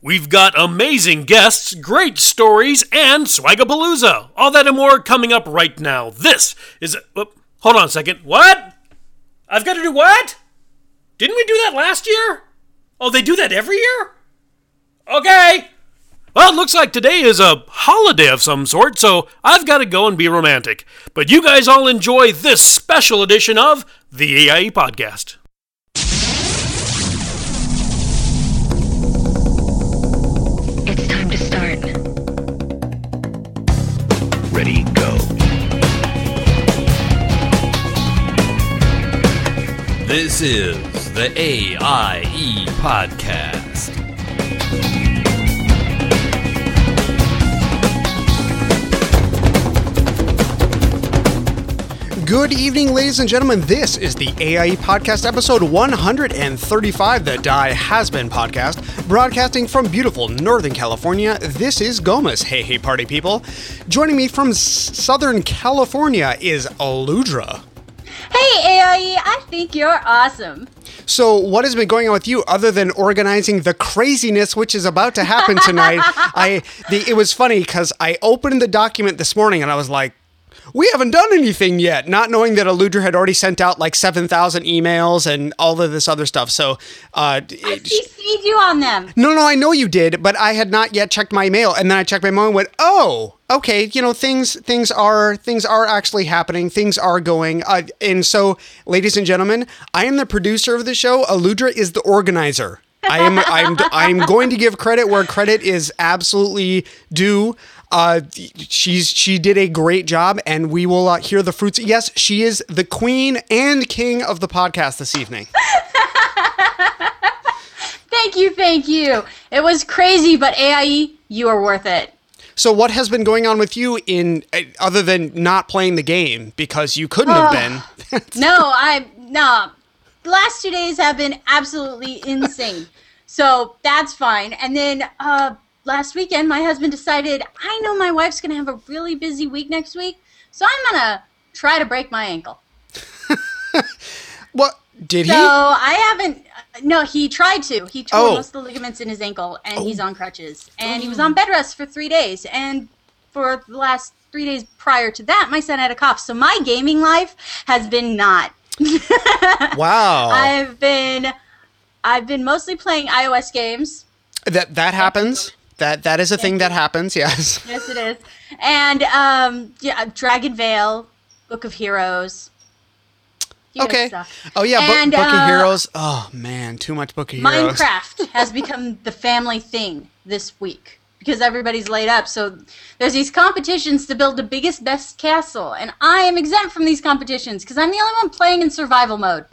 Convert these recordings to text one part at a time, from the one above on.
We've got amazing guests, great stories, and Swagapalooza. All that and more coming up right now. This is. oh, hold on a second. What? I've got to do what? Didn't we do that last year? Oh, they do that every year? Okay. Well, it looks like today is a holiday of some sort, so I've got to go and be romantic. But you guys all enjoy this special edition of the AIE Podcast. This is the AIE Podcast. Good evening, ladies and gentlemen. This is the AIE Podcast, episode 135, the Die Has Been podcast, broadcasting from beautiful Northern California. This is Gomez. Hey, hey, party people. Joining me from S- Southern California is Alludra. Hey AIE, I think you're awesome. So, what has been going on with you other than organizing the craziness which is about to happen tonight? I the, it was funny because I opened the document this morning and I was like, we haven't done anything yet, not knowing that Alludra had already sent out like 7,000 emails and all of this other stuff. So, uh, I CC'd you on them. no, no, I know you did, but I had not yet checked my mail, and then I checked my mail and went, "Oh, okay, you know, things things are things are actually happening, things are going." Uh, and so, ladies and gentlemen, I am the producer of the show. Alludra is the organizer. I am I'm I'm going to give credit where credit is absolutely due. Uh, she's she did a great job, and we will uh, hear the fruits. Yes, she is the queen and king of the podcast this evening. Thank you, thank you. It was crazy, but AIE, you are worth it. So what has been going on with you in uh, other than not playing the game because you couldn't have been? No, I no. The last two days have been absolutely insane. So that's fine. And then uh last weekend my husband decided I know my wife's gonna have a really busy week next week, so I'm gonna try to break my ankle. what did he? So I haven't. No, he tried to. He tore Oh. most of the ligaments in his ankle, and he's oh. on crutches. And he was oh. on bed rest for three days. And for the last three days prior to that, my son had a cough. So my gaming life has been not. wow, I've been, I've been mostly playing iOS games. that that happens. That that is a thing that happens. Yes. Yes, it is. And um, yeah, DragonVale, Book of Heroes. you Okay. Oh yeah, Book, And, Book of uh, Heroes. Oh man, too much Book of Heroes. Minecraft has become the family thing this week because everybody's laid up. So there's these competitions to build the biggest, best castle, and I am exempt from these competitions because I'm the only one playing in survival mode.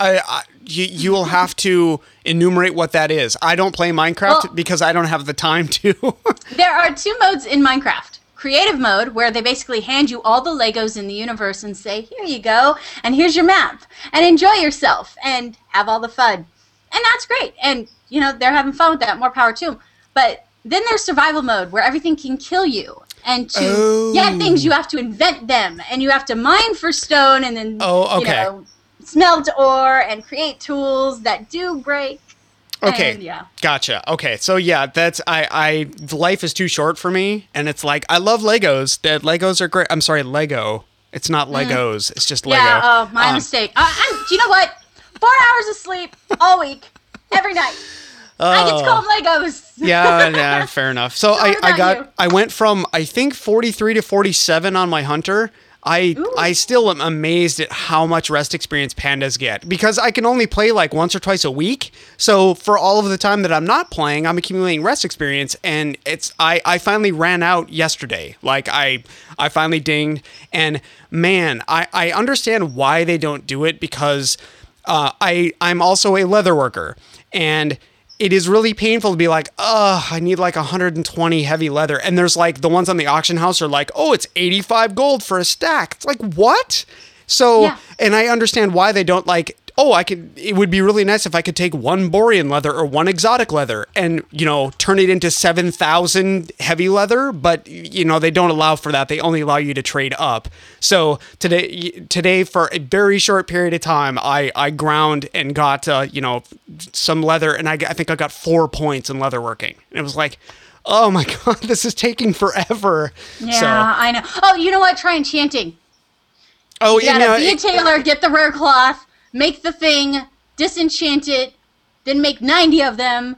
I, I, you you will have to enumerate what that is. I don't play Minecraft Well- because I don't have the time to. There are two modes in Minecraft. Creative mode, where they basically hand you all the Legos in the universe and say, here you go, and here's your map, and enjoy yourself, and have all the fun. And that's great. And, you know, they're having fun with that. More power to them. But then there's survival mode, where everything can kill you. And to Oh. get things, oh. you have to invent them, and you have to mine for stone, and then, Oh, you okay. know, smelt ore, and create tools that do break. Okay. And, yeah. Gotcha. Okay. So yeah, that's I I life is too short for me and it's like I love Legos. That Legos are great. I'm sorry, Lego. It's not Legos. It's just Lego. Mm. Yeah, oh, my Um, mistake. Uh, I'm, do you know what? Four hours of sleep all week, every night. I get to call them Legos. yeah, yeah, fair enough. So I, I got you? I went from I think 43 to 47 on my hunter. I I still am amazed at how much rest experience pandas get because I can only play like once or twice a week. So for all of the time that I'm not playing, I'm accumulating rest experience and it's I I finally ran out yesterday. Like I I finally dinged and man, I I understand why they don't do it because uh, I I'm also a leather worker and it is really painful to be like, oh, I need like 120 heavy leather. And there's like the ones on the auction house are like, oh, it's 85 gold for a stack. It's like, what? So, Yeah. and I understand why they don't like oh, I could. It would be really nice if I could take one Borean leather or one exotic leather and you know turn it into seven thousand heavy leather. But you know they don't allow for that. They only allow you to trade up. So today, today for a very short period of time, I I ground and got uh, you know some leather, and I, I think I got four points in leatherworking. And it was like. Oh my god, this is taking forever. Yeah, So, I know. Oh, you know what? Try enchanting. oh, You you gotta know, be a tailor, get the rare cloth, make the thing, disenchant it, then make 90 of them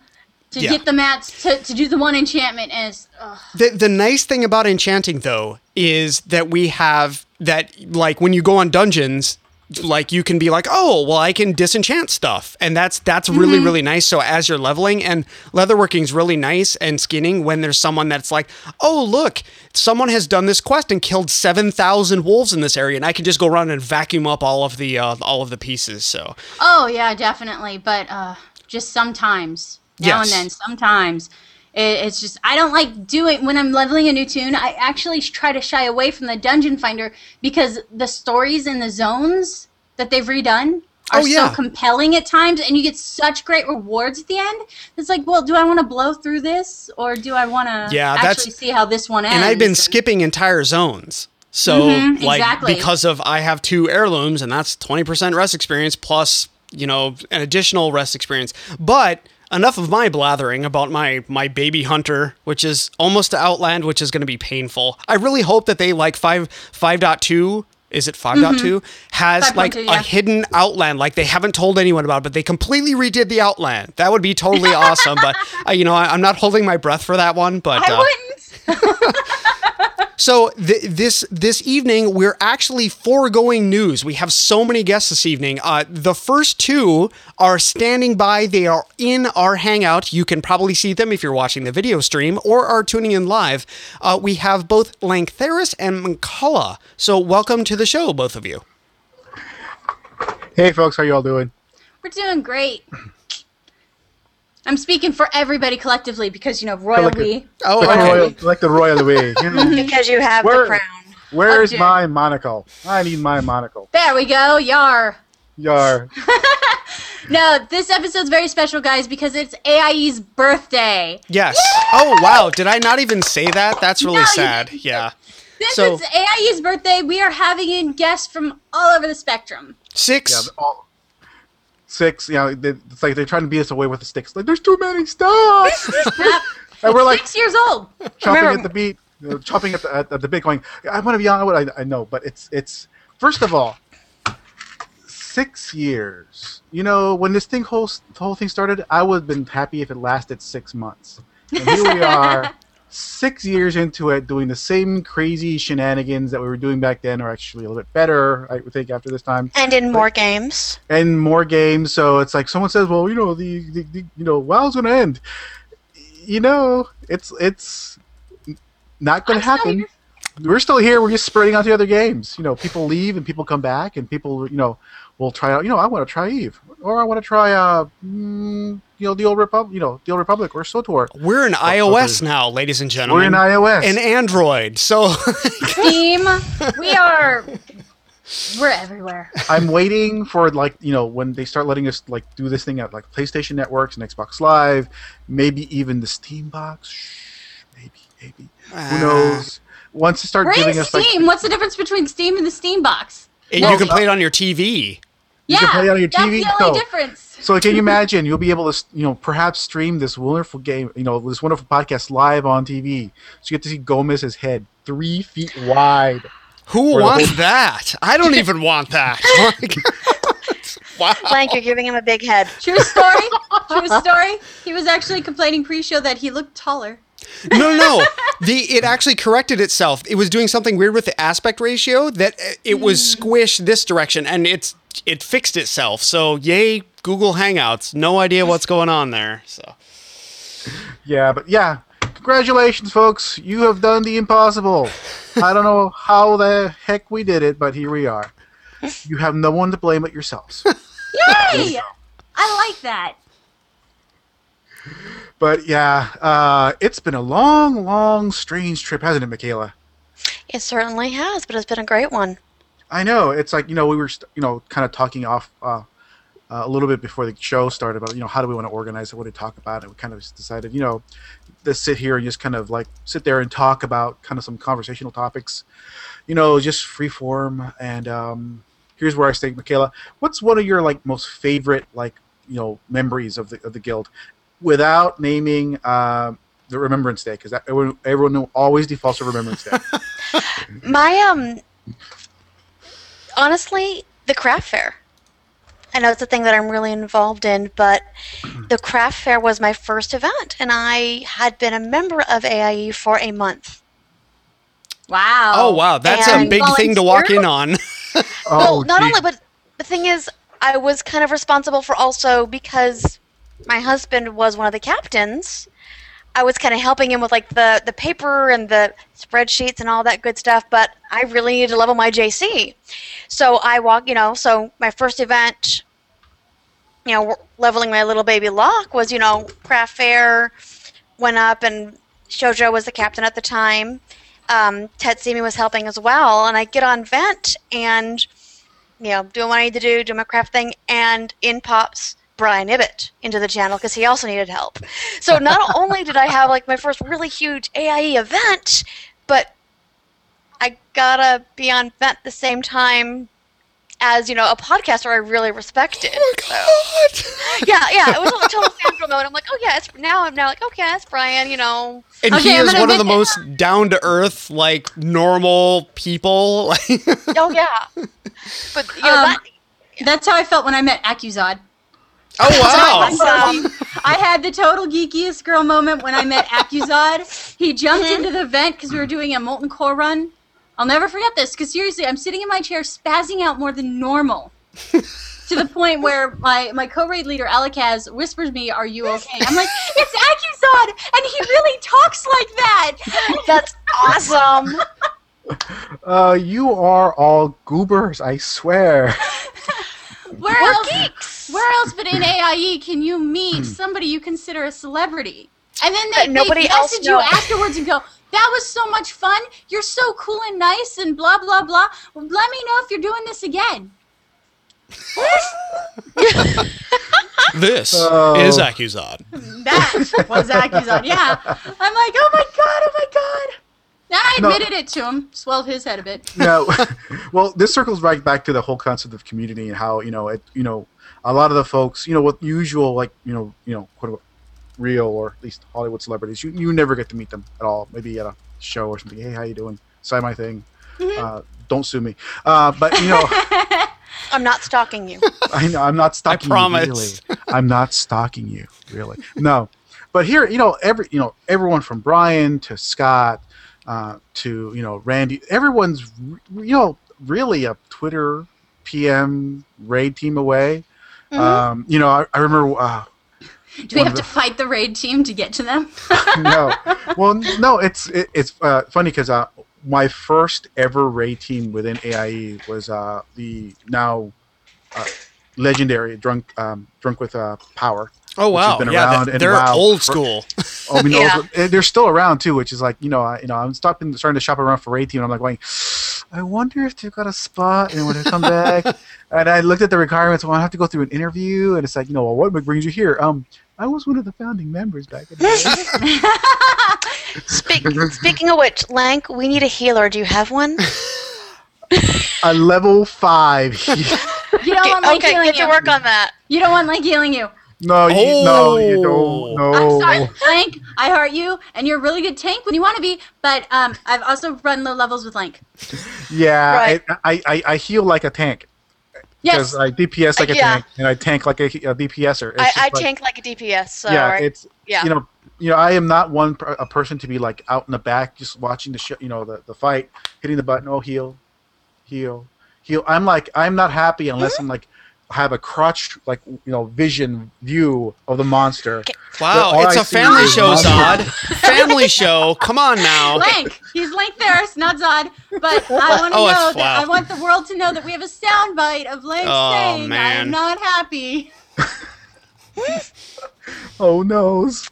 to Yeah. get the mats to, to do the one enchantment. And it's. The the nice thing about enchanting though is that we have that like when you go on dungeons like you can be like oh well i can disenchant stuff and that's that's really really nice so as you're leveling and leatherworking is really nice and skinning when there's someone that's like oh look someone has done this quest and killed 7000 wolves in this area and i can just go around and vacuum up all of the uh, all of the pieces so oh, yeah, definitely. But uh, just sometimes, now Yes. and then, sometimes. It, it's just, I don't like doing, when I'm leveling a new toon, I actually try to shy away from the dungeon finder because the stories in the zones that they've redone are Oh, yeah. so compelling at times and you get such great rewards at the end. It's like, well, do I want to blow through this or do I want to Yeah, that's- actually see how this one ends? and I've been skipping entire zones. So Mhm, like exactly. because of I have two heirlooms and that's 20% rest experience plus, you know, an additional rest experience. But enough of my blathering about my my baby hunter, which is almost to Outland, which is going to be painful. I really hope that they like 5 5.2 is it 5.2 has like 5.2, a hidden outland like they haven't told anyone about it, but they completely redid the outland that would be totally awesome but uh, you know I, i'm not holding my breath for that one but I uh, wouldn't. so th- this this evening we're actually foregoing news. We have so many guests this evening. Uh, the first two are standing by. They are in our hangout. You can probably see them if you're watching the video stream or are tuning in live. Uh, we have both Lanctharus and Mkallah. So welcome to the show, both of you. Hey, folks, how you all doing? We're doing great. I'm speaking for everybody collectively because, you know, royal Like we. Oh, Like, okay. the royal, like the royal way. You know, Because you have Where- the crown. where's my monocle? I need my monocle. There we go, yar. Yar. No, this episode's very special, guys, because it's AIE's birthday. Yes. Oh wow. Did I not even say that? That's really No, sad. Yeah. This So- it's AIE's birthday, we are having in guests from all over the spectrum. Six. Yeah, all, six. You know, they, it's like they're trying to beat us away with the sticks. Like, there's too many stocks. Yep. and we're like Six years old. chopping Remember- at the beat, you know, chopping at the, at, at the bit, going. I want to be on. I, I know, but it's it's first of all, six years. You know, when this thing whole the whole thing started, I would have been happy if it lasted six months. And here we are, six years into it, doing the same crazy shenanigans that we were doing back then, or actually a little bit better, I would think, after this time And in more games. and more games. So it's like someone says, "Well, you know, the, the, the you know, WoW's going to end." You know, it's it's not going to happen. Here. We're still here. We're just spreading out to other games. You know, people leave and people come back, and people, you know, will try out. You know, I want to try Eve, or I want to try, uh, mm, you know, the old Republic. You know, the old Republic or SWTOR. We're in iOS now, ladies and gentlemen. We're in iOS. and Android. So Team, we are. We're everywhere. I'm waiting for like you know when they start letting us like do this thing at like PlayStation networks and Xbox Live, maybe even the Steam box. Shh, maybe, maybe. Who knows? Once they start We're in giving us like Steam. What's the difference between Steam and the Steam box? And No, you can play it on your TV. Yeah, can play it on your that's TV, the only so- difference. so can you imagine you'll be able to you know perhaps stream this wonderful game you know this wonderful podcast live on TV so you get to see Gomez's head three feet wide. Who wants whole- that? I don't even want that. Like, wow. Blank, you're giving him a big head. True story. True story. He was actually complaining pre-show that he looked taller. No, no, no. The it actually corrected itself. It was doing something weird with the aspect ratio that uh, it was squished this direction, and it's it fixed itself. So yay, Google Hangouts. No idea what's going on there. So Yeah, but yeah, congratulations, folks! You have done the impossible. I don't know how the heck we did it, but here we are. You have no one to blame but yourselves. Yay! I like that. But yeah, uh, it's been a long, long, strange trip, hasn't it, Mkallah? It certainly has, but it's been a great one. I know. It's like you know we were st- you know kind of talking off uh, uh, a little bit before the show started about you know how do we want to organize it, what to talk about, and we kind of decided you know to sit here and just kind of like sit there and talk about kind of some conversational topics, you know, just free form. And um, here's where I stay, Mkallah. What's one of your like most favorite like you know memories of the of the guild, without naming uh, the Remembrance Day because everyone everyone always defaults to Remembrance Day. My um, honestly, the craft fair. I know it's a thing that I'm really involved in, but the craft fair was my first event, and I had been a member of AIE for a month. Wow. Oh wow, that's a big thing to walk in on. oh, well, not gee. only, but the thing is, I was kind of responsible for also because my husband was one of the captains. I was kind of helping him with like the the paper and the spreadsheets and all that good stuff, but I really needed to level my JC. So I walk, you know, so my first event, you know, leveling my little baby lock was, you know, craft fair, went up and Shoujo was the captain at the time. Um, Tetsumi was helping as well, and I get on vent and you know, doing what I need to do, do my craft thing, and in pops Brian Ibbott into the channel because he also needed help. So not only did I have like my first really huge AIE event, but I gotta be on vent the same time as you know a podcaster I really respected. Oh my So, yeah, yeah, it was a total fangirl moment. I'm like, oh yeah, it's now I'm now like, okay, it's Brian, you know. And Okay, he is one of the most down to earth, like normal people. Oh yeah, but you know Um, that. That's how I felt when I met Acuzod. Oh wow! Awesome. I had the total geekiest girl moment when I met Acuzod. He jumped into the vent because we were doing a molten core run. I'll never forget this because seriously, I'm sitting in my chair spazzing out more than normal. to the point where my, my co-raid leader Alakaz whispers me, "Are you okay?" I'm like, "It's Acuzod, and he really talks like that." That's awesome. Uh, you are all goobers, I swear. Where We're else? geeks. Where else but in AIE can you meet hmm. somebody you consider a celebrity? And then they, That nobody they else message you afterwards and go, "That was so much fun. You're so cool and nice and blah blah blah. Let me know if you're doing this again." What? This Oh. is Acuzod. That was Acuzod. Yeah, I'm like, "Oh my god, oh my god." Then I No. admitted it to him, swelled his head a bit. no, well, this circles right back to the whole concept of community and how you know it. You know, a lot of the folks, you know, with usual like you know, you know, quote unquote, real or at least Hollywood celebrities, you you never get to meet them at all. Maybe at a show or something. Hey, how you doing? Say my thing. Uh, don't sue me. Uh, but you know, I'm not stalking you. I know I'm not stalking I promise. you. Really. I'm not stalking you. Really. No. But here, you know, every you know, everyone from Brian to Scott uh, to you know Randy, everyone's you know really a Twitter PM raid team away. Um, you know, I, I remember. Uh, Do we have of to fight the raid team to get to them? no, well, no, it's it, it's uh, funny because uh, my first ever raid team within AIE was uh, the now uh, legendary drunk um, drunk with uh, power. Oh Which has wow! been Yeah, around they- and they're around old for- school. Oh, I mean, Yeah. also- and they're still around too, which is like you know, I, you know, I'm stopping, starting to shop around for raid team. And I'm like going, I wonder if they've got a spot, and when they come back, and I looked at the requirements. Well, I have to go through an interview, and it's like, you know, well, what brings you here? Um, I was one of the founding members back in the day. Speak, speaking of which, Lank, we need a healer. Do you have one? a level five. You don't want like okay, healing get to you. work on that. You don't want like healing you. No, you, no, you Oh. don't. No. I'm sorry, Lank. I heart you, and you're a really good tank when you want to be. But um, I've also run low levels with Lank. Yeah, Right. I, I, I, I heal like a tank Yes, because I DPS like a Yeah. tank, and I tank like a, a DPSer. It's I, I like- tank like a DPS. So yeah, right? it's yeah. you know, you know, I am not one per, a person to be like out in the back just watching the show, you know, the, the fight, hitting the button, oh heal, heal, heal. I'm like I'm not happy unless Mm-hmm. I'm like have a crotch like you know vision view of the monster. Wow, it's I a family show. Zod. family show. Come on now. Lank. He's Lanctharus, not Zod. But I want to Oh, know that wow. I want the world to know that we have a soundbite of Lank Oh, saying, man. "I'm not happy." Oh noes.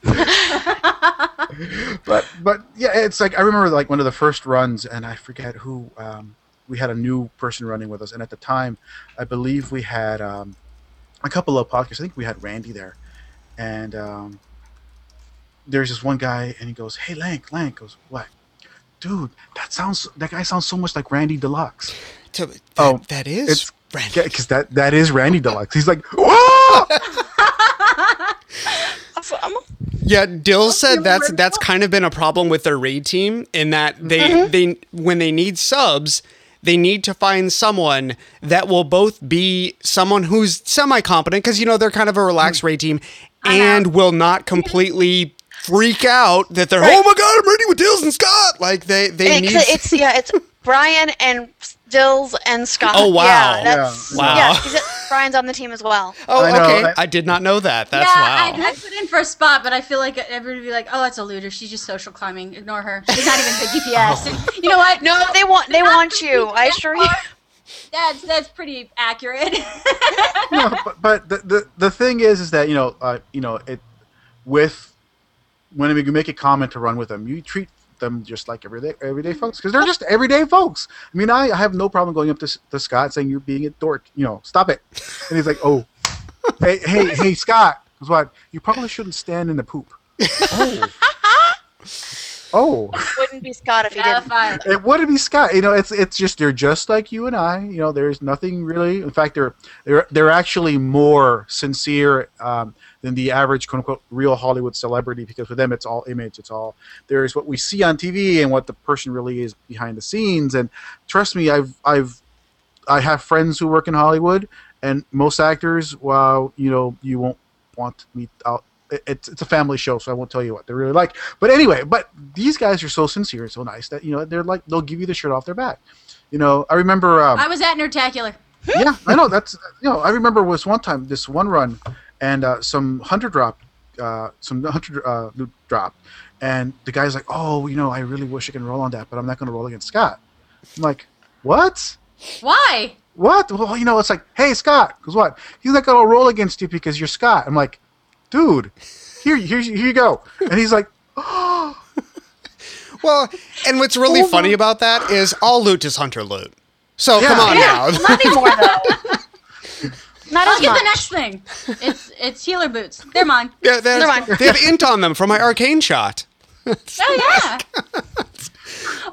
but but yeah, it's like I remember like one of the first runs, and I forget who. Um, we had a new person running with us, and at the time, I believe we had um, a couple of podcasts. I think we had Randy there, and um, there's this one guy, and he goes, "Hey, Lank, Lank," goes, "What?" Dude, that sounds that guy sounds so much like Randy Deluxe. To- that, Oh, that is it's- Randy. because that that is Randy Deluxe. He's like, "Whoa!" Awesome. Yeah, Dill said that's that's kind of been a problem with their raid team in that they they when they need subs, they need to find someone that will both be someone who's semi competent because you know they're kind of a relaxed mm. raid team uh-huh. and will not completely freak out that they're oh my god I'm raiding with Dills and Scott! Like they they It's, need it's yeah, it's Brian and Dills and Scott. Oh, wow. Yeah, that's, Yeah. Wow. yeah 'cause it- Brian's on the team as well. oh I okay I- I, did not know that that's yeah, wow I, I put in for a spot, but I feel like everybody would be like, "Oh, that's a looter. She's just social climbing. Ignore her. She's not even good DPS." And you know what? No, they want they want you. I assure you. That's that's pretty accurate. no, but, but the, the the thing is, is that you know, uh, you know, it with when you make a comment to run with them, you treat them just like everyday everyday folks because they're just everyday folks. I mean, I, I have no problem going up to, S- to Scott saying you're being a dork. You know, stop it. And he's like, oh, hey, hey, hey, Scott. Guess what? You probably shouldn't stand in the poop. Oh. Oh, Wouldn't be Scott if he yeah, didn't. fine. it wouldn't be Scott. You know, it's it's just they're just like you and I. You know, there's nothing really. In fact, they're they're they're actually more sincere um, than the average quote unquote real Hollywood celebrity because for them it's all image. It's all there's what we see on TV and what the person really is behind the scenes. And trust me, I've I've I have friends who work in Hollywood, and most actors, well, you know, you won't want to meet out. It's it's a family show, so I won't tell you what they're really like. But anyway, but these guys are so sincere and so nice that you know they're like they'll give you the shirt off their back. You know, I remember. Um, I was at Nerdtacular. yeah, I know. That's you know. I remember was one time this one run, and uh, some hunter drop, uh, some hunter uh, loot dropped, and the guy's like, "Oh, you know, I really wish I can roll on that, but I'm not going to roll against Scott." I'm like, "What? Why? What? Well, you know, it's like, hey, Scott, because what? He's not going to roll against you because you're Scott." I'm like, "Dude, here, here, here you go," and he's like, "Oh." well and what's really funny about that is all loot is hunter loot so Yeah. come on Yeah. now Not anymore though. Not I'll as get much. the next thing. It's it's healer boots. They're mine. Yeah, they're mine. they have int on them from my arcane shot. Oh yeah.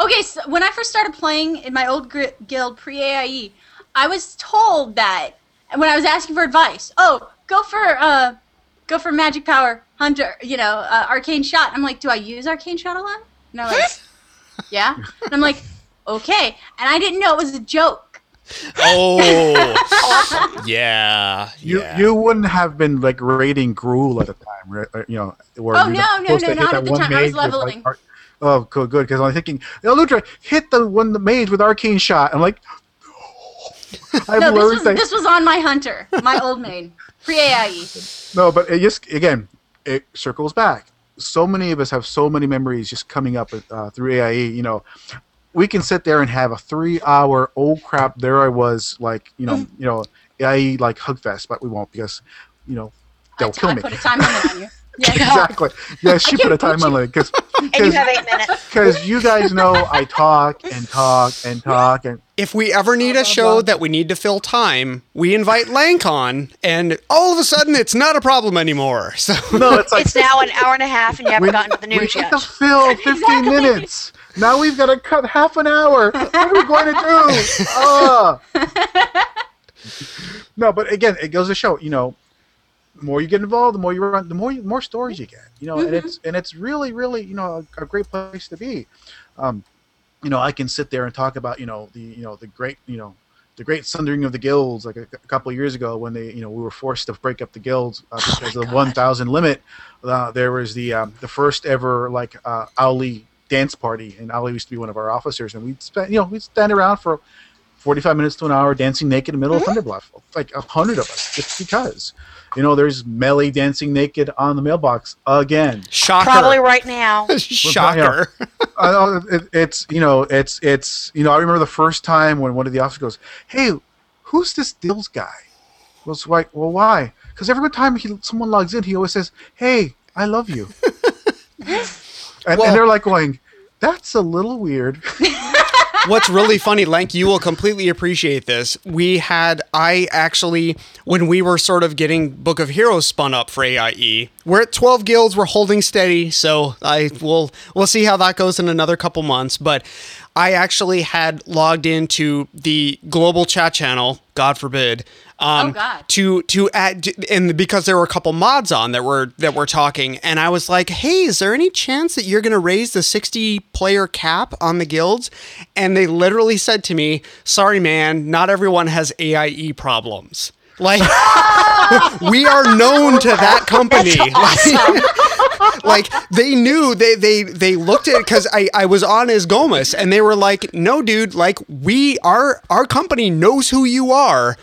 okay, so when I first started playing in my old gri- guild pre AIE, I was told that and when I was asking for advice, oh, go for uh, go for magic power hunter, you know, uh, arcane shot. I'm like, do I use arcane shot a lot? No, they're like, yeah. And I'm like, okay. And I didn't know it was a joke. Oh, yeah, "You, yeah. you wouldn't have been like raiding Gruul at the time, right? Or, You know, where Oh, you're no, no, no, to not at the time. I was mage with, like, leveling. ar- oh, good, good. Because I'm thinking, Alludra, hit the one the mage with arcane shot. I'm like, I've No, this was that. this was on my hunter, my old maid, pre AIE. No, but it just again, it circles back. So many of us have so many memories just coming up uh, through AIE. You know, we can sit there and have a three-hour oh crap, there I was, like you know, you know, AIE like hugfest, but we won't because, you know, they'll I, kill I me. put a time limit on you. Yeah. exactly. Yeah, she put a time on it because you have eight minutes. because you guys know I talk and talk and talk and If we ever need a show that we need to fill time, we invite Lank on, and all of a sudden it's not a problem anymore. So no, it's like It's now an hour and a half, and you haven't gotten to the we news need yet. to fill 15 Exactly. minutes. Now we've got to cut half an hour. What are we going to do? Ah. no, but again, it goes to show, you know, the more you get involved, the more you run, the more you, more stories you get. You know, and it's and it's really, really, you know, a, a great place to be. Um, you know, I can sit there and talk about, you know, the you know the great, you know, the great sundering of the guilds like a, a couple of years ago when they, you know, we were forced to break up the guilds uh, because of the 1,000 limit. Uh, there was the um, the first ever like uh, Owly dance party, and Ali used to be one of our officers, and we'd spend, you know, we'd stand around for 45 minutes to an hour dancing naked in the middle of mm-hmm. Thunderbluff, like a hundred of us, just because. You know, there's Melly dancing naked on the mailbox again. shocker, Probably right now. shocker. I know it, it's you know it's it's you know I remember the first time when one of the officers goes, "Hey, who's this Dills guy?" I was like, "Well, why?" Because every time he someone logs in, he always says, "Hey, I love you," and, Well- and they're like going, "That's a little weird." what's really funny, Lank, you will completely appreciate this. We had I actually when we were sort of getting Book of Heroes spun up for AIE, we're at 12 guilds, we're holding steady, so I will we'll see how that goes in another couple months, but I actually had logged into the global chat channel, God forbid, um, Oh, God. to to add and because there were a couple mods on that were that were talking, and I was like, "Hey, is there any chance that you're going to raise the 60 player cap on the guilds?" And they literally said to me, "Sorry, man, not everyone has AIE problems." Like we are known to that company. Like, like, they knew they they they looked at it because I I was on as Gomez and they were like, no, dude, like we our our company knows who you are.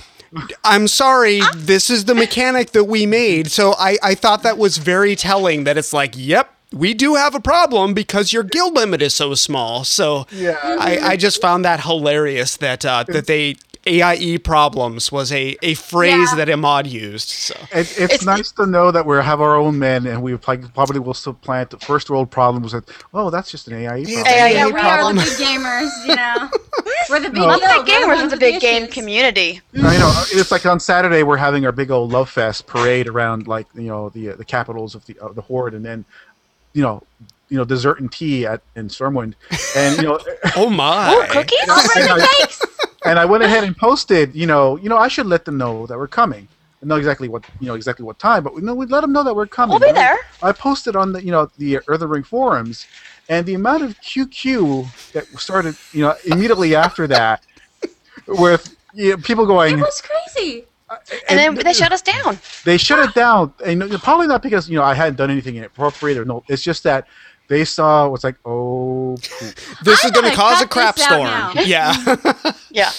I'm sorry, this is the mechanic that we made. So I I thought that was very telling that it's like, yep. We do have a problem because your guild limit is so small. So Yeah. I, I just found that hilarious that uh, that they AIE problems was a, a phrase Yeah. that Ahmad used. So It, it's, It's- nice to know that we have our own men, and we probably probably will supplant the first world problems. That oh, that's just an AIE problem. AIE Yeah, we problem. are the big gamers, you know. We're the big No. Not guild, the we're gamers, ones it's a with big game community. I know. It's like on Saturday we're having our big old love fest parade around like you know the uh, the capitals of the of the horde, and then you know you know dessert and tea at in Stormwind, and you know oh my Oh, cookies? and I, Thanks. And I went ahead and posted you know you know I should let them know that we're coming. I know exactly what you know exactly what time, but we know we let them know that we're coming. We'll be I- there. I posted on the you know the Earthen Ring forums, and the amount of QQ that started you know immediately after that, with you know, people going, It was crazy. Uh, and then they shut us down. they shut it down, and probably not because you know I hadn't done anything inappropriate or no. It's just that they saw what's like, oh, poop. this I'm is going to cause a cut crap storm. Yeah. Yeah.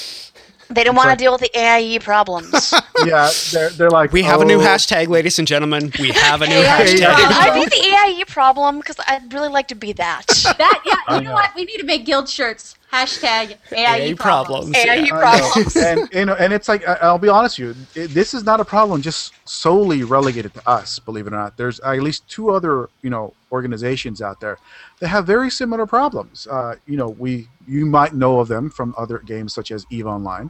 They didn't want like- to deal with the AIE problems. yeah, they're they're like, we have a new "Oh." hashtag, ladies and gentlemen. We have a new hashtag. problem. I need the AIE problem because I'd really like to be that. That yeah, you know know. what? We need to make guild shirts. Hashtag AIE AIE problems. problems. AIE I know. problems. and you know, and it's like I- I'll be honest with you, it, this is not a problem just solely relegated to us. Believe it or not, there's at least two other you know organizations out there that have very similar problems. Uh, you know, we you might know of them from other games such as Eve Online.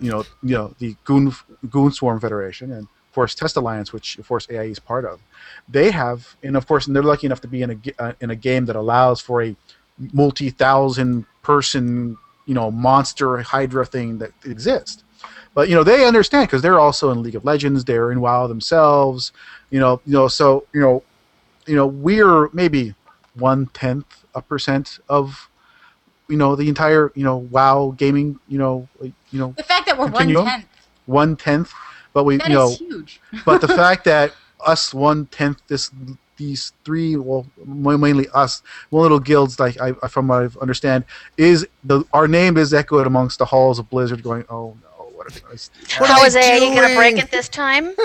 You know, you know the Goon Goon Swarm Federation and of course Test Alliance, which of course AIE is part of. They have, and of course, and they're lucky enough to be in a uh, in a game that allows for a multi-thousand person you know monster hydra thing that exists but you know they understand because they're also in league of legends they're in wow themselves you know you know so you know you know we're maybe one tenth a percent of you know the entire you know wow gaming you know you know The fact that we're one tenth, one tenth but we that you is know huge. but the fact that us one tenth this these three well mainly us one little guilds like I from what I understand is the our name is echoed amongst the halls of Blizzard going oh no what are they gonna do? What How am is I AIE going to break it this time?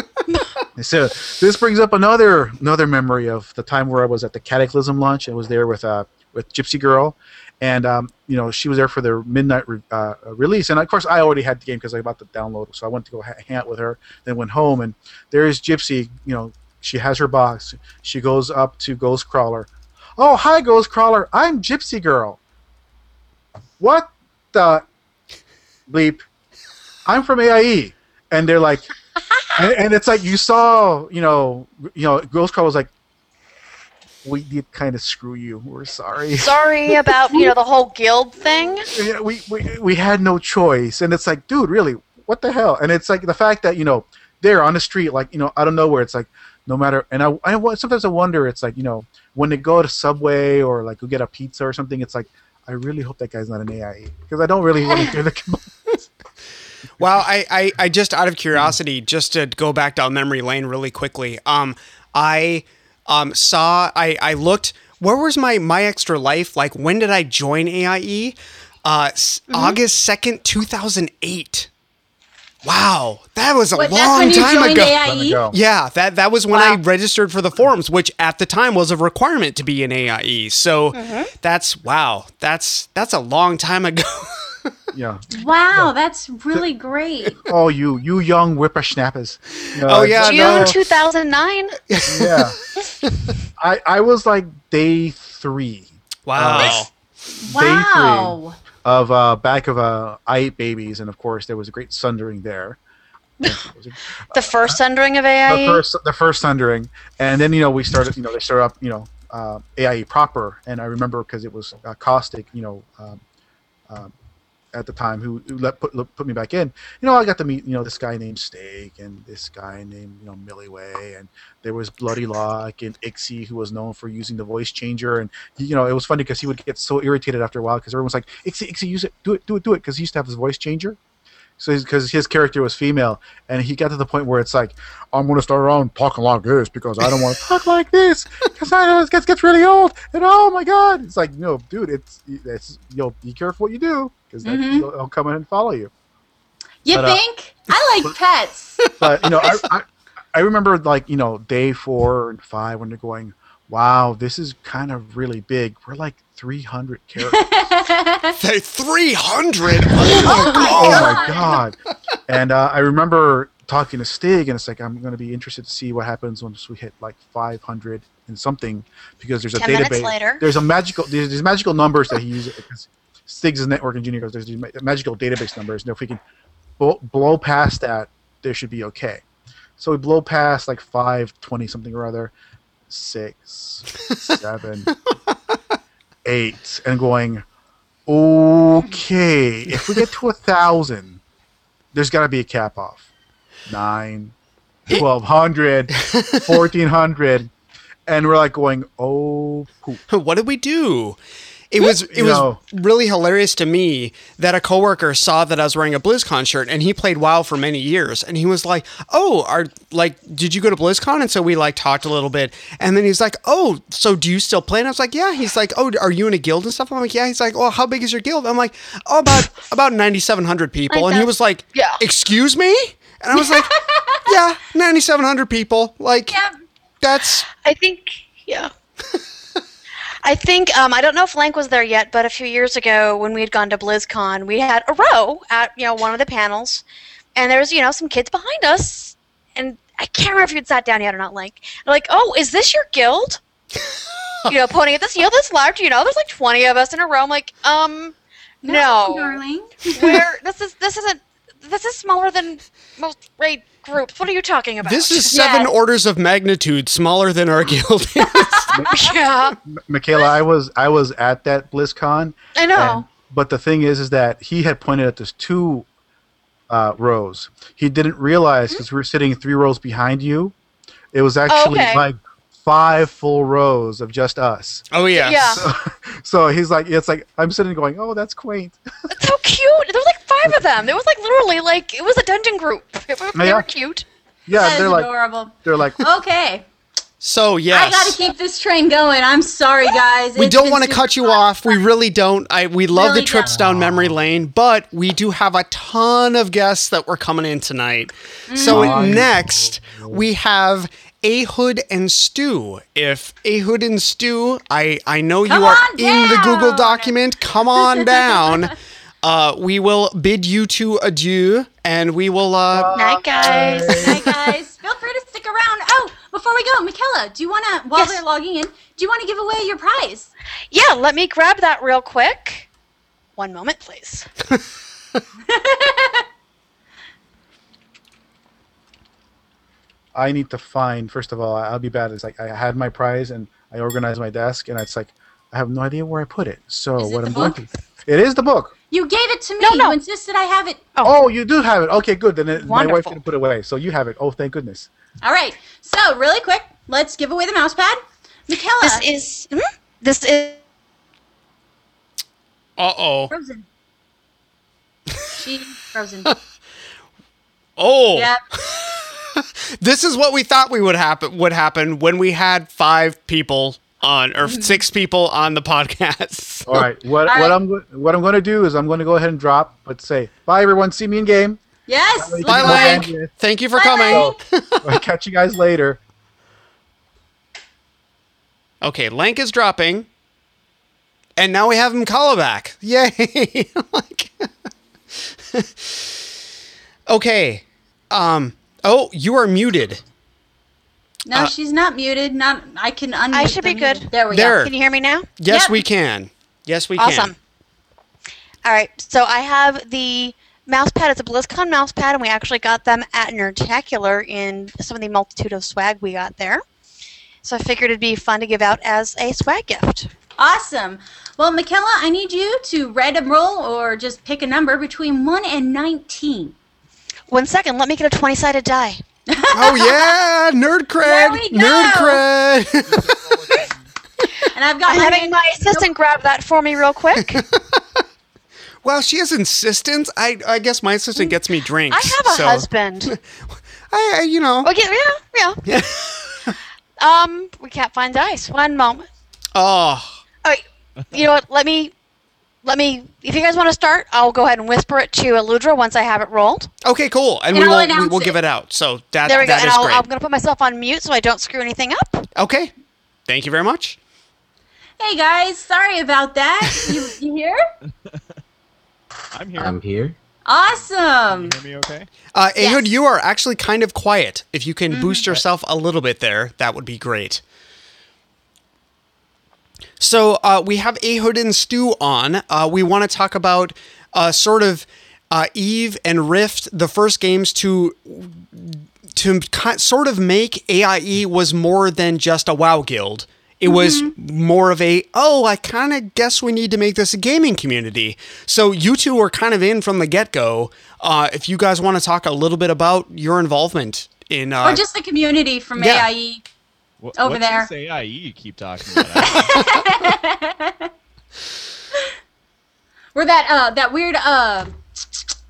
So this brings up another another memory of the time where I was at the Cataclysm launch. I was there with uh with Gypsy Girl, and um, you know she was there for their midnight re- uh, release. And of course I already had the game because I bought the download, so I went to go ha- hang out with her. Then went home, and there is Gypsy. You know she has her box. She goes up to Ghostcrawler. Oh hi Ghostcrawler, I'm Gypsy Girl. What the bleep? I'm from AIE, and they're like and, and it's like you saw, you know, you know, Ghost Crawl was like, we did kind of screw you. We're sorry. Sorry about, you know, the whole guild thing. Yeah, we, we we had no choice, and it's like, dude, really, what the hell? And it's like the fact that you know they're on the street, like you know, out of nowhere. It's like no matter, and I, I sometimes I wonder, it's like you know, when they go to Subway or like go get a pizza or something, it's like. I really hope that guy's not an AIE because I don't really want to hear the complaints. Well, I, I, I just out of curiosity, just to go back down memory lane really quickly. Um, I um saw I I looked. Where was my my extra life? Like when did I join AIE? Uh, s August second, two thousand eight. Wow, that was a What, long time ago. AIE? Yeah, that that was when I registered for the forums, which at the time was a requirement to be an AIE. So Mm-hmm. that's wow, that's that's a long time ago. Yeah. Wow, that's really great. Oh, you you young whippersnappers. You know, Oh, yeah, June no. 2009. yeah. I I was like day three. wow. Wow. Of uh, back of uh, I Ate Babies, and of course there was a great sundering there. The first sundering of AIE. the first the first sundering, and then you know we started you know they started up you know uh, AIE proper, and I remember because it was uh, caustic you know um, um, at the time who, who let put put me back in. You know I got to meet you know this guy named Steak and this guy named you know Millie Way, and there was Bloody Lock and Ixie who was known for using the voice changer, and he, you know it was funny because he would get so irritated after a while because everyone was like Ixie Ixie use it do it do it do it because he used to have his voice changer. So because his character was female, and he got to the point where it's like, I'm gonna start around talking like this because I don't want to talk like this because I know it gets gets really old. And oh my god, it's like, no, dude, it's it's you know, be careful what you do because Mhm. he'll, he'll come in and follow you. You But, uh, think? I like pets. But you know, I, I I remember like you know day four and five when they're going, wow, this is kind of really big. We're like 300 characters. Th- 300. Oh my oh God. my god! And uh, I remember talking to Stigg, and it's like I'm going to be interested to see what happens once we hit like 500 and something, because there's a 10 minutes database. later. There's a magical. There's, there's magical numbers that he uses. Stigg's a network engineer. Goes, there's these ma- magical database numbers. And if we can blow, blow past that, there should be okay. So we blow past like 520 something or other, six, seven, eight, and going, okay, if we get to a thousand, there's got to be a cap off. Nine, 1200, 1400. And we're like going, oh, poop. what did we do? It was it You was really hilarious to me that a coworker saw that I was wearing a BlizzCon shirt and he played WoW for many years and he was like, "Oh, are like did you go to BlizzCon?" And so we like talked a little bit and then he's like, "Oh, so do you still play?" And I was like, "Yeah." He's like, "Oh, are you in a guild and stuff?" I'm like, "Yeah." He's like, "Oh, how big is your guild?" I'm like, "Oh, about about 9700 people." Like and he was like, Yeah. "Excuse me?" And I was like, "Yeah, 9700 people." Like Yeah. that's I think, yeah. I think um, I don't know if Lank was there yet, but a few years ago when we had gone to BlizzCon, we had a row at you know one of the panels, and there was you know some kids behind us, and I can't remember if you'd sat down yet or not. Like, they're like, oh, is this your guild? you know, pointing at this, you know, this large, you know, there's like twenty of us in a row. I'm like, um, no, darling. where this is this isn't this is smaller than most raid groups. What are you talking about? this is seven Yes. orders of magnitude smaller than our guild. yeah, M- Mkallah, I was I was at that BlizzCon. I know. And, but the thing is, is that he had pointed at those two uh, rows. He didn't realize because we were sitting three rows behind you. It was actually okay. like five full rows of just us. oh yeah. Yeah. So he's like, it's like I'm sitting going, oh, that's quaint. It's so cute. There was like five of them. There was like literally like it was a dungeon group. It was, they Yeah. were cute. Yeah, That is they're like, adorable. they're like, Okay. So yes. I gotta keep this train going. I'm sorry, guys. we It's don't want to cut you fun. off. We really don't. I we love Really the trips down memory lane, but we do have a ton of guests that were coming in tonight. So Mm. next we have Ayhood and Stu. If Ayhood and Stu, I I know you are in the Google document. Come on down. Uh, we will bid you to adieu, and we will. Uh, Night, guys. Night, guys, feel free to stick around. Oh, before we go, Mkallah, do you want to, while Yes. they're logging in, do you want to give away your prize? Yeah, let me grab that real quick. One moment, please. I need to find. First of all, I'll be bad. It's like I had my prize and I organized my desk, and it's like I have no idea where I put it. So Is it what the I'm going book? to. It is the book. You gave it to me. No, no. You insisted I have it. Oh, you do have it. Okay, good. Then it, my wife Wonderful. didn't put it away, so you have it. Oh, thank goodness. All right. So, really quick, let's give away the mouse pad. Mkallah. This is hmm? this is uh oh. frozen. She's frozen. Oh. yep. This is what we thought we would happen would happen when we had five people on or six people on the podcast. All right. What All what. I'm what I'm going to do is I'm going to go ahead and drop, but say bye everyone. See me in game. Yes. Bye, Bye, Bye, Lank. bandwidth. Thank you for Bye, coming. Lank. I'll catch you guys later. Okay, Lank is dropping. And now we have him call back. Yay. Like- okay. Um oh, you are muted. No, Uh, she's not muted. Not. I can unmute. I should be the good. There we There. go. Can you hear me now? Yes, Yep. we can. Yes, we can. Awesome. All right, so I have the mouse pad. It's a BlizzCon mouse pad, and we actually got them at Nerdtacular in some of the multitude of swag we got there. So I figured it'd be fun to give out as a swag gift. Awesome. Well, Mkallah, I need you to write a roll or just pick a number between 1 and 19. One second, let me get a 20 sided die. Oh yeah, nerd There cred, nerd cred. And I've got I'm my having hand- my assistant grab that for me real quick. well, she has insistence. I I guess my assistant gets me drinks. I have a so husband. I, I you know. Okay, yeah, yeah. um, we can't find dice. One moment. Oh, Oh, you know what? Let me, let me. If you guys want to start, I'll go ahead and whisper it to Alludra once I have it rolled. okay, cool. And, And we I'll we will give it out. So that There we go. that And is I'll, great. I'm gonna put myself on mute so I don't screw anything up. Okay. Thank you very much. Hey guys, sorry about that. You, you here? I'm here. I'm here. Awesome. Can you hear me okay? Uh, Ayhood, Yes. you are actually kind of quiet. If you can boost Mm-hmm. yourself a little bit there, that would be great. So uh, we have Ayhood and Stu on. Uh, we want to talk about uh, sort of uh, Eve and Rift, the first games to to sort of make AIE was more than just a WoW guild. It was more of a oh, I kind of guess we need to make this a gaming community. So you two were kind of in from the get go. Uh, if you guys want to talk a little bit about your involvement in, uh, Or just the community from Yeah. AIE. What, Over what's there. This AIE you keep talking about? Or that uh that weird uh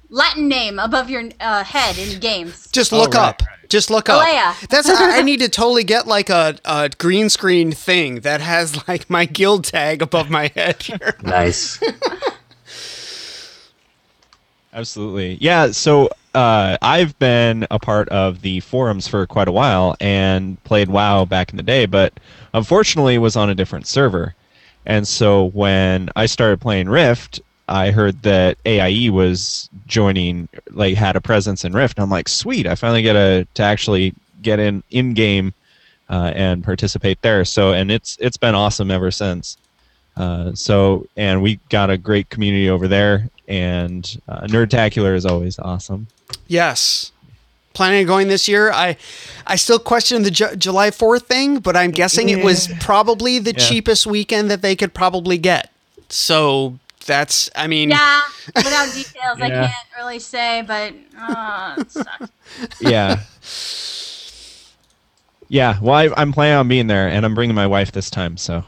Latin name above your uh, head in games. just Oh, look right, up. Just look up. Alea. That's I, I need to totally get like a, a green screen thing that has like my guild tag above my head here. Nice. Absolutely. Yeah, so uh, I've been a part of the forums for quite a while and played WoW back in the day, but unfortunately was on a different server. And so when I started playing Rift, I heard that AIE was joining, like had a presence in Rift. And I'm like, sweet, I finally get a, to actually get in in game uh, and participate there. So and it's it's been awesome ever since. Uh, so and we got a great community over there, and uh, Nerdtacular is always awesome. Yes. Planning on going this year. I I still question the Ju- July 4th thing, but I'm guessing it was probably the Yeah. cheapest weekend that they could probably get. So that's I mean Yeah, without details, I Yeah. can't really say, but uh, it sucks. Yeah. Yeah, well, I, I'm planning on being there, and I'm bringing my wife this time. So,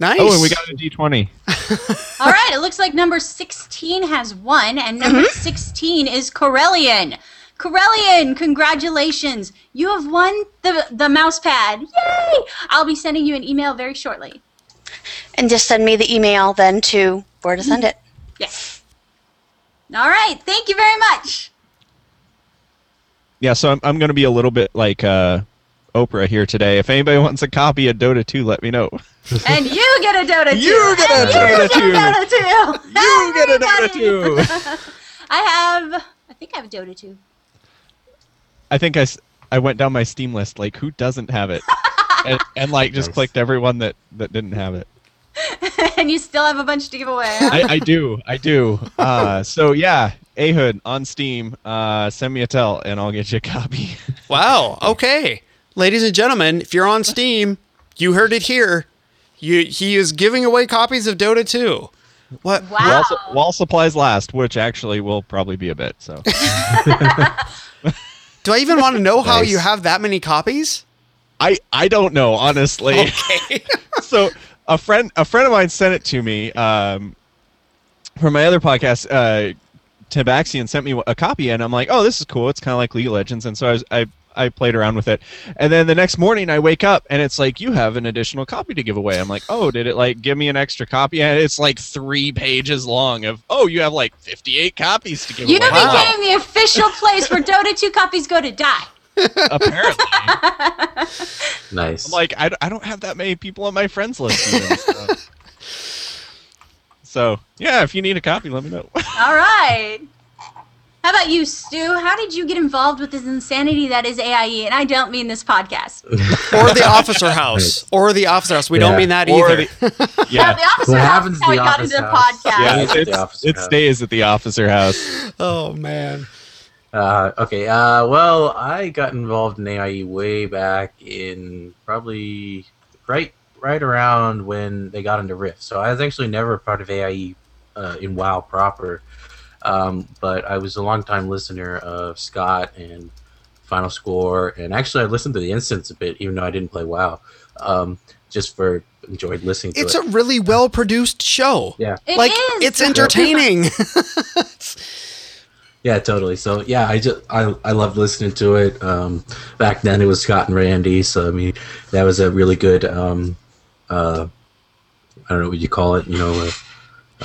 nice. oh, and we got a D20. All right, it looks like number 16 has won, and number 16 is Corellian. Corellian, congratulations. You have won the, the mouse pad. Yay! I'll be sending you an email very shortly. And just send me the email then to where to send it. Yes. All right, thank you very much. Yeah, so I'm, I'm going to be a little bit like uh, Oprah here today. If anybody wants a copy of Dota 2, let me know. And you get a Dota 2. You get a and Dota you 2. Get a Dota 2. You get a Dota 2. I have, I think I have a Dota 2. I think I, I went down my Steam list, like, who doesn't have it? and, and, like, just Nice. clicked everyone that, that didn't have it. and you still have a bunch to give away. huh? I, I do. I do. Uh, so, yeah, Ayhood on Steam. Uh, send me a tell, and I'll get you a copy. Wow. Okay. Ladies and gentlemen, if you're on Steam, you heard it here. You, he is giving away copies of Dota 2. What? wow. While, su- while supplies last, which actually will probably be a bit. So Do I even want to know how Nice. you have that many copies? I I don't know honestly. Okay. so a friend a friend of mine sent it to me um, from my other podcast. Uh, Tabaxian sent me a copy, and I'm like, oh, this is cool. It's kind of like League of Legends, and so I was I. I played around with it, and then the next morning I wake up and it's like you have an additional copy to give away. I'm like, oh, did it like give me an extra copy? And it's like three pages long of oh, you have like 58 copies to give away. You away. became the official place where Dota 2 copies go to die. Apparently, Nice. I'm like, I, I don't have that many people on my friends list. Even, so. So, yeah, if you need a copy, let me know. All right. How about you, Stu? How did you get involved with this insanity that is AIE? And I don't mean this podcast. or the officer house, or the officer house. We don't mean that Or either. Yeah, Yeah. the officer What house happens is how we got office into the podcast. Yeah, Yeah, it's the it's, it stays at the officer house. oh man. Uh, okay. Uh, well, I got involved in AIE way back in probably right right around when they got into Rift. So I was actually never part of AIE uh, in WoW proper, um, but I was a long time listener of Scott and Final Score, and actually I listened to the Instance a bit, even though I didn't play WoW, um, just for enjoyed listening to It's it. a really well produced show. yeah. It like is. it's entertaining. Yeah, totally. So yeah, I just I I loved listening to it. Um, back then it was Scott and Randy, so I mean that was a really good. Um, uh, I don't know what you call it. You know, uh,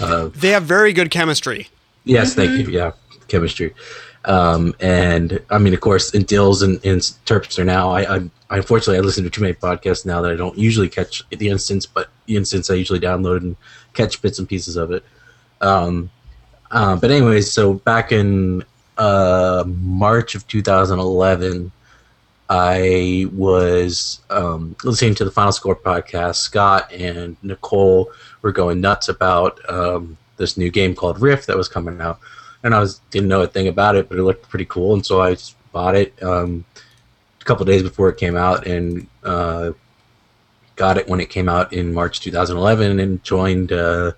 uh, they have very good chemistry. Yes, thank you. Yeah, chemistry. Um, and I mean, of course, in Dills and, and Terps are now. I, I I unfortunately I listen to too many podcasts now that I don't usually catch the instance, but the instance I usually download and catch bits and pieces of it. Um, uh, but anyways, so back in uh, March of 2011, I was um, listening to the Final Score podcast. Scott and Nicole were going nuts about um, this new game called Rift that was coming out, and I was didn't know a thing about it, but it looked pretty cool, and so I bought it um, a couple days before it came out, and uh, got it when it came out in March 2011, and joined. Uh,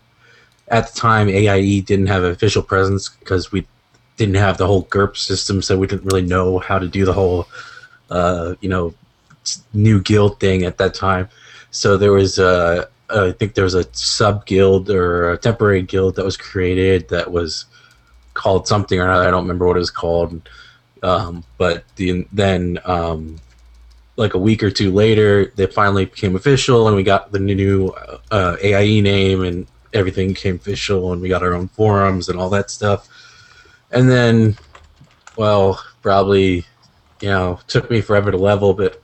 at the time, AIE didn't have an official presence because we didn't have the whole GURP system, so we didn't really know how to do the whole, uh, you know, new guild thing at that time. So there was a, I think there was a sub guild or a temporary guild that was created that was called something or another. I don't remember what it was called. Um, but the, then, um, like a week or two later, they finally became official, and we got the new uh, AIE name, and everything became official, and we got our own forums and all that stuff. And then, well, probably, you know, took me forever to level, but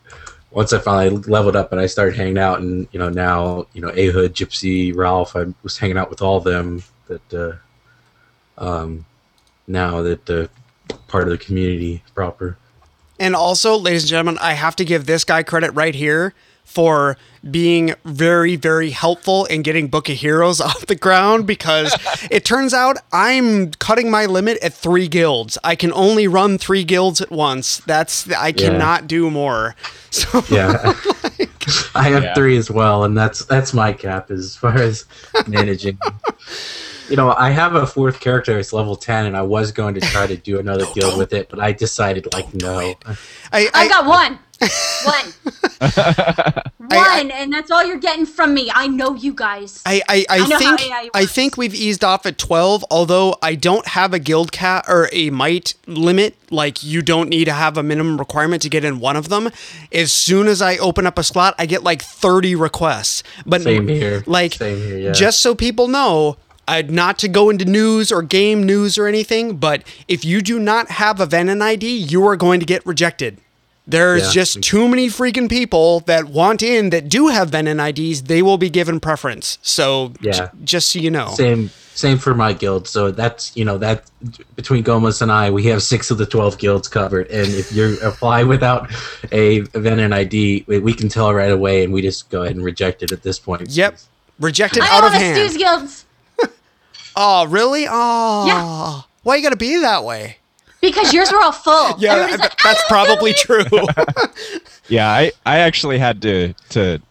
once I finally leveled up and I started hanging out, and you know, now you know, Ayhood, Gypsy, Ralff, I was hanging out with all them. That uh, um, now that uh, part of the community proper. And also, ladies and gentlemen, I have to give this guy credit right here for being very, very helpful in getting Book of Heroes off the ground because it turns out I'm cutting my limit at three guilds. I can only run three guilds at once. That's I cannot do more. So Yeah, I have Yeah. three as well, and that's that's my cap as far as managing. you know, I have a fourth character. It's level ten, and I was going to try to do another guild with it, but I decided like no. I, I I, got one. One. One, and that's all you're getting from me. I know you guys. I, I, I, I think I think we've eased off at twelve. Although I don't have a guild cat or a might limit, like you don't need to have a minimum requirement to get in one of them. As soon as I open up a slot, I get like thirty requests. But Same here. Like Same here, yeah. just so people know. Uh, not to go into news or game news or anything, but if you do not have a Venom ID, you are going to get rejected. There's Yeah. just too many freaking people that want in that do have Venom IDs. They will be given preference. So, j- Yeah. just so you know. Same same for my guild. So that's you know that between Gomez and I, we have six of the twelve guilds covered. And if you apply without a event ID, we, we can tell right away, and we just go ahead and reject it at this point. Yep. Rejected I out own of a hand. Stu's Guilds Oh, really? Oh. Yeah. Why you gotta be that way? Because yours were all full. Yeah, that- like, that's probably true. Yeah, I, I actually had to to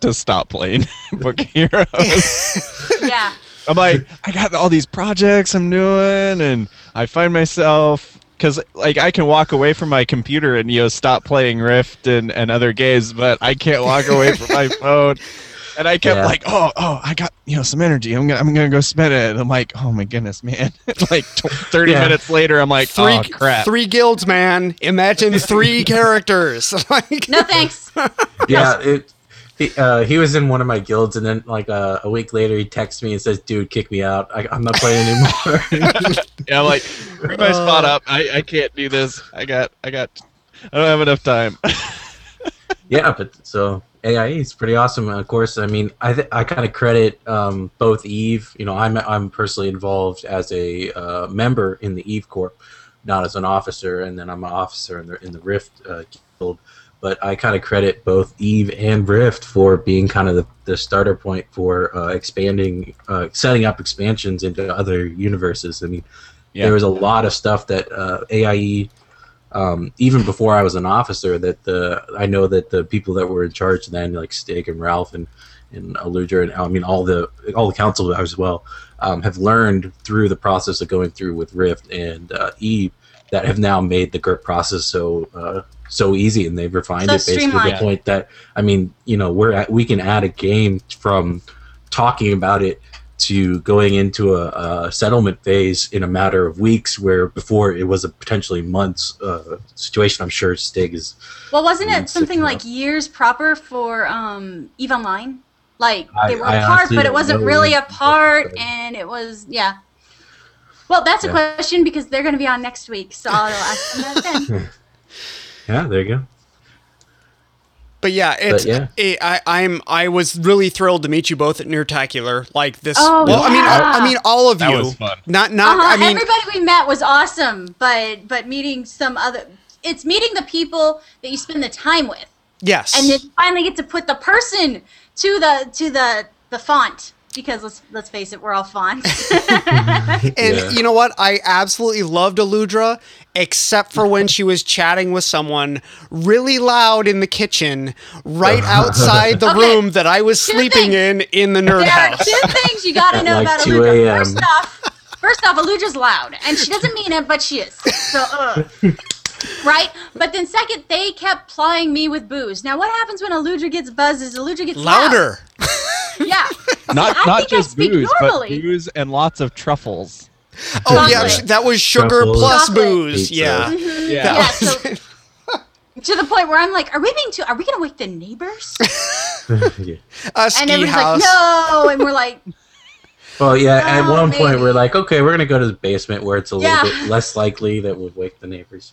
to stop playing Book Heroes. Yeah. I'm like, I got all these projects I'm doing, and I find myself because like I can walk away from my computer and you know stop playing Rift and, and other games, but I can't walk away from my phone. And I kept Yeah. like, oh, oh, I got you know some energy. I'm gonna I'm gonna go spend it. And I'm like, oh my goodness, man! like tw- 30 Yeah. minutes later, I'm like, three, oh crap. three guilds, man. Imagine three characters. like, No thanks. yeah. It, he, uh, he was in one of my guilds, and then like uh, a week later, he texts me and says, "Dude, kick me out. I, I'm not playing anymore." Yeah, I'm like, bring my spot up. I, I can't do this. I got I got I don't have enough time. yeah, but so AIE is pretty awesome. Of course, I mean, I th- I kind of credit um, both Eve. You know, I'm I'm personally involved as a uh, member in the Eve Corp, not as an officer, and then I'm an officer in the in the Rift uh, guild. But I kind of credit both Eve and Rift for being kind of the, the starter point for uh, expanding, uh, setting up expansions into other universes. I mean, Yeah. there was a lot of stuff that uh, AIE um, even before I was an officer, that the I know that the people that were in charge then, like Stigg and Ralff and and Alludra, and I mean all the all the council as well, um, have learned through the process of going through with Rift and uh, Eve that have now made the GURP process so uh, so easy, and they've refined So it basically to the point that I mean, you know, we're at, we can add a game from talking about it to going into a, a settlement phase in a matter of weeks, where before it was a potentially months uh, situation. I'm sure Stigg is. Well, wasn't it something like years proper for um, Eve Online? Like they I- were I apart, honestly but it wasn't know really apart, and it was yeah. Well, that's a Yeah. question because they're going to be on next week, so I'll ask them that then. Yeah, there you go. But yeah, it's yeah. It, I I'm I was really thrilled to meet you both at Nerdtacular. Like this. Oh, well, I mean, yeah. I, I mean, all of That you. was fun. Not not. Uh-huh, I mean, everybody we met was awesome, but but meeting some other, it's meeting the people that you spend the time with, yes. and then finally get to put the person to the to the the font because let's let's face it, we're all fonts. And Yeah. you know what? I absolutely loved Alludra, except for when she was chatting with someone really loud in the kitchen, right outside the Okay, room that I was two sleeping things. in in the nerd There are house. two things you got to know like about Alludra. First off, first off, Alludra's loud, and she doesn't mean it, but she is. So, uh, right? But then second, they kept plying me with booze. Now, what happens when Alludra gets buzzed? Is Alludra gets loud. Louder. Yeah. Not I not just booze, normally. but booze and lots of truffles. Oh yeah, that was sugar Truffles. plus Chocolate. booze. Pizza. Yeah. Mm-hmm. Yeah. Yeah. So, to the point where I'm like, are we being too? Are we gonna wake the neighbors? Yeah. A And ski everyone's house. like, no, and we're like, Well, yeah. At Oh, one point, we're like, okay, we're gonna go to the basement where it's a Yeah. little bit less likely that we'll wake the neighbors.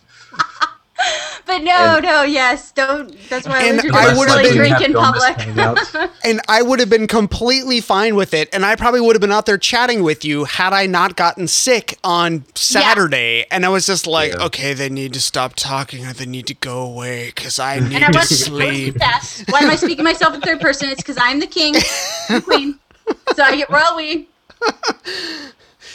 But no, And- no, yes, don't. That's why And I doesn't would've really been- drink in public. And I would have been completely fine with it, and I probably would have been out there chatting with you had I not gotten sick on Saturday. And I was just like, Yeah. okay, they need to stop talking or they need to go away because I need And I to was sleep. Yes. Why am I speaking myself in third person? It's because I'm the king, the queen. So I get royal we.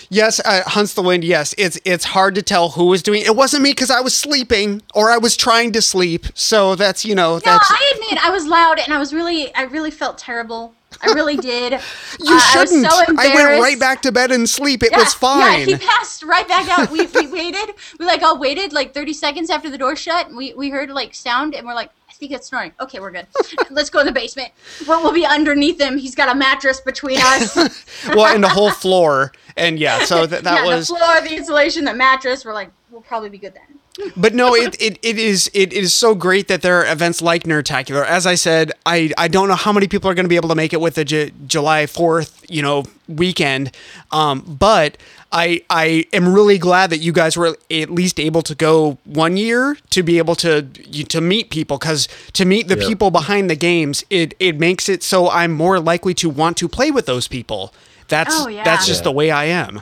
Yes, uh, Hunts the Wind. Yes, it's it's hard to tell who was doing. It wasn't me because I was sleeping or I was trying to sleep. So that's you know No, that's I admit I was loud and I was really, I really felt terrible. I really did. you Uh, I shouldn't. so I, went right back to bed and sleep. It Yeah, was fine. Yeah, he passed right back out. We, we waited. We like all waited like 30 seconds after the door shut. And we, we heard like sound and we're like, I think it's snoring. Okay, we're good. Let's go in the basement. We'll, we'll be underneath him. He's got a mattress between us. well, and the whole floor. And yeah, so th- that yeah, was. the floor, the insulation, the mattress. We're like, we'll probably be good then. But no, it, it, it is it is so great that there are events like Nerdtacular. As I said, I, I don't know how many people are going to be able to make it with the J- July Fourth, you know, weekend. Um, but I I am really glad that you guys were at least able to go one year to be able to you, to meet people because to meet the Yeah. people behind the games, it it makes it so I'm more likely to want to play with those people. That's Oh, yeah. that's just Yeah. the way I am.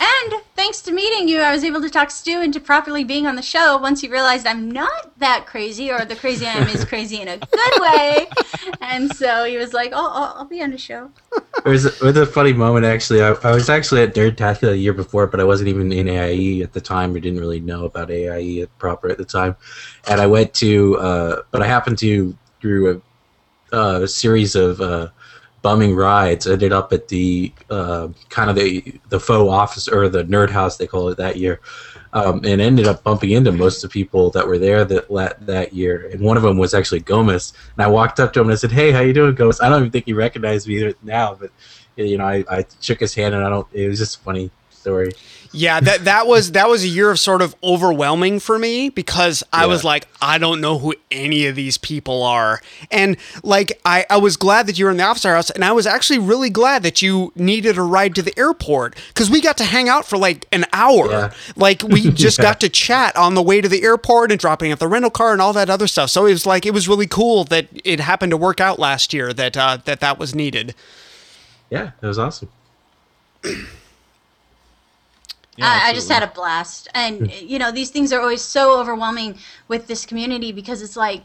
And thanks to meeting you, I was able to talk Stu into properly being on the show once he realized I'm not that crazy, or the crazy I am is crazy in a good way. And so he was like, oh, I'll, I'll be on the show. There's a, there's a funny moment actually. I, I was actually at Nerdtacular the year before, but I wasn't even in AIE at the time. or didn't really know about AIE proper at the time. And I went to, uh, but I happened to through a, uh, series of uh, bumming rides. Ended up at the uh, kind of the the faux office or the nerd house they call it that year. Um, and ended up bumping into most of the people that were there that that year, and one of them was actually Gomez. And I walked up to him and I said, "Hey, how you doing, Gomez?" I don't even think he recognized me now, but you know, I, I shook his hand and I don't. It was just a funny story. Yeah, that that was that was a year of sort of overwhelming for me because I was like, I don't know who any of these people are. And like I, I was glad that you were in the officer house and I was actually really glad that you needed a ride to the airport because we got to hang out for like an hour. Yeah. Like we just Yeah. got to chat on the way to the airport and dropping off the rental car and all that other stuff. So it was like it was really cool that it happened to work out last year that uh, that that was needed. Yeah, it was awesome. Yeah, I, I just had a blast. And, you know, these things are always so overwhelming with this community because it's like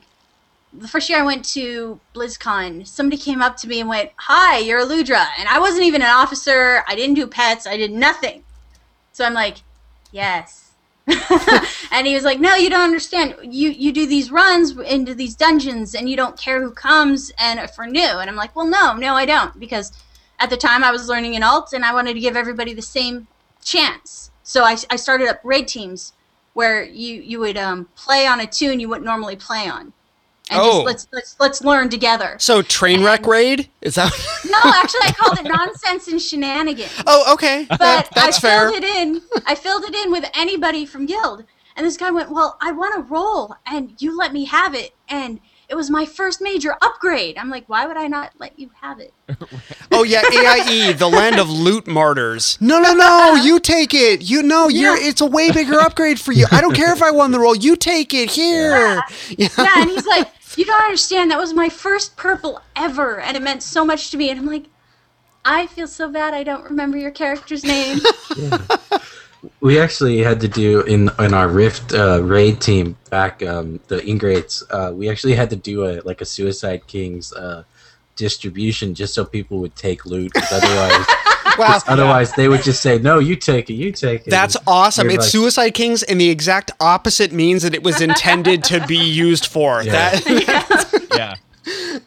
the first year I went to BlizzCon, somebody came up to me and went, Hi, you're Alludra. And I wasn't even an officer. I didn't do pets. I did nothing. So I'm like, Yes. and he was like, No, you don't understand. You you do these runs into these dungeons and you don't care who comes and uh, if we're new. And I'm like, Well, no, no, I don't. Because at the time I was learning an alt and I wanted to give everybody the same chance. So I, I started up raid teams where you, you would um, play on a toon you wouldn't normally play on. And Oh. just let's let's let's learn together. So train wreck raid is that? No, actually I called it nonsense and shenanigans. oh, okay. But That- that's I fair. filled it in. I filled it in with anybody from guild. And this guy went, "Well, I want to roll, and you let me have it." And it was my first major upgrade. I'm like, "Why would I not let you have it?" Oh yeah, AIE, the land of loot martyrs. No, no, no, you take it. You know, you're it's a way bigger upgrade for you. I don't care if I won the role. You take it here. Yeah. yeah, and he's like, "You don't understand. That was my first purple ever, and it meant so much to me." And I'm like, "I feel so bad. I don't remember your character's name." We actually had to do in in our Rift uh, raid team back um, the Ingrates. Uh, we actually had to do a like a Suicide Kings uh, distribution just so people would take loot. 'cause Otherwise, Wow. otherwise they would just say, "No, you take it. You take it." That's awesome. It's like- Suicide Kings and the exact opposite means that it was intended to be used for. Yeah. That yeah.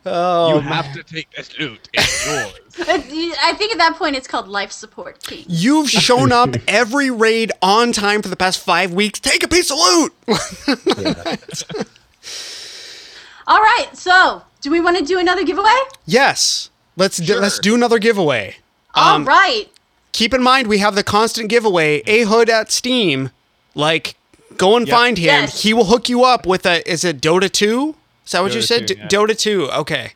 Oh, you have to take this loot. It's yours. I think at that point it's called life support king. You've shown up every raid on time for the past five weeks. Take a piece of loot. Yeah. All right, so do we want to do another giveaway? yes. Let's do, Sure. let's do another giveaway. All um, right. keep in mind we have the constant giveaway Ayhood at steam like go and Yep. find him Yes. he will hook you up with a is it dota 2 is that what you said 2, D- yeah. dota 2 okay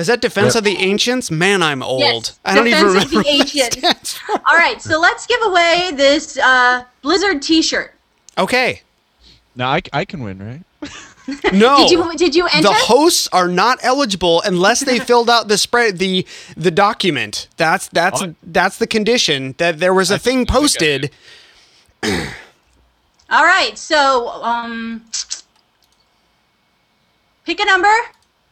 is that defense Yep. of the ancients man i'm old Yes, i don't even Defense of remember the Ancients. All right, so let's give away this uh, Blizzard T-shirt. okay Now I, I can win, right? no Did you did you enter? the hosts are not eligible unless they filled out the spread the the document that's that's What? that's the condition that there was a thing think I got posted All right, so um, pick a number.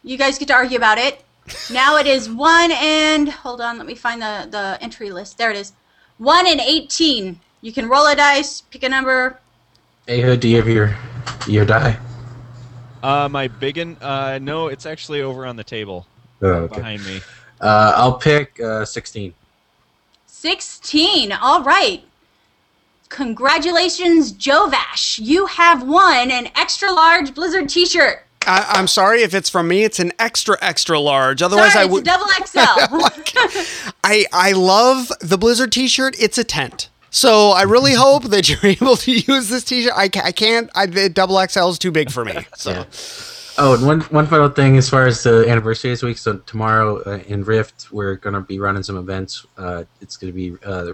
You guys get to argue about it. Now it is one and hold on, let me find the the entry list. There it is. One and eighteen. You can roll a dice, pick a number. Hey, Hood, do you have your your die? Uh, my biggin. Uh, no, it's actually over on the table Oh, okay. behind me. Uh, I'll pick uh, sixteen. 16. All right. Congratulations, Jovash. You have won an extra large Blizzard t shirt. I, i'm sorry if it's from me it's an extra extra large otherwise Sorry, i would a double XL. I I love the Blizzard T-shirt. It's a tent, so I really hope that you're able to use this T-shirt. I, I can't. I, the double XL is too big for me. So Oh, and one one final thing as far as the anniversary this week. So tomorrow uh, in Rift, we're gonna be running some events. Uh, it's gonna be uh,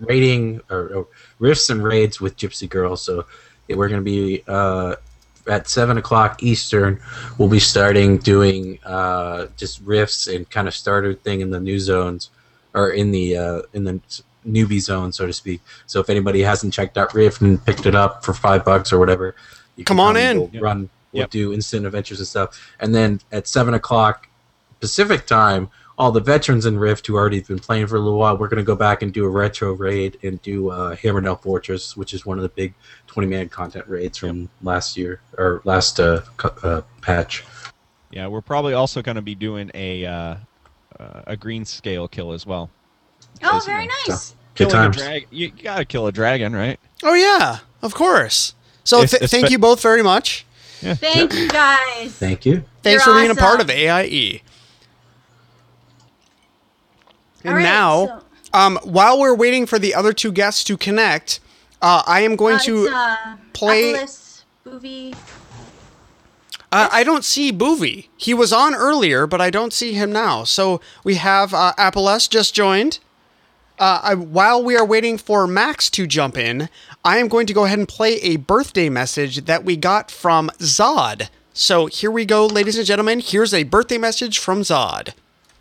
raiding or, or rifts and raids with Gypsy Girl. So we're gonna be uh, at seven o'clock Eastern. We'll be starting doing uh, just rifts and kind of starter thing in the new zones or in the uh, in the newbie zone, so to speak. So if anybody hasn't checked out Rift and picked it up for five bucks or whatever, you Come on in. We'll Yep. run. We'll Yep. do instant adventures and stuff. And then at seven o'clock Pacific time, all the veterans in Rift who already been playing for a little while, we're going to go back and do a retro raid and do uh, Hammerknell Fortress, which is one of the big twenty man content raids from last year or last uh, cu- uh, patch. Yeah, we're probably also going to be doing a uh, uh, a Greenscale kill as well. oh, very nice. Good Killing a times. drag- you gotta kill a dragon, right? oh yeah, of course. So th- thank you both very much. Yeah. Thank you guys. Thank you. Thanks You're for being a part of AIE. And right, now so- Um, while we're waiting for the other two guests to connect, uh, I am going Uh, to. uh, play- Bouvi. Uh, I don't see Bouvi. He was on earlier, but I don't see him now. So we have uh, Apple just joined. Uh, I, while we are waiting for Max to jump in, I am going to go ahead and play a birthday message that we got from Zod. So here we go, ladies and gentlemen. Here's a birthday message from Zod.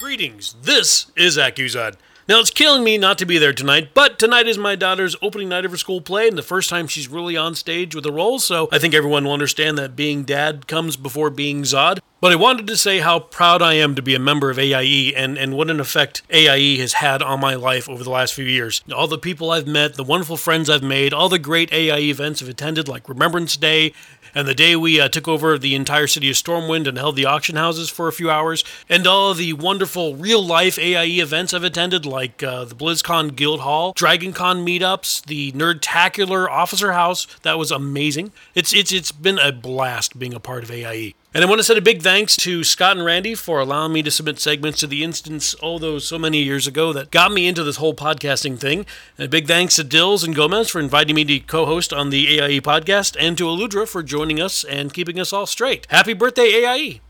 Greetings, this is Acuzod. Now, it's killing me not to be there tonight, but tonight is my daughter's opening night of her school play and the first time she's really on stage with a role, so I think everyone will understand that being dad comes before being Zod. But I wanted to say how proud I am to be a member of AIE and, and what an effect AIE has had on my life over the last few years. All the people I've met, the wonderful friends I've made, all the great AIE events I've attended, like Remembrance Day, and the day we uh, took over the entire city of Stormwind and held the auction houses for a few hours, and all the wonderful real life AIE events I've attended, like uh, the BlizzCon Guild Hall, Dragon Con meetups, the Nerdtacular Officer House. That was amazing. It's it's it's been a blast being a part of AIE. And I want to send a big thanks to Scott and Randy for allowing me to submit segments to the instance, those so many years ago that got me into this whole podcasting thing. And a big thanks to Dills and Gomez for inviting me to co host on the AIE podcast, and to Alludra for joining us and keeping us all straight. Happy birthday. AIE!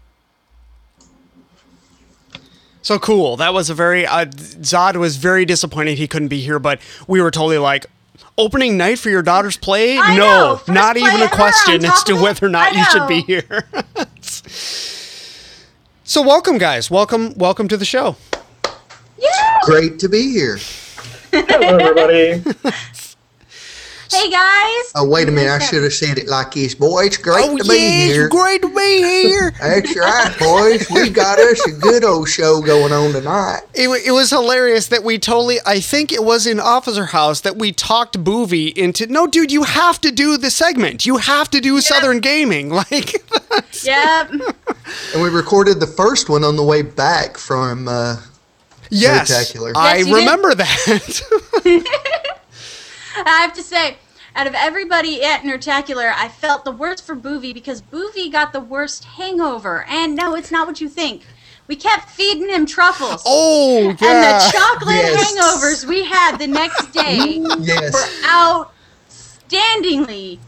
So cool. That was a very uh, Zod was very disappointed he couldn't be here, but we were totally like opening night for your daughter's play. I no, know, not even a question as to whether or not you should be here. so welcome, guys. Welcome, welcome to the show. Yeah! Great to be here. Hello, everybody. Hey guys! Oh, wait a minute. I should have said it like this. Boy, it's great oh to be yeah, here. it's great to be here. That's right, boys. We got us a good old show going on tonight. It, it was hilarious that we totally, I think it was in Officer House that we talked Bouvi into, no, dude, you have to do the segment. You have to do Southern Gaming. Like, Yep. And we recorded the first one on the way back from. Uh, yes, Spectacular. I Yes, you did. remember that. I have to say, out of everybody at Nerdtacular, I felt the worst for Bouvi because Bouvi got the worst hangover. And no, it's not what you think. We kept feeding him truffles. oh, and the chocolate Yes. hangovers we had the next day yes. were outstandingly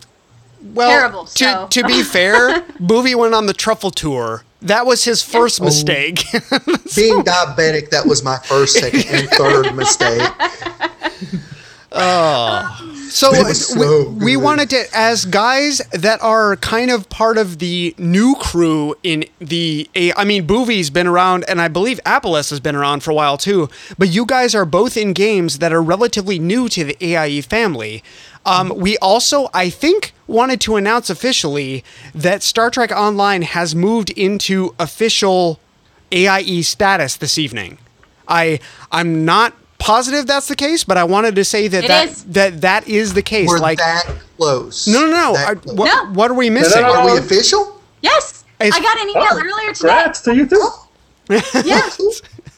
well, terrible, To, so- to be fair, Bouvi went on the truffle tour. That was his first oh. mistake. Being diabetic, that was my first, second, and third mistake. So, It was we, so we wanted to, as guys that are kind of part of the new crew in the, A- I mean, Bouvi's been around, and I believe Apolas has been around for a while too. But you guys are both in games that are relatively new to the AIE family. Um, we also, I think, wanted to announce officially that Star Trek Online has moved into official AIE status this evening. I I'm not positive that's the case, but I wanted to say that It that, is. that that is the case. We're like that close. no, no, no. That I, what, No. what are we missing? no, no. Are we official? Yes, It's- I got an email Oh, earlier today. Congrats to you too. Oh. Yeah,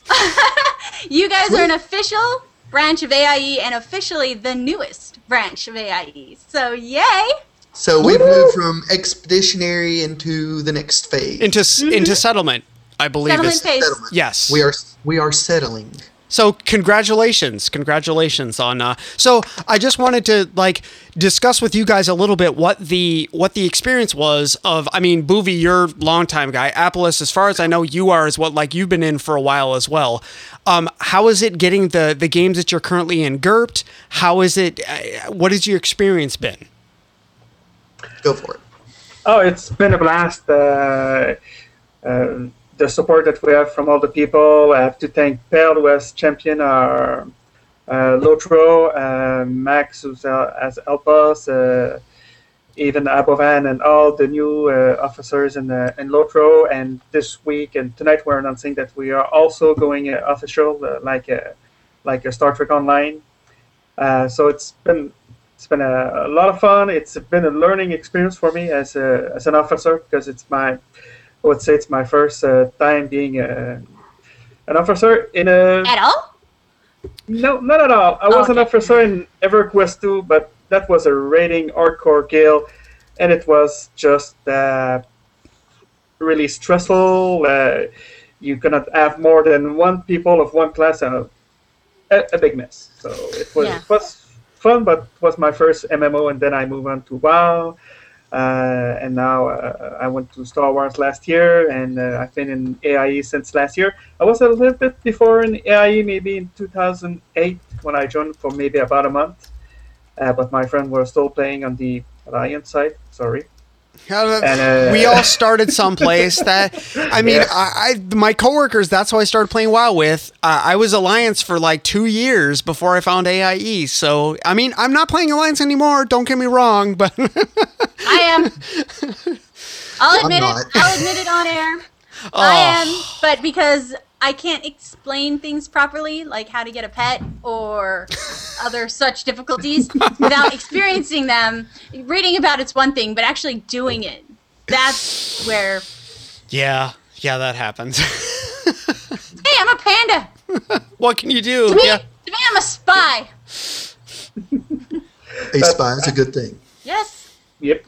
you guys are an official branch of AIE and officially the newest branch of AIE. So yay! So we've moved from expeditionary into the next phase. Into s into mm-hmm. settlement, I believe. Settlement is- phase. Settlement. Yes. We are we are settling. So congratulations, congratulations on. Uh, so I just wanted to like discuss with you guys a little bit what the what the experience was of. I mean, Bouvi, you're a longtime guy. Apolas, as far as I know, you are as what like you've been in for a while as well. Um, how is it getting the the games that you're currently in GURPT? How is it? Uh, what has your experience been? Go for it. Oh, it's been a blast. Uh, uh, the support that we have from all the people. I have to thank Pale, who has championed our uh, Lotro, uh, Max, who has helped us, uh, even Abovan, and all the new uh, officers in, the, in Lotro. And this week and tonight, we're announcing that we are also going uh, official, uh, like a, like a Star Trek Online. Uh, so it's been it's been a, a lot of fun. It's been a learning experience for me as a, as an officer because it's my I would say it's my first uh, time being a, an officer in a At all? no not at all. I was an Okay. officer in EverQuest 2, but that was a raiding hardcore guild, and it was just uh, really stressful. Uh, you cannot have more than one people of one class. Uh, a, a big mess. So it was Yeah. it was fun, but it was my first MMO, and then I moved on to WoW. Uh, and now uh, I went to Star Wars last year, and uh, I've been in AIE since last year. I was a little bit before in AIE, maybe in 2008 when I joined for maybe about a month. Uh, but my friend was still playing on the Alliance side. Sorry. Uh, And, uh, we all started someplace that I mean Yeah. I, I my coworkers that's how I started playing WoW with uh, I was Alliance for like two years before I found AIE so I mean I'm not playing Alliance anymore don't get me wrong but I am. I'll admit it. I'll admit it on air. I am, but because I can't explain things properly, like how to get a pet or other such difficulties, without experiencing them. Reading about it's one thing, but actually doing it, that's where. yeah yeah that happens Hey, I'm a panda. what can you do To me, yeah to me, I'm a spy. A spy is a good thing. Yes. Yep.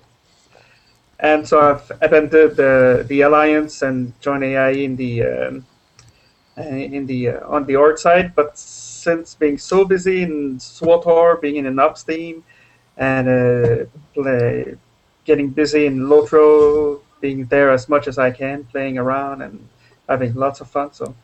And so I've, I've entered the the alliance and joined AI in the um, uh, in the uh, on the art side, but since being so busy in SWTOR, being in an ops team, and uh, play, getting busy in Lotro, being there as much as I can, playing around and having lots of fun. So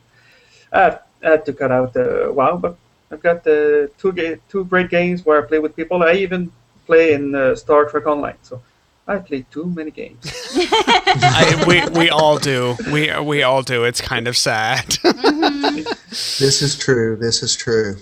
I had, I had to cut out the WoW, but I've got the two ga- two great games where I play with people. I even play in uh, Star Trek Online. So I play too many games. I, we, we all do we we all do it's kind of sad mm-hmm. This is true. This is true.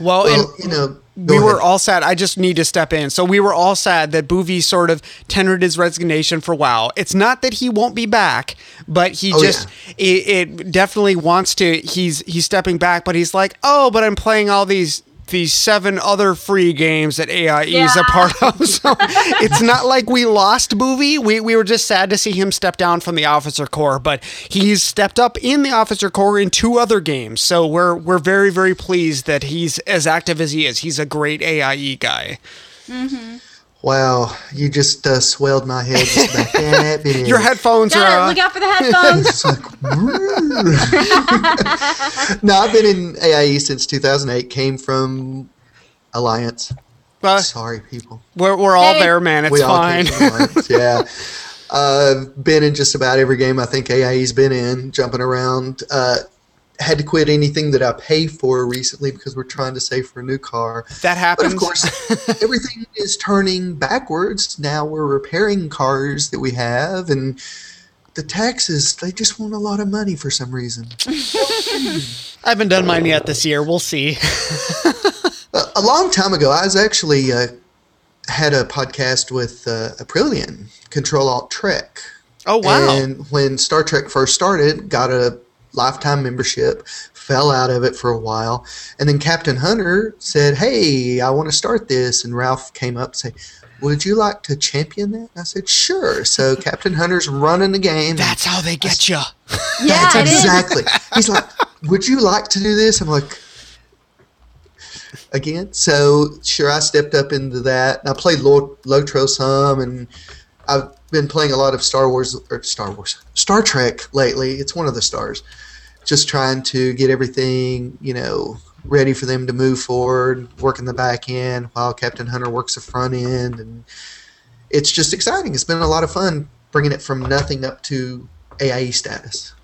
well, and you know, go we were all sad. I just need to step in. So we were all sad that Bouvi sort of tendered his resignation for WoW. It's not that he won't be back, but he Oh, just it, it definitely wants to. He's he's stepping back, but he's like, oh, but I'm playing all these these seven other free games that AIE is a part of. So it's not like we lost Bouvi. We we were just sad to see him step down from the officer corps, but he's stepped up in the officer corps in two other games. So we're we're very very pleased that he's as active as he is. He's a great AIE guy. Mm-hmm. Wow, you just uh, swelled my head just by that bit. Your headphones are. Gotta Uh, look out for the headphones. It's like, no, I've been in AIE since 2008. Came from Alliance. uh, Sorry, people. we're we're all Hey. there, man. It's we all fine. came from Alliance. yeah. Uh, been in just about every game I think AIE's been in, jumping around. Uh, had to quit anything that I pay for recently because we're trying to save for a new car. that But of course, everything is turning backwards. Now we're repairing cars that we have, and the taxes, they just want a lot of money for some reason. I haven't done mine yet this year. We'll see. a, a long time ago, I was actually uh, had a podcast with uh, Aprillian, Control Alt Trek. Oh wow. And when Star Trek first started, got a lifetime membership, fell out of it for a while, and then Captain Hunter said, "Hey, I want to start this." And Ralff came up and said, "Would you like to champion that?" And I said, "Sure." So Captain Hunter's running the game. That's how they get you. yeah, That's it is. exactly. He's like, "Would you like to do this?" I'm like, again. So sure, I stepped up into that. And I played Lo- Lotro some, and I've been playing a lot of Star Wars or Star Wars, Star Trek lately. It's one of the stars. Just trying to get everything, you know, ready for them to move forward, working the back end while Captain Hunter works the front end, and it's just exciting. It's been a lot of fun bringing it from nothing up to AIE status.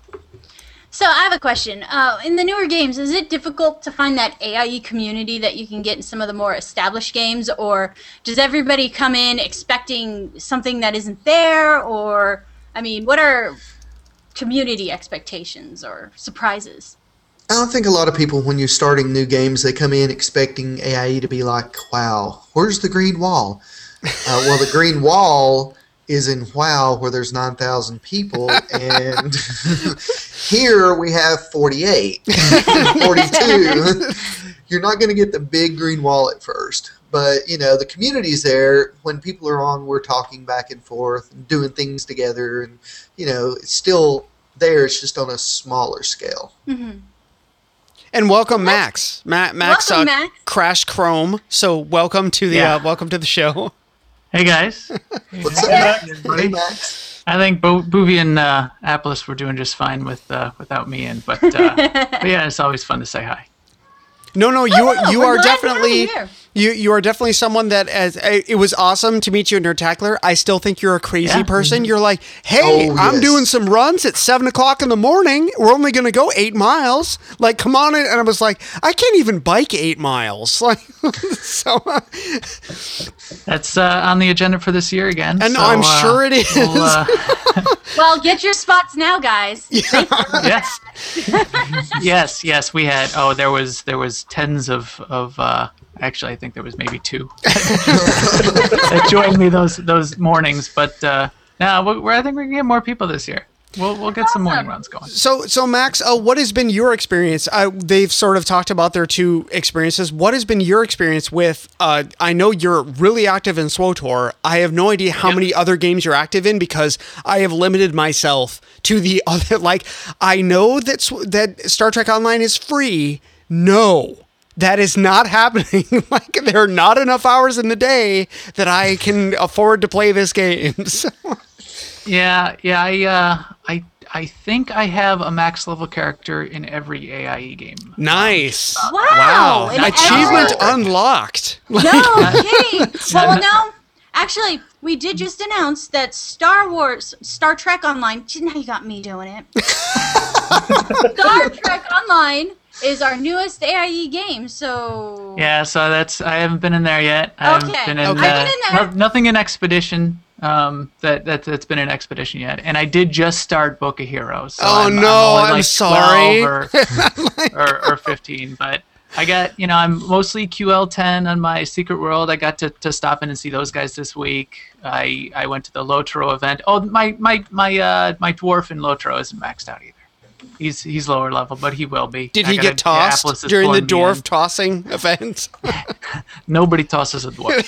So I have a question. Uh, in the newer games, is it difficult to find that AIE community that you can get in some of the more established games, or does everybody come in expecting something that isn't there? Or, I mean, what are community expectations or surprises? I don't think a lot of people, when you're starting new games, they come in expecting AIE to be like, wow, where's the green wall? Uh, well, the green wall is in WoW where there's 9,000 people, and here we have 48, 42. You're not going to get the big green wall at first. But, you know, the community's there. When people are on, we're talking back and forth and doing things together. And, you know, it's still there. It's just on a smaller scale. And welcome, Max. Ma- Max, Welcome, uh, Max. Crash Chrome. So welcome to the Yeah. uh, welcome to the show. Hey guys, What's up, Hey, Max? I think Bo- Bouvi and uh, Apples were doing just fine with uh, without me in, but, uh, but yeah, it's always fun to say hi. No, no, you Oh, you we're are glad to have definitely here. You you are definitely someone that as it was awesome to meet you in Nerdtacular. I still think you're a crazy Yeah. person. You're like, hey, Oh, I'm yes. doing some runs at seven o'clock in the morning. We're only gonna go eight miles. Like, come on in. And I was like, I can't even bike eight miles. Like, so uh, That's uh, on the agenda for this year again. And so, I'm uh, sure it is. we'll, uh, Well, get your spots now, guys. yes, yes, yes. We had. Oh, there was there was tens of of. Actually, I think there was maybe two that joined me those those mornings. But uh, now we're, I think we're gonna get more people this year. We'll we'll get some morning runs going. So, so Max, uh, what has been your experience? Uh, they've sort of talked about their two experiences. What has been your experience with? Uh, I know you're really active in SWTOR. I have no idea how many other games you're active in because I have limited myself to the other. Like, I know that that Star Trek Online is free. No. That is not happening. like there are not enough hours in the day that I can afford to play this game. So- Yeah, yeah. I uh, I I think I have a max level character in every AIE game. nice. Wow. Wow. Achievement every- unlocked. No kidding. Well, no. Actually, we did just announce that Star Wars, Star Trek Online. Now you got me doing it. Star Trek Online is our newest AIE game. So Yeah, so that's I haven't been in there yet. I haven't Okay. been in, Okay. uh, I've been in there. no- nothing in Expedition. Um, that, that that's been in Expedition yet, and I did just start Book of Heroes. So Oh, I'm, no, only I'm like sorry. Or, or, or 15, but I got you know I'm mostly QL10 on my Secret World. I got to, to stop in and see those guys this week. I I went to the Lotro event. Oh my my my uh my dwarf in Lotro isn't maxed out either. He's he's lower level, but he will be. Did he get tossed during the me in. dwarf tossing event? Nobody tosses a dwarf.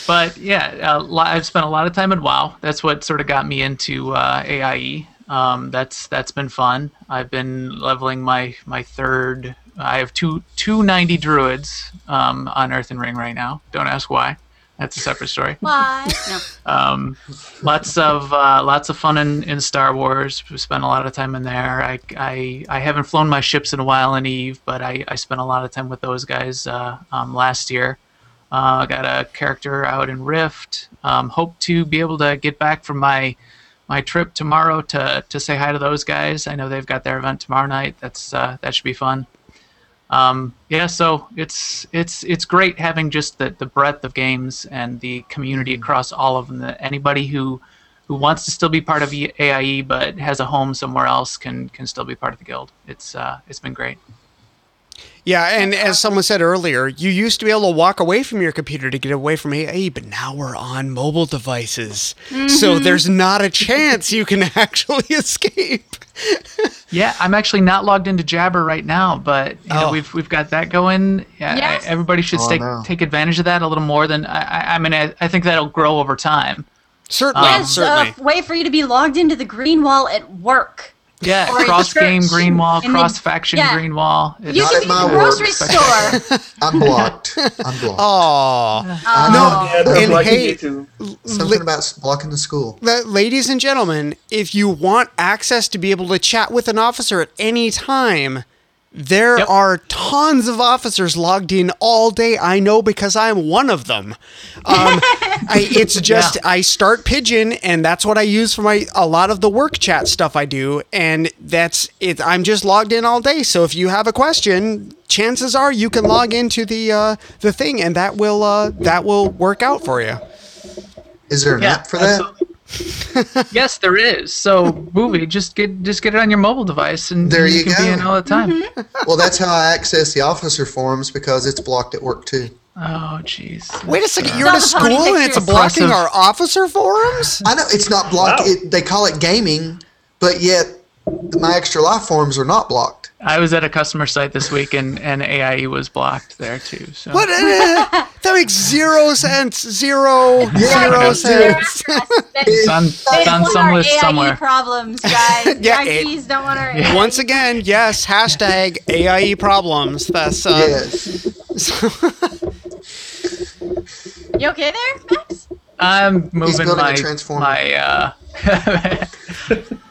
but yeah, uh, I've spent a lot of time in WoW. That's what sort of got me into uh, AIE. Um, that's that's been fun. I've been leveling my my third. I have two two ninety druids um, on Earthen Ring right now. Don't ask why. That's a separate story. why? No. Um, lots of uh, lots of fun in, in Star Wars. We spent a lot of time in there. I, I, I haven't flown my ships in a while in Eve, but I, I spent a lot of time with those guys uh, um, last year. Uh, got a character out in Rift. Um, hope to be able to get back from my my trip tomorrow to, to say hi to those guys. I know they've got their event tomorrow night. That's uh, that should be fun. Um, yeah, so it's it's it's great having just the, the breadth of games and the community across all of them. That anybody who who wants to still be part of AIE but has a home somewhere else can can still be part of the guild. It's uh, it's been great. Yeah, and as someone said earlier, you used to be able to walk away from your computer to get away from AE, but now we're on mobile devices. So mm-hmm. there's not a chance you can actually escape. Yeah, I'm actually not logged into Jabber right now, but you know Oh. we've we've got that going. Yeah, Yes. everybody should Oh, take no. take advantage of that a little more than I. I, I mean, I, I think that'll grow over time. Certainly, um, Yes, certainly. a way for you to be logged into the green wall at work. Yeah, Or cross game green wall, And then- cross faction yeah. green wall. It's- You Not can at be my in the grocery store. I'm blocked. I'm blocked. Aw. Oh. I know. Yeah, they're and hey- me too. Something about blocking the school. Ladies and gentlemen, if you want access to be able to chat with an officer at any time, there Yep. are tons of officers logged in all day. I know because I'm one of them. Um, I, it's just I start Pidgin, and that's what I use for my a lot of the work chat stuff I do, and that's it. I'm just logged in all day. So if you have a question, chances are you can log into the uh, the thing, and that will uh, that will work out for you. Is there an Yeah, app for that? absolutely. yes, there is. So, movie, just get just get it on your mobile device, and There and you can be go. in all the time. Mm-hmm. Well, that's how I access the officer forums because it's blocked at work too. Oh, jeez. Wait a second, you're All at a school and it's blocking Impressive. our officer forums? I know it's not blocked. Wow. It, they call it gaming, but yet my extra life forums are not blocked. I was at a customer site this week, and and AIE was blocked there too. So What? uh, that makes zero sense. Zero, zero Yeah. sense. it's on, They it's on some our list AIE somewhere. problems, guys. Yeah, Yankees don't want our AIE. Once again, yes, hashtag AIE problems. That's, uh, yes. You okay there, Max? I'm moving building a my transformer. my uh,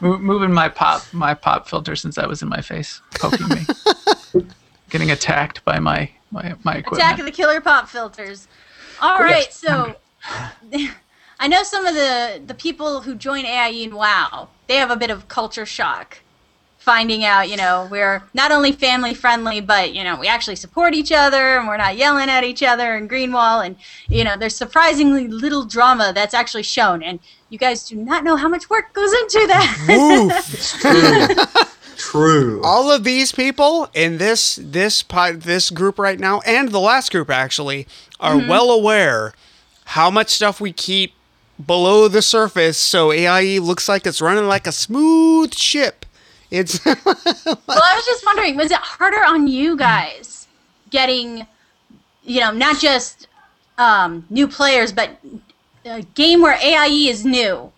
moving my pop my pop filter since that was in my face, poking me, getting attacked by my my my equipment. Attack of the Killer Pop filters. All right, so I know some of the the people who join AIE and WoW. They have a bit of culture shock, finding out you know we're not only family friendly, but you know we actually support each other and we're not yelling at each other in Greenwall, and you know there's surprisingly little drama that's actually shown, and you guys do not know how much work goes into that. True. All of these people in this this pod, this group right now, and the last group actually, are mm-hmm. well aware how much stuff we keep below the surface, so AIE looks like it's running like a smooth ship. It's well, I was just wondering, was it harder on you guys getting, you know, not just um, new players, but a game where AIE is new?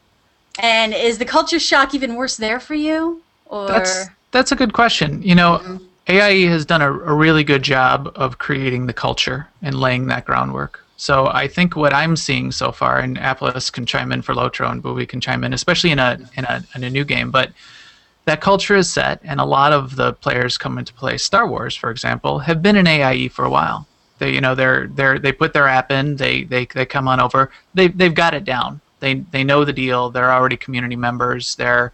And is the culture shock even worse there for you? Or That's that's a good question. You know, AIE has done a, a really good job of creating the culture and laying that groundwork. So I think what I'm seeing so far, and Apolas can chime in for Lotro, and Bouvi can chime in, especially in a in a in a new game, but that culture is set, and a lot of the players coming to play Star Wars, for example, have been in AIE for a while. They, you know, they're they're they put their app in, they they they come on over, they they've got it down. They they know the deal. They're already community members. They're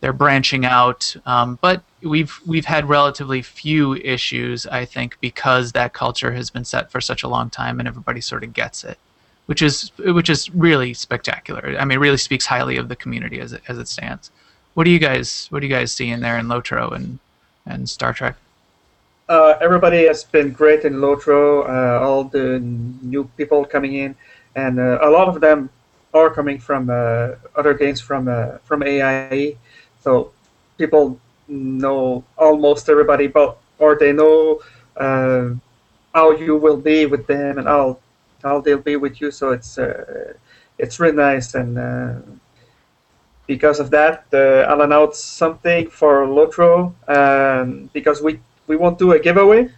they're branching out, um, but we've we've had relatively few issues, I think, because that culture has been set for such a long time, and everybody sort of gets it, which is which is really spectacular. I mean, really speaks highly of the community as it, as it stands. What do you guys What do you guys see in there in Lotro and and Star Trek? Uh, everybody has been great in Lotro. Uh, all the new people coming in, and uh, a lot of them are coming from uh, other games from uh, from AIE. So people know almost everybody, but or they know uh, how you will be with them and how how they'll be with you. So it's it's really nice and. Because of that, uh, I'll announce something for Lotro um, because we, we won't do a giveaway.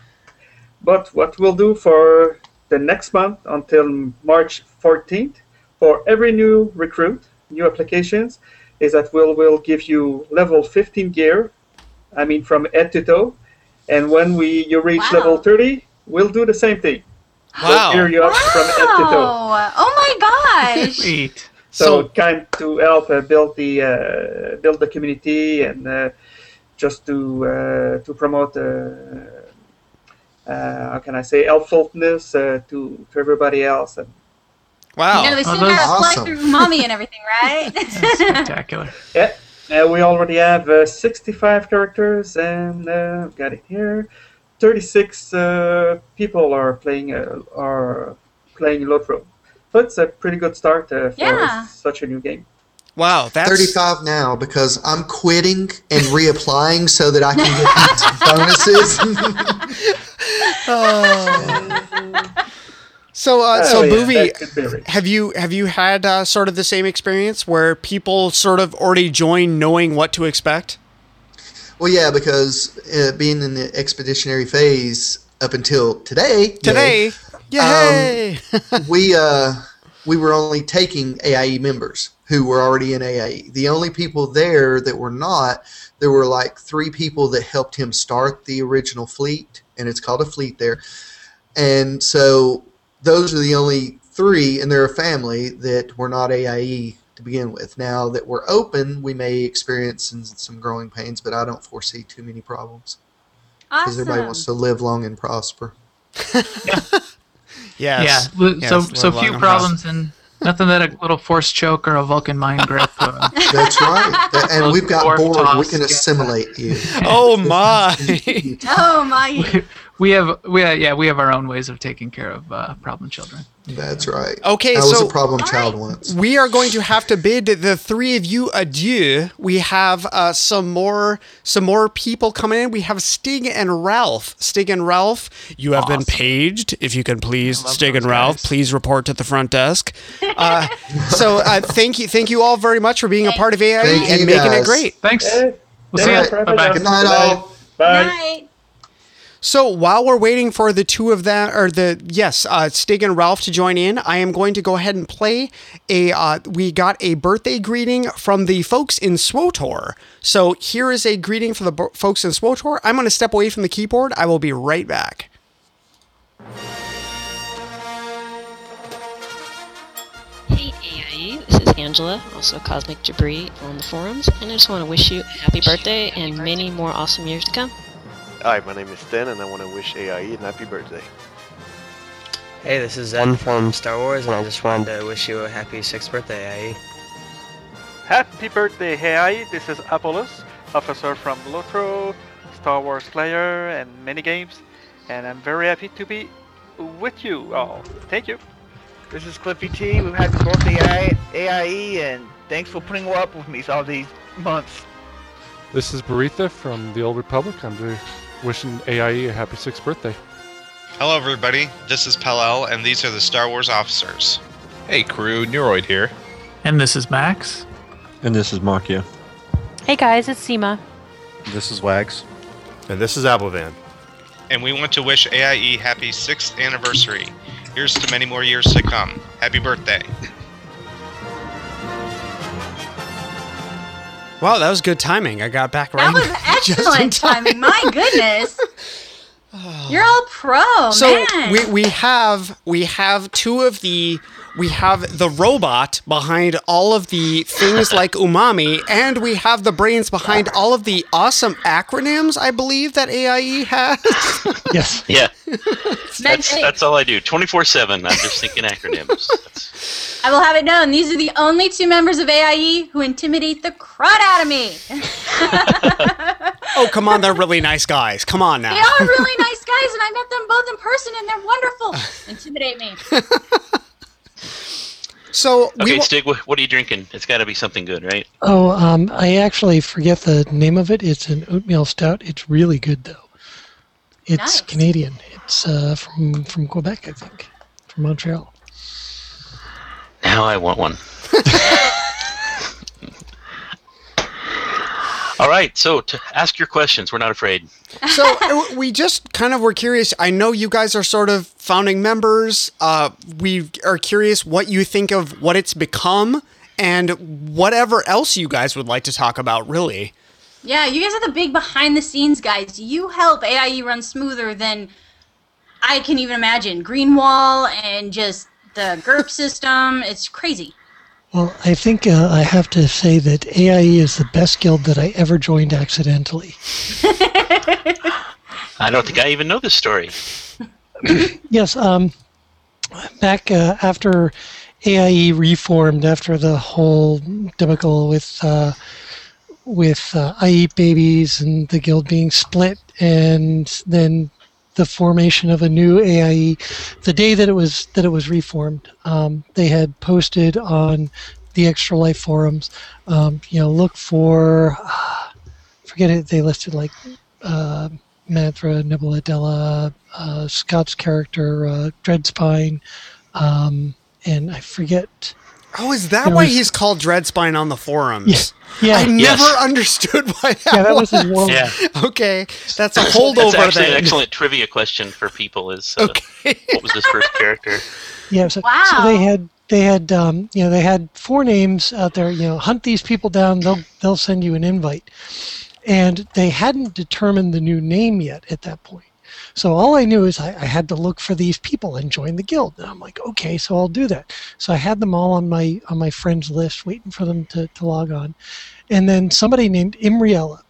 But what we'll do for the next month until March 14th, for every new recruit, new applications, is that we'll, we'll give you level 15 gear, I mean from head to toe. And when we you reach Wow. level 30, we'll do the same thing. We'll Wow. gear you up from head to toe. wow! Oh my gosh! Sweet. So, So- kind to help uh, build the uh, build the community and uh, just to uh, to promote uh, uh, how can I say helpfulness uh, to to everybody else. And wow. You know, they Oh, still those- gotta fly through mommy and everything, right? Spectacular. yeah, uh, we already have uh, 65 characters and uh, I've got it here. 36 uh, people are playing uh, are playing Lotro. So it's a pretty good start uh, for Yeah. such a new game. Wow, that's 35 now because I'm quitting and reapplying so that I can get these bonuses. so. Uh, so, Oh, yeah, Bouvi, that could be right. have you have you had uh, sort of the same experience where people sort of already join knowing what to expect? well, yeah, because uh, being in the expeditionary phase up until today, Today, yay! we uh, we were only taking AIE members who were already in AIE. The only people there that were not, there were like three people that helped him start the original fleet, and it's called a fleet there. And so those are the only three, and they're a family that were not AIE to begin with. Now that we're open, we may experience some growing pains, but I don't foresee too many problems because everybody wants to live long and prosper. yes. Yeah. l- Yes, so so few problems and nothing that a little force choke or a Vulcan mind grip. Uh, That's right. That- and we've got dwarf Borg. We can assimilate you. Oh my! Oh my! We have we uh, yeah we have our own ways of taking care of uh, problem children. That's right. Okay, I was a problem child Alright. once. we are going to have to bid the three of you adieu. We have uh, some more some more people coming in. We have Stigg and Ralff. Stigg and Ralff, you have been paged. If you can please, Stigg those and Ralff, guys. please report to the front desk. Uh, so uh, thank you, thank you all very much for being a part of AI and you, making it great. Thanks. Hey, We'll see you. right, Bye bye. Good night, Bye. all. Bye. Night. So while we're waiting for the two of them, or the yes, uh, Stigg and Ralff to join in, I am going to go ahead and play a. Uh, we got a birthday greeting from the folks in SWTOR. So here is a greeting for the bo- folks in SWTOR. I'm going to step away from the keyboard. I will be right back. Hey AIE, this is Angela, also Cosmic Debris on the forums, and I just want to wish you a happy birthday and many more awesome years to come. Hi, my name is Sten, and I want to wish AIE a happy birthday. Hey, this is Zen from Star Wars, and I just wanted to wish you a happy sixth birthday, AIE. Happy birthday, AIE. This is Apolas, officer from Lotro, Star Wars player, and many games, and I'm very happy to be with you all. Thank you. This is Cliffy T. We've had the birthday AIE, and thanks for putting up with me all these months. This is Baritha from the Old Republic. I'm just wishing AIE a happy sixth birthday. Hello, everybody. This is Pelel, and these are the Star Wars officers. Hey, crew. Neuroid here. And this is Max. And this is Makia. Hey guys, it's Seema. This is Wags. And this is Applevan. And we want to wish AIE happy sixth anniversary. Here's to many more years to come. Happy birthday. Wow, that was good timing. I got back right. That was excellent time. timing. My goodness. You're all pro, so man. we we have we have two of the we have the robot behind all of the things like umami and we have the brains behind all of the awesome acronyms i believe that aie has yes Yeah. That's, that's all I do. 24 7. I'm just thinking acronyms. I will have it known. These are the only two members of AIE who intimidate the crud out of me. oh come on they're really nice guys come on now They are really nice guys, and I met them both in person, and they're wonderful. Intimidate me. So Okay, Stigg, what, what are you drinking? It's got to be something good, right? Oh, um, I actually forget the name of it. It's an oatmeal stout. It's really good though. It's Nice. Canadian. It's uh, from from Quebec, I think, from Montreal. Now I want one. all right, so to ask your questions. We're not afraid. so uh, we just kind of were curious. I know you guys are sort of founding members. Uh, we are curious what you think of what it's become and whatever else you guys would like to talk about, really. Yeah, you guys are the big behind the scenes guys. You help AIE run smoother than I can even imagine. Green Wall and just the GURP system. It's crazy. Well, I think uh, I have to say that AIE is the best guild that I ever joined accidentally. I don't think I even know this story. yes, um, back uh, after AIE reformed, after the whole debacle with uh, with uh, I Eat Babies and the guild being split, and then the formation of a new AIE, the day that it was that it was reformed, um, they had posted on the Extra Life forums, um, you know, look for, forget it, they listed like uh, Della, uh, Scott's character, uh, Dreadspine, um, and I forget. Oh, is that There why was- he's called Dreadspine on the forums? Yeah. I never Yes. understood why that, Yeah, that was his was. world. Yeah. Okay, that's a That's holdover actually then. an excellent trivia question for people. Is uh, what was his first character? Yeah, so, so they had they had um, you know they had four names out there. You know, hunt these people down. They'll they'll send you an invite, and they hadn't determined the new name yet at that point. So all I knew is I, I had to look for these people and join the guild. And I'm like, okay, so I'll do that. So I had them all on my on my friends list, waiting for them to, to log on. And then somebody named Imriella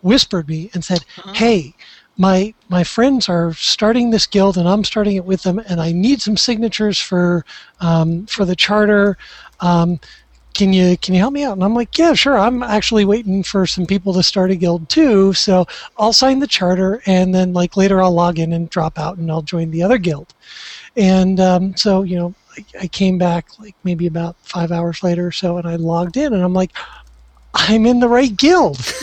whispered me and said, "Hey, my my friends are starting this guild, and I'm starting it with them, and I need some signatures for um, for the charter. Um, can you can you help me out?" And I'm like, "Yeah, sure. I'm actually waiting for some people to start a guild too, so I'll sign the charter, and then like later I'll log in and drop out, and I'll join the other guild." And um, so you know, I, I came back like maybe about five hours later or so, and I logged in, and I'm like, "I'm in the right guild."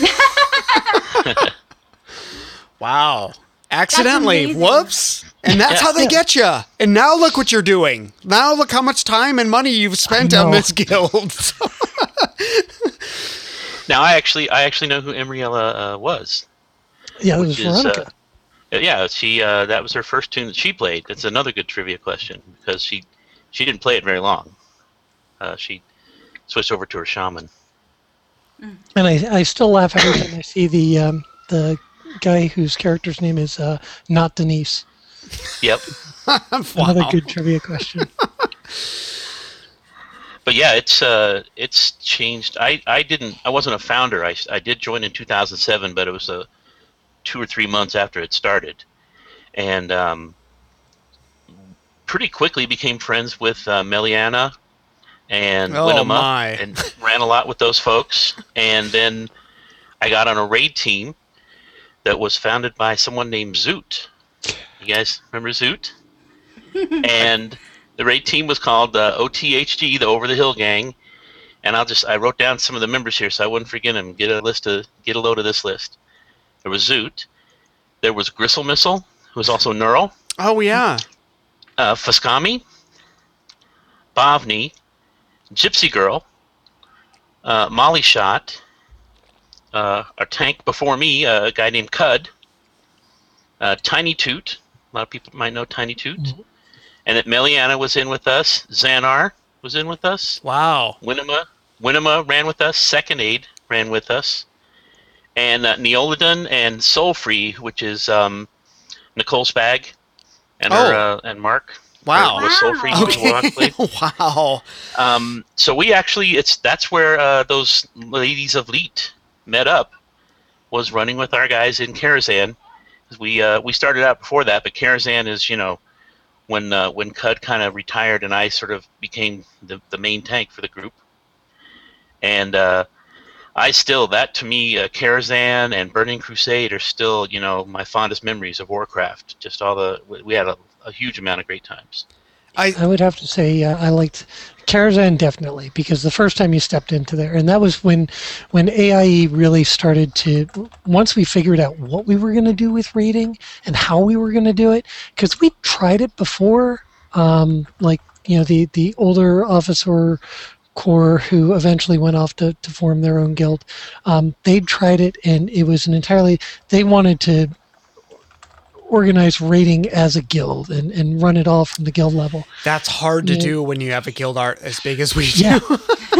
Wow. Accidentally. Whoops. And that's Yeah. how they get you. And now look what you're doing. Now look how much time and money you've spent on this guild. Now I actually I actually know who Emriella uh, was. yeah, it was which is, uh, Veronica. Uh, Yeah, she uh, that was her first toon that she played. That's another good trivia question because she she didn't play it very long. Uh, she switched over to her shaman. And I, I still laugh every time I see the um, the guy whose character's name is uh, not Denise. Yep. Another good trivia question. But yeah, it's uh, it's changed. I, I didn't. I wasn't a founder. I, I did join in 2007, but it was a two or three months after it started, and um, pretty quickly became friends with uh, Meliana and Oh, Winema, my. and ran a lot with those folks. And then I got on a raid team that was founded by someone named Zoot. You guys remember Zoot? and the raid team was called uh, OTHG, the Over the Hill Gang. And I'll just I wrote down some of the members here so I wouldn't forget them. Get a list of get a load of this list. There was Zoot. There was Gristle Missile, who was also Neural. Oh yeah. Uh, Fuscami, Bovni, Gypsy Girl, uh, Molly Shot, uh, a tank before me, uh, a guy named Cud, uh, Tiny Toot. A lot of people might know Tiny Toot. And that Meliana was in with us. Xanar was in with us. Wow. Winema, Winema ran with us. Second Aid ran with us. And uh, Neolodon and Soulfree, which is um, Nicole Spag and her Oh. uh, and Mark. Wow. Was Soulfree who was wow. Um, so we actually it's that's where uh, those ladies of Leet met up was running with our guys in Karazhan. 'Cause We uh, we started out before that, but Karazhan is you know when uh, when Cud kind of retired and I sort of became the, the main tank for the group. And uh, I still that to me uh, Karazhan and Burning Crusade are still you know my fondest memories of Warcraft. Just all the we- we had a, a huge amount of great times. I, would have to say uh, I liked Karazhan definitely because the first time you stepped into there, and that was when when AIE really started to. Once we figured out what we were going to do with reading and how we were going to do it, because we tried it before, um, like you know the the older officer corps who eventually went off to, to form their own guild. Um, they tried it, and it was an entirely. They wanted to organize rating as a guild and, and run it all from the guild level. That's hard to Yeah. do when you have a guild art as big as we do.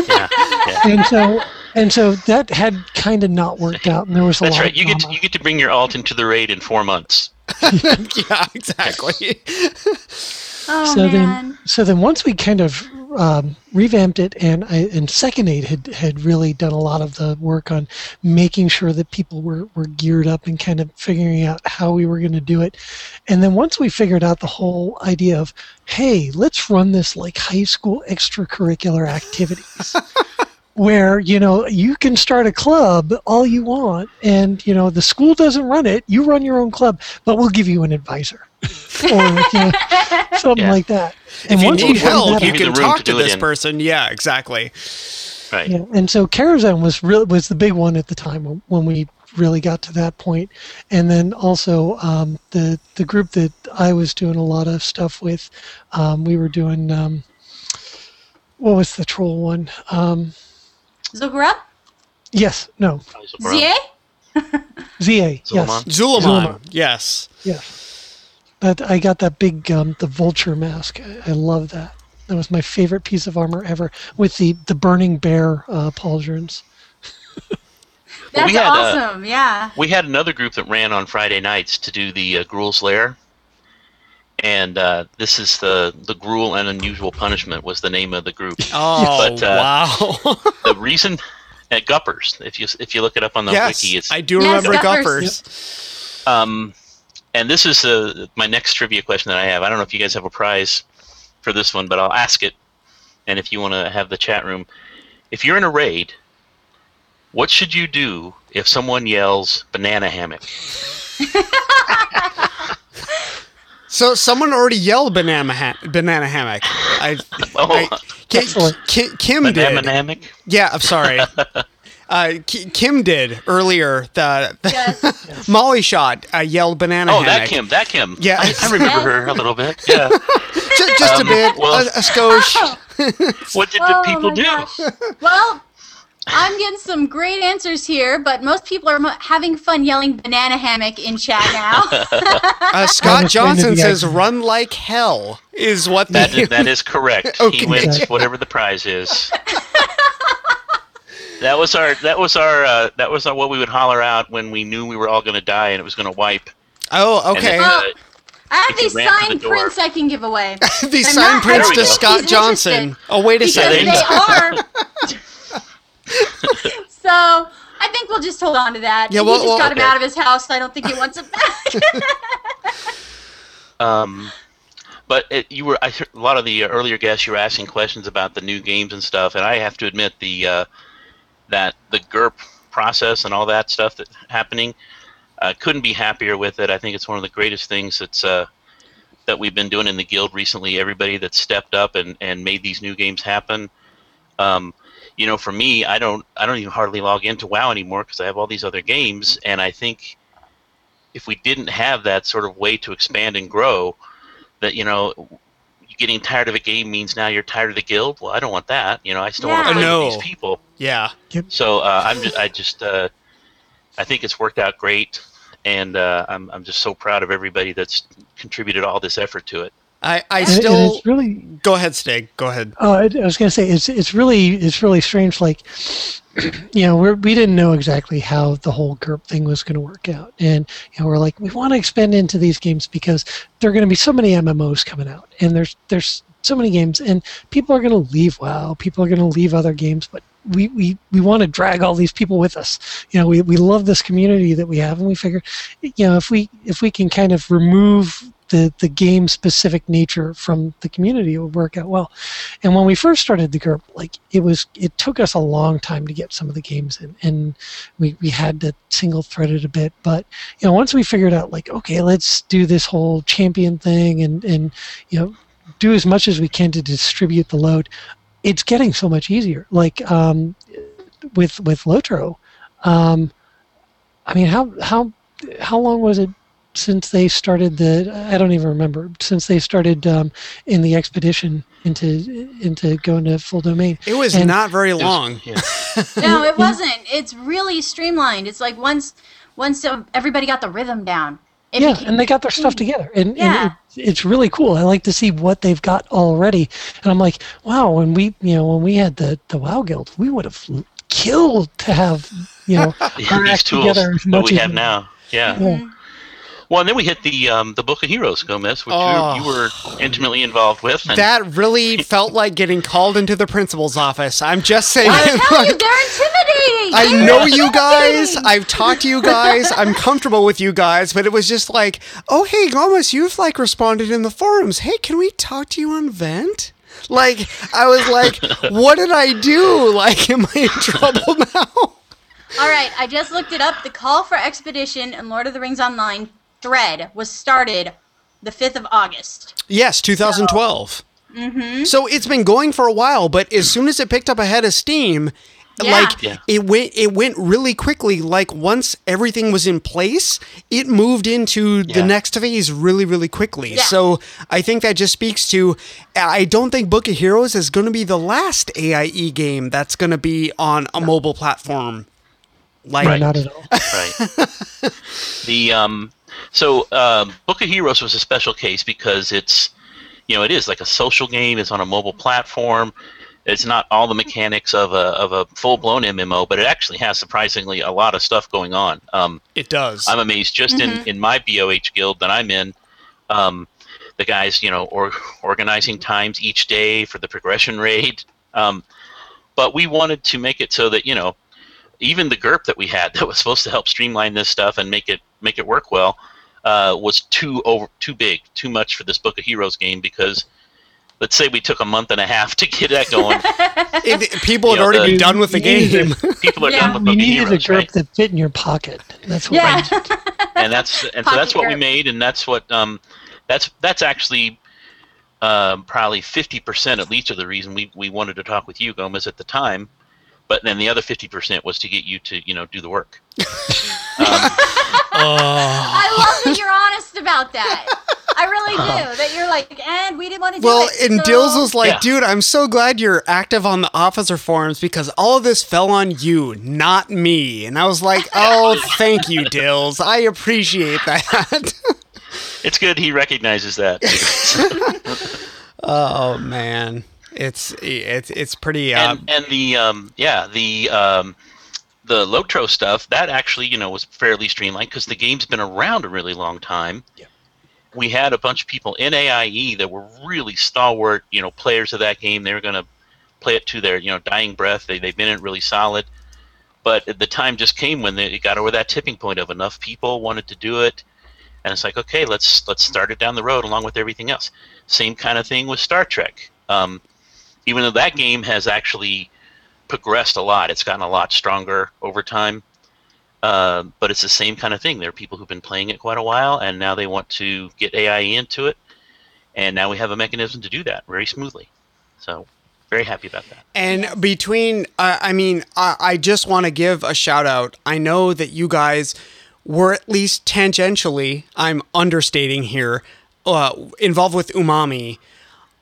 Yeah. and so and so that had kind of not worked out, and there was a That's lot right. of You get to, you get to bring your alt into the raid in four months. yeah, exactly. Oh so man. then so then once we kind of um, revamped it and I, and second aid had had really done a lot of the work on making sure that people were, were geared up and kind of figuring out how we were going to do it. And then once we figured out the whole idea of hey let's run this like high school extracurricular activities where you know you can start a club all you want and you know the school doesn't run it. You run your own club but we'll give you an advisor or you know, something like that if you once need we help, that you out- can talk to this person. Yeah, exactly. Right. yeah, and so Karazhan was really was the big one at the time when, when we really got to that point. point, and then also um, the the group that I was doing a lot of stuff with, um, we were doing um, what was the troll one? Um, Zugura? yes, no, ZA? ZA, yes, Zul'Aman. Yes. Yes. That I got that big um, the vulture mask. I, I love that. That was my favorite piece of armor ever with the the burning bear uh, pauldrons. Well, That's we had, uh, awesome. yeah. We had another group that ran on Friday nights to do the uh, Gruul's Lair, and uh, this is the the Gruel and Unusual Punishment was the name of the group. Oh, but, uh, wow. the reason at Guppers, if you if you look it up on the Yes, wiki, it's I do Yes, remember Guppers. Guppers. Um, and this is uh, my next trivia question that I have. I don't know if you guys have a prize for this one, but I'll ask it. And if you want to have the chat room, if you're in a raid, what should you do if someone yells banana hammock? So someone already yelled banana ha- banana hammock. I, I Ki- Ki- Kim did. Banana hammock? Yeah, I'm sorry. Uh, Kim did earlier. The, the Molly shot uh, yelled banana Oh, hammock. that Kim, that Kim. Yeah. I, I remember her a little bit. Yeah. just, just Um, a bit, well- a, a skosh. What did Oh the people my do? gosh. Well, I'm getting some great answers here, but most people are mo- having fun yelling banana hammock in chat now. Uh, Scott Johnson says, "Run like hell" is what the That is, that is correct. Okay. He wins whatever the prize is. That was our that was our uh, that was our, what we would holler out when we knew we were all going to die and it was going to wipe. Oh, okay. then, uh, I have If you these ran to the prints I can give away. these I'm sign not prints to. Scott He's Johnson. Oh, wait a because second. they are. so I think we'll just hold on to that. Yeah, he well- just well, got him out of his house. I don't think he wants it back. Um, but it, you were I heard a lot of the uh, earlier guests. You were asking questions about the new games and stuff, and I have to admit the uh, that the GURP process and all that stuff that's happening. Uh, couldn't be happier with it. I think it's one of the greatest things that's uh, that we've been doing in the guild recently. Everybody that stepped up and, and made these new games happen. Um, you know, for me, I don't I don't even hardly log into WoW anymore because I have all these other games, and I think if we didn't have that sort of way to expand and grow, that you know, getting tired of a game means now you're tired of the guild. Well, I don't want that. You know, I still want Yeah. to play No. with these people. Yeah. So uh, I'm just, I just uh, I think it's worked out great, and uh, I'm I'm just so proud of everybody that's contributed all this effort to it. I, I And- and still it's really go ahead, Stigg. Go ahead. Oh, I, I was gonna say it's it's really it's really strange. Like, you know, we're, we didn't know exactly how the whole GURP thing was going to work out, and you know, we're like, we want to expand into these games because there are going to be so many MMOs coming out, and there's there's so many games, and people are going to leave WoW, people are going to leave other games, but we, we, we want to drag all these people with us. You know, we, we love this community that we have, and we figure, you know, if we if we can kind of remove the, the game specific nature from the community, it would work out well. And when we first started the group, like it was, it took us a long time to get some of the games in, and we, we had to single thread it a bit. But you know, once we figured out, like, okay, let's do this whole champion thing, and and you know, do as much as we can to distribute the load. It's getting so much easier. Like um, with with Lotro, um, I mean, how how how long was it since they started the? I don't even remember. Since they started um, in the expedition into into going to full domain. It was And- not very long. no, it wasn't. It's really streamlined. It's like once once everybody got the rhythm down. It yeah, became- and they got their stuff together, and, Yeah. and it, it's really cool. I like to see what they've got already, and I'm like, wow. When we, you know, when we had the the WoW Guild, we would have killed to have, you know, Yeah, our these act tools together as much we as have now. Yeah. Yeah. Well, and then we hit the um, the Book of Heroes, Gomez, which Oh. you, you were intimately involved with. And That really felt like getting called into the principal's office. I'm just saying. I tell you, like, they're intimidating. I They're know you guys. I've talked to you guys. I'm comfortable with you guys, but it was just like, oh hey, Gomez, you've like responded in the forums. Hey, can we talk to you on Vent? Like, I was like, what did I do? Like, am I in trouble now? All right, I just looked it up. The call for expedition in Lord of the Rings Online thread was started the 5th of August. Yes, 2012. Mm-hmm. So it's been going for a while, but as soon as it picked up ahead of Steam, Yeah. like Yeah. it went it went really quickly. Like once everything was in place, it moved into the next phase really, really quickly. Yeah. So I think that just speaks to I don't think Book of Heroes is going to be the last AIE game that's going to be on a mobile platform. Like Right. not at all. right. the um, so um, Book of Heroes was a special case because it's you know it is like a social game. It's on a mobile platform. It's not all the mechanics of a of a full blown MMO, but it actually has surprisingly a lot of stuff going on. Um, it does. I'm amazed just in, in my BOH guild that I'm in. Um, the guys, you know, or, organizing times each day for the progression raid. Um, but we wanted to make it so that you know, even the GURP that we had that was supposed to help streamline this stuff and make it make it work well, uh, was too over too big, too much for this Book of Heroes game because. Let's say we took a month and a half to get that going. If people You had know, already the- been done with the You needed game. People are Yeah. done with You Book of needed a Heroes, grip right? that fit in your pocket. That's what Yeah. we and that's and so that's Pocket what we made, and that's what um, that's that's actually um, probably fifty percent at least of the reason we, we wanted to talk with you, Gomez, at the time. But then the other fifty percent was to get you to you know do the work. Um, Oh. I love that you're honest about that. I really really do. That you're like, and we didn't want to do Well, it. and so- Dills was like, Yeah. dude, I'm so glad you're active on the officer forums because all of this fell on you, not me. And I was like, oh, thank you, Dills. I appreciate that. It's good he recognizes that. oh man, it's it's it's pretty. Uh, and, and the um, yeah the um, the Lotro stuff that actually you know was fairly streamlined because the game's been around a really long time. Yeah. We had a bunch of people in AIE that were really stalwart, you know, players of that game. They were going to play it to their you know dying breath. They they've been in it really solid. But the time just came when they got over that tipping point of enough people wanted to do it, and it's like, okay, let's let's start it down the road along with everything else. Same kind of thing with Star Trek. Um, even though that game has actually progressed a lot, it's gotten a lot stronger over time. Uh, but it's the same kind of thing. There are people who've been playing it quite a while, and now they want to get AI into it, and now we have a mechanism to do that very smoothly. So, very happy about that. And between, uh, I mean, I, I just want to give a shout out. I know that you guys were at least tangentially, I'm understating here, uh, involved with Umami.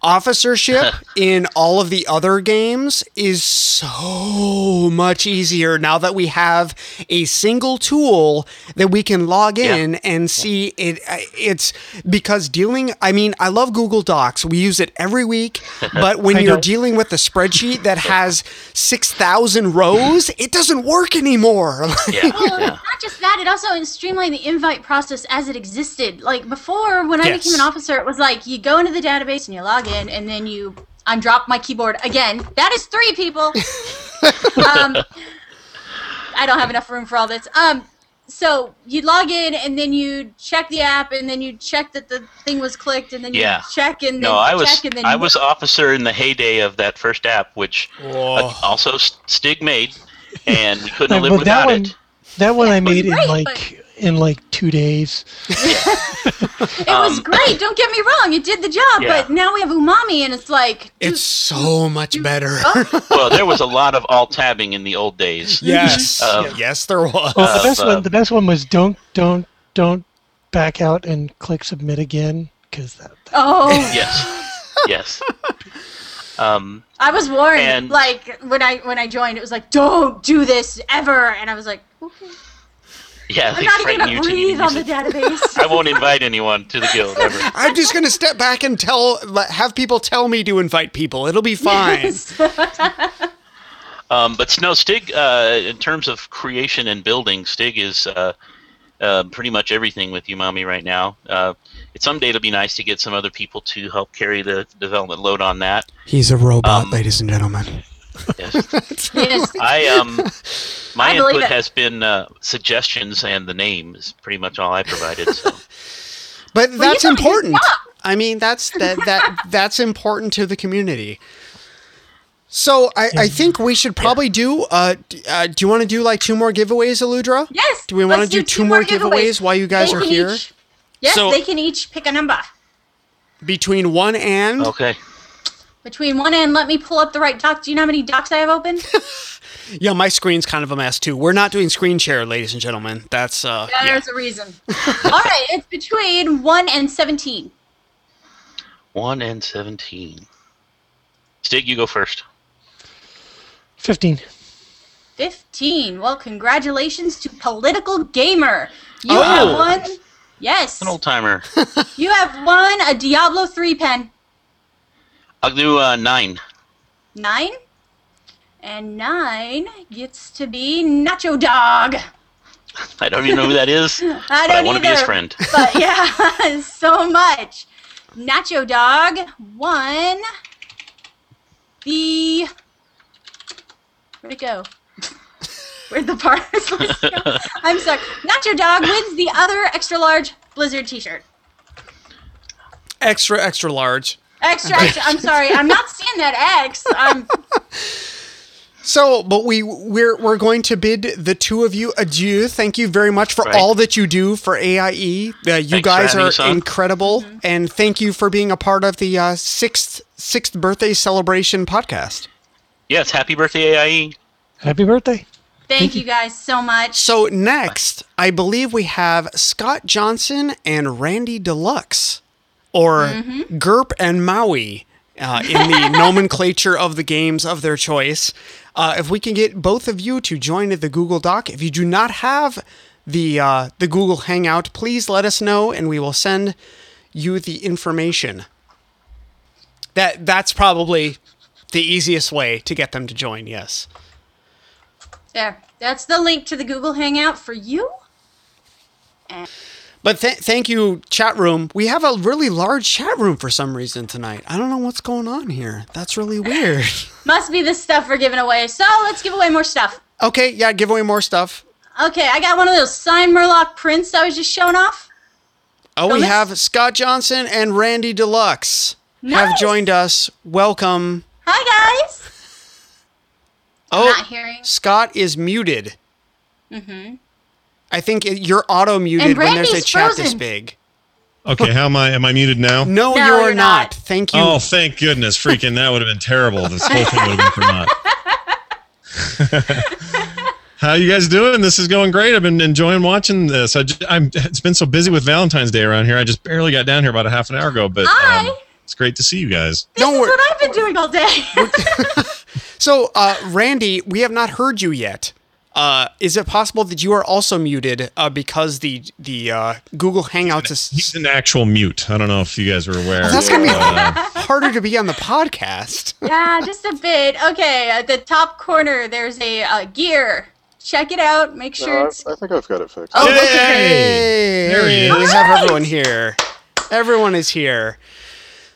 Officership in all of the other games is so much easier now that we have a single tool that we can log in and see it. It's because dealing, I mean, I love Google Docs. We use it every week, but when I you're know. dealing with a spreadsheet that has 6,000 rows, it doesn't work anymore. Well, not just that, it also streamlined the invite process as it existed. Like before, when I Yes. became an officer, it was like you go into the database and you log in, and then you undrop my keyboard again. That is three people. um, I don't have enough room for all this. Um, so you'd log in, and then you check the app, and then you check that the thing was clicked, and then you Yeah. check, and then No, I was check, and then I was officer in the heyday of that first app, which uh, also S- Stigg made, and we couldn't have But that without one, it. that one I made in great, like in like two days. It was great. Don't get me wrong; it did the job. Um, Yeah. But now we have umami, and it's like it's so much better. well, there was a lot of alt tabbing in the old days. yes. Uh, yes, there was. Well, the best uh, one, the best one was don't don't don't back out and click submit again because that. oh. yes, yes. Um, I was warned, And- like when I when I joined, it was like, "Don't do this ever," and I was like, "Okay." Yeah, "I'm they not even gonna you to breathe even on the database." I won't invite anyone to the guild ever. I'm just gonna step back and tell, have people tell me to invite people. It'll be fine. Um, but no, Stigg, uh, in terms of creation and building, Stigg is uh, uh, pretty much everything with Umami right now. Uh, it someday it'll be nice to get some other people to help carry the development load on that. He's a robot, Um, ladies and gentlemen. Yes. yes. I um, my I input it. has been uh, suggestions, and the name is pretty much all I provided. So But Well, that's you got a good important. I mean, that's that that that's important to the community. So I, I think we should probably do. Uh, uh, do you want to do like two more giveaways, Alludra? yes. Do we want to let's do two more giveaways while you guys They are here? each- yes, So- they can each pick a number Between one and okay, between one and. Let me pull up the right doc. Do you know how many docs I have open? yeah, my screen's kind of a mess too. We're not doing screen share, ladies and gentlemen. That's uh, Yeah, yeah. There's a reason. All right, it's between one and seventeen. one and seventeen. Stigg, you go first. Fifteen. 15. Well, congratulations to Political Gamer. You Oh. have won. Yes. An old timer. You have won a Diablo 3 pen. I'll do uh, nine. Nine. And nine gets to be Nacho Dog. I don't even know who that is. I but I don't want to be his friend. But yeah, so much. Nacho Dog won the. Where'd it go? Where'd the parts list go? I'm sorry. Nacho Dog wins the other extra large Blizzard t shirt. extra extra large. Extra, extra. I'm sorry. I'm not seeing that X. I'm. So, but we we're we're going to bid the two of you adieu. Thank you very much for Right. all that you do for AIE. Uh, you for guys having are us on. incredible, and thank you for being a part of the uh, sixth sixth birthday celebration podcast. Yes, happy birthday, AIE. Happy birthday. Thank you guys so much. So next, I believe we have Scott Johnson and Randy Deluxe, or Mhm. GURP and Maui uh, in the nomenclature of the games of their choice. Uh, if we can get both of you to join the Google Doc, if you do not have the uh, the Google Hangout, please let us know, and we will send you the information. That that's probably the easiest way to get them to join. Yes. There. That's the link to the Google Hangout for you. And But th- thank you, chat room. We have a really large chat room for some reason tonight. I don't know what's going on here. That's really weird. must be the stuff we're giving away. So let's give away more stuff. okay, yeah, give away more stuff. Okay, I got one of those signed Murloc prints I was just showing off. Oh, we Thomas? have Scott Johnson and Randy Deluxe have joined us. Welcome. Hi guys. Oh, not hearing. Scott is muted. Mm-hmm. I think it- you're auto muted when there's a Randy's chat this big. Okay, how am I? Am I muted now? No, No, you are you're not. not. Thank you. Oh, thank goodness! Freaking, that would have been terrible. This whole thing would have been for naught. How you guys doing? This is going great. I've been enjoying watching this. I just, I'm. It's been so busy with Valentine's Day around here. I just barely got down here about a half an hour ago, but um, it's great to see you guys. This is what I've been doing all day. So, uh, Randy, we have not heard you yet. Uh, is it possible that you are also muted uh, because the the uh, Google Hangouts is He's an actual mute. I don't know if you guys were aware. Oh, that's gonna be Uh, harder to be on the podcast? yeah, just a bit. Okay, at the top corner, there's a uh, gear. Check it out. Make sure No, it's. I, I think I've got it fixed. Oh, okay. Hey, There he we have Alright. everyone here. Everyone is here.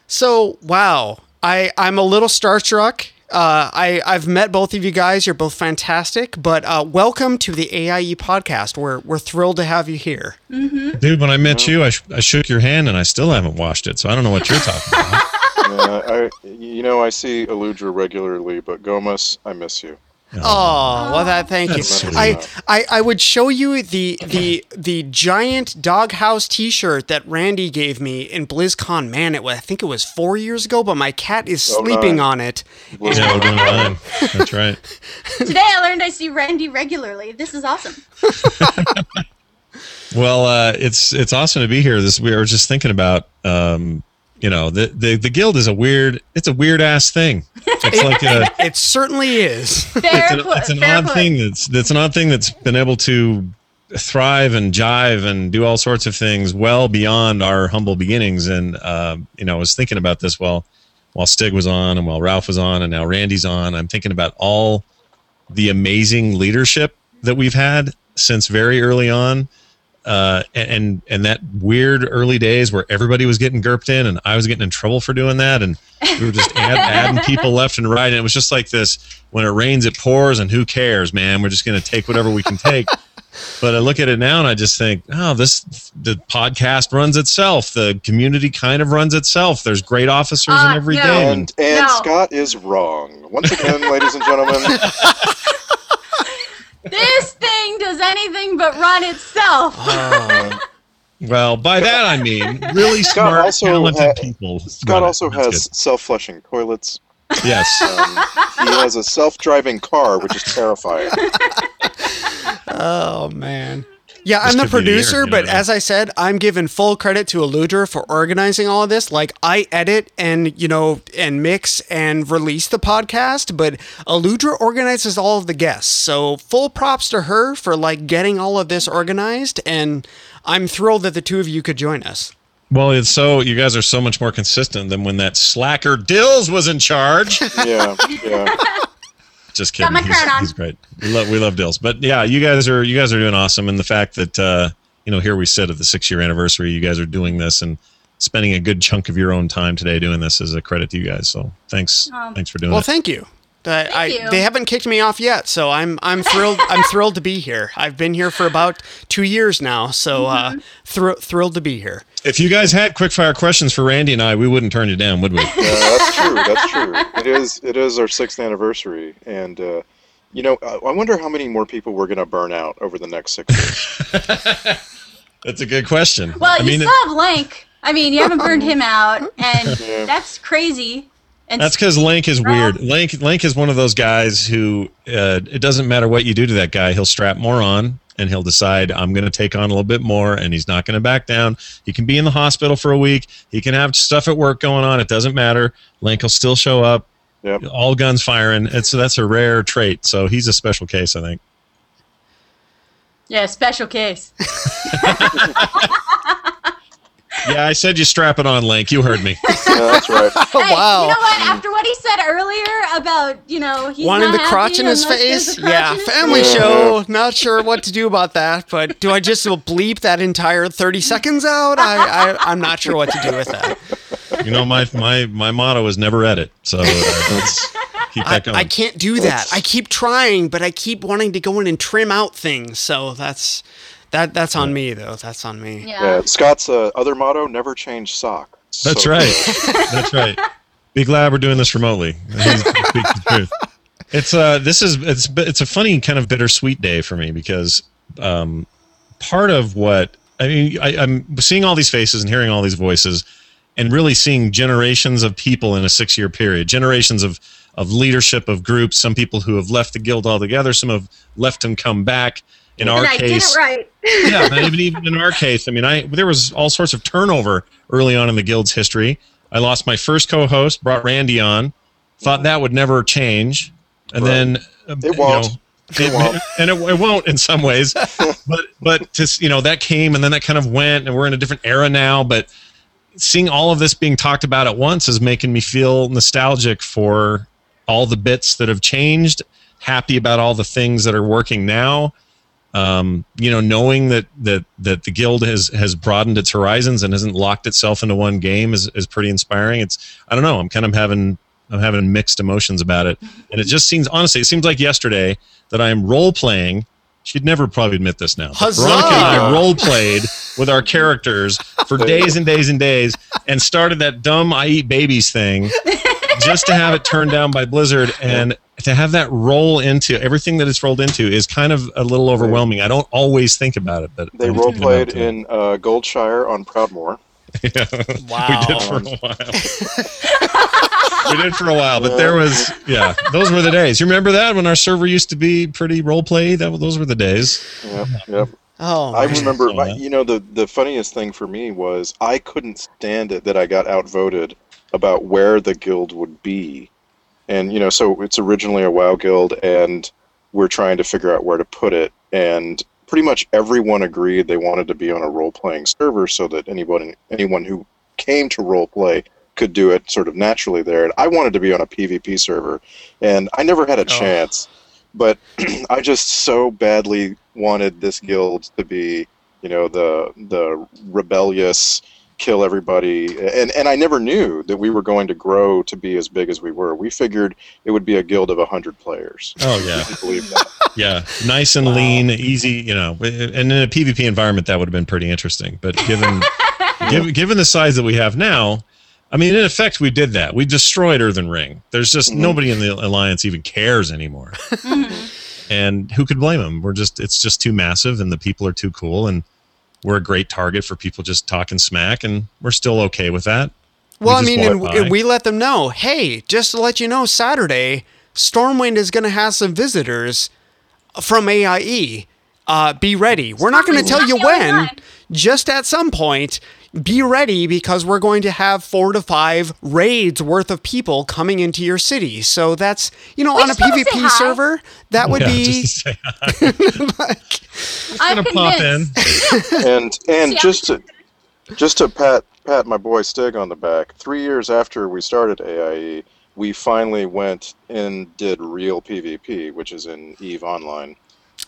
So wow, I I'm a little starstruck. Uh, I I've met both of you guys. You're both fantastic. But uh, welcome to the AIE podcast. We're we're thrilled to have you here. Mm-hmm. dude, when I met you, I, sh- I shook your hand and I still haven't washed it, so I don't know what you're talking about. Yeah, I, you know, I see Alludra regularly, but Gomez, I miss you. Oh, well, that thank you. Sweet. I, I I would show you the the the giant doghouse T-shirt that Randy gave me in BlizzCon. Man, it was, I think it was four years ago, but my cat is Oh, sleeping nine. on it. Yeah, we're. That's right. Today I learned I see Randy regularly. This is awesome. Well, uh, it's it's awesome to be here. This we were just thinking about. Um, you know, the, the the guild is a weird. It's a weird ass thing. It's like a. It certainly is. Fair it's an, it's an odd put. thing that's that's an odd thing that's been able to thrive and jive and do all sorts of things well beyond our humble beginnings. And um, you know, I was thinking about this while while Stigg was on and while Ralff was on and now Randy's on. I'm thinking about all the amazing leadership that we've had since very early on. Uh, and and that weird early days where everybody was getting gurped in and I was getting in trouble for doing that. And we were just add, adding people left and right. And it was just like this when it rains it pours and who cares man? We're just going to take whatever we can take. But I look at it now and I just think oh this the podcast runs itself. The community kind of runs itself. There's great officers in Uh, every no. game. And and No. Scott is wrong. Once again, ladies and gentlemen. This thing does anything but run itself. Uh, well by that I mean really Scott smart also talented ha- people Scott run it. also has self-flushing toilets. yes Um, he has a self-driving car, which is terrifying. Oh man. Yeah, This I'm the could be the year, producer, you but know. as I said, I'm giving full credit to Alludra for organizing all of this. Like I edit and you know and mix and release the podcast, but Alludra organizes all of the guests. So full props to her for like getting all of this organized and I'm thrilled that the two of you could join us. Well, it's so you guys are so much more consistent than when that slacker Dills was in charge. Yeah, yeah. Just Got kidding. my He's, on. he's great. We love we love Dills. But yeah, you guys are you guys are doing awesome, and the fact that uh, you know here we sit at the six year anniversary, you guys are doing this and spending a good chunk of your own time today doing this is a credit to you guys. So thanks Um, thanks for doing it. Well, it. thank you. I, I, you. They haven't kicked me off yet, so I'm I'm thrilled. I'm thrilled to be here. I've been here for about two years now, so uh, thr- thrilled to be here. If you guys had quick fire questions for Randy and I, we wouldn't turn you down, would we? Yeah, that's true. That's true. It is. It is our sixth anniversary, and uh, you know, I, I wonder how many more people we're going to burn out over the next six years. That's a good question. Well, I you mean, still have Link. I mean, you haven't burned him out, and Yeah. that's crazy. And That's because Link is weird. Link Link is one of those guys who uh, it doesn't matter what you do to that guy, he'll strap more on and he'll decide I'm going to take on a little bit more, and he's not going to back down. He can be in the hospital for a week. He can have stuff at work going on. It doesn't matter. Link will still show up. Yep. All guns firing. It's that's a rare trait. So he's a special case, I think. Yeah, special case. Yeah, I said you strap it on, Link. You heard me. that's right. Hey, wow. You know what? After what he said earlier about, you know, he's Wanting not the crotch happy in his face? crotch Yeah, his family face. show. Not sure what to do about that, but do I just bleep that entire 30 seconds out? I, I, I'm not sure what to do with that. You know, my my my motto is never edit. So uh, let's keep I, that going. I can't do that. I keep trying, but I keep wanting to go in and trim out things. So that's that. That's on me, though. That's on me. Yeah, Scott's uh, other motto: never change sock. That's So right. That's right. Be glad we're doing this remotely. He's the truth. It's uh, this is it's it's a funny kind of bittersweet day for me because um, part of what I mean, I, I'm seeing all these faces and hearing all these voices, and really seeing generations of people in a six year period, generations of of leadership of groups. Some people who have left the guild altogether, some have left and come back. In our and I case, did it right. yeah, not even even in our case. I mean, I there was all sorts of turnover early on in the guild's history. I lost my first co-host, brought Randy on, thought that would never change, and then uh, It won't. You know, it, won't. and it, it won't in some ways, but but just you know that came and then that kind of went, and we're in a different era now. But seeing all of this being talked about at once is making me feel nostalgic for all the bits that have changed. Happy about all the things that are working now um, you know, knowing that that that the guild has has broadened its horizons and hasn't locked itself into one game is is pretty inspiring. It's I don't know, I'm kind of having I'm having mixed emotions about it, and it just seems honestly, it seems like yesterday that I am role playing. She'd never probably admit this now. Huzzah! Veronica and I role played with our characters for days and days and days, and started that dumb "I eat babies" thing just to have it turned down by Blizzard and to have that roll into everything that it's rolled into is kind of a little overwhelming. I don't always think about it, but They I'm role thinking about played it. in uh, Goldshire on Proudmoore. Yeah, Wow. we did for a while. we did for a while, but there was yeah, those were the days. You remember that when our server used to be pretty role play? That those were the days. Yep, yep. Oh, I man. remember. My, you know, the the funniest thing for me was I couldn't stand it that I got outvoted about where the guild would be, and you know, so it's originally a WoW guild, and we're trying to figure out where to put it, and pretty much everyone agreed they wanted to be on a role playing server so that anyone anyone who came to role play could do it sort of naturally there. And I wanted to be on a PvP server, and I never had a oh. chance. But I just so badly wanted this guild to be, you know, the the rebellious, kill everybody, and and I never knew that we were going to grow to be as big as we were. We figured it would be a guild of hundred players. Oh yeah. Believe that. Yeah, nice and lean, easy. You know, and in a PvP environment, that would have been pretty interesting. But given given, given the size that we have now, I mean, in effect, we did that. We destroyed Earthen Ring. There's just Mm-hmm. nobody in the alliance even cares anymore. and who could blame them? We're just it's just too massive, and the people are too cool, and we're a great target for people just talking smack, and we're still okay with that. We Well, I mean, blow and it w- by. we let them know, hey, just to let you know, Saturday, Stormwind is going to have some visitors from AIE. Uh, be ready. We're not going to tell you when, just at some point. Be ready because we're going to have four to five raids worth of people coming into your city. So that's, you know, We on a just wanna say PvP server, that would Yeah, be. just to say I'm gonna pop in. and and See, just to just to pat pat my boy Stigg on the back. Three years after we started AIE, we finally went and did real PvP, which is in Eve Online.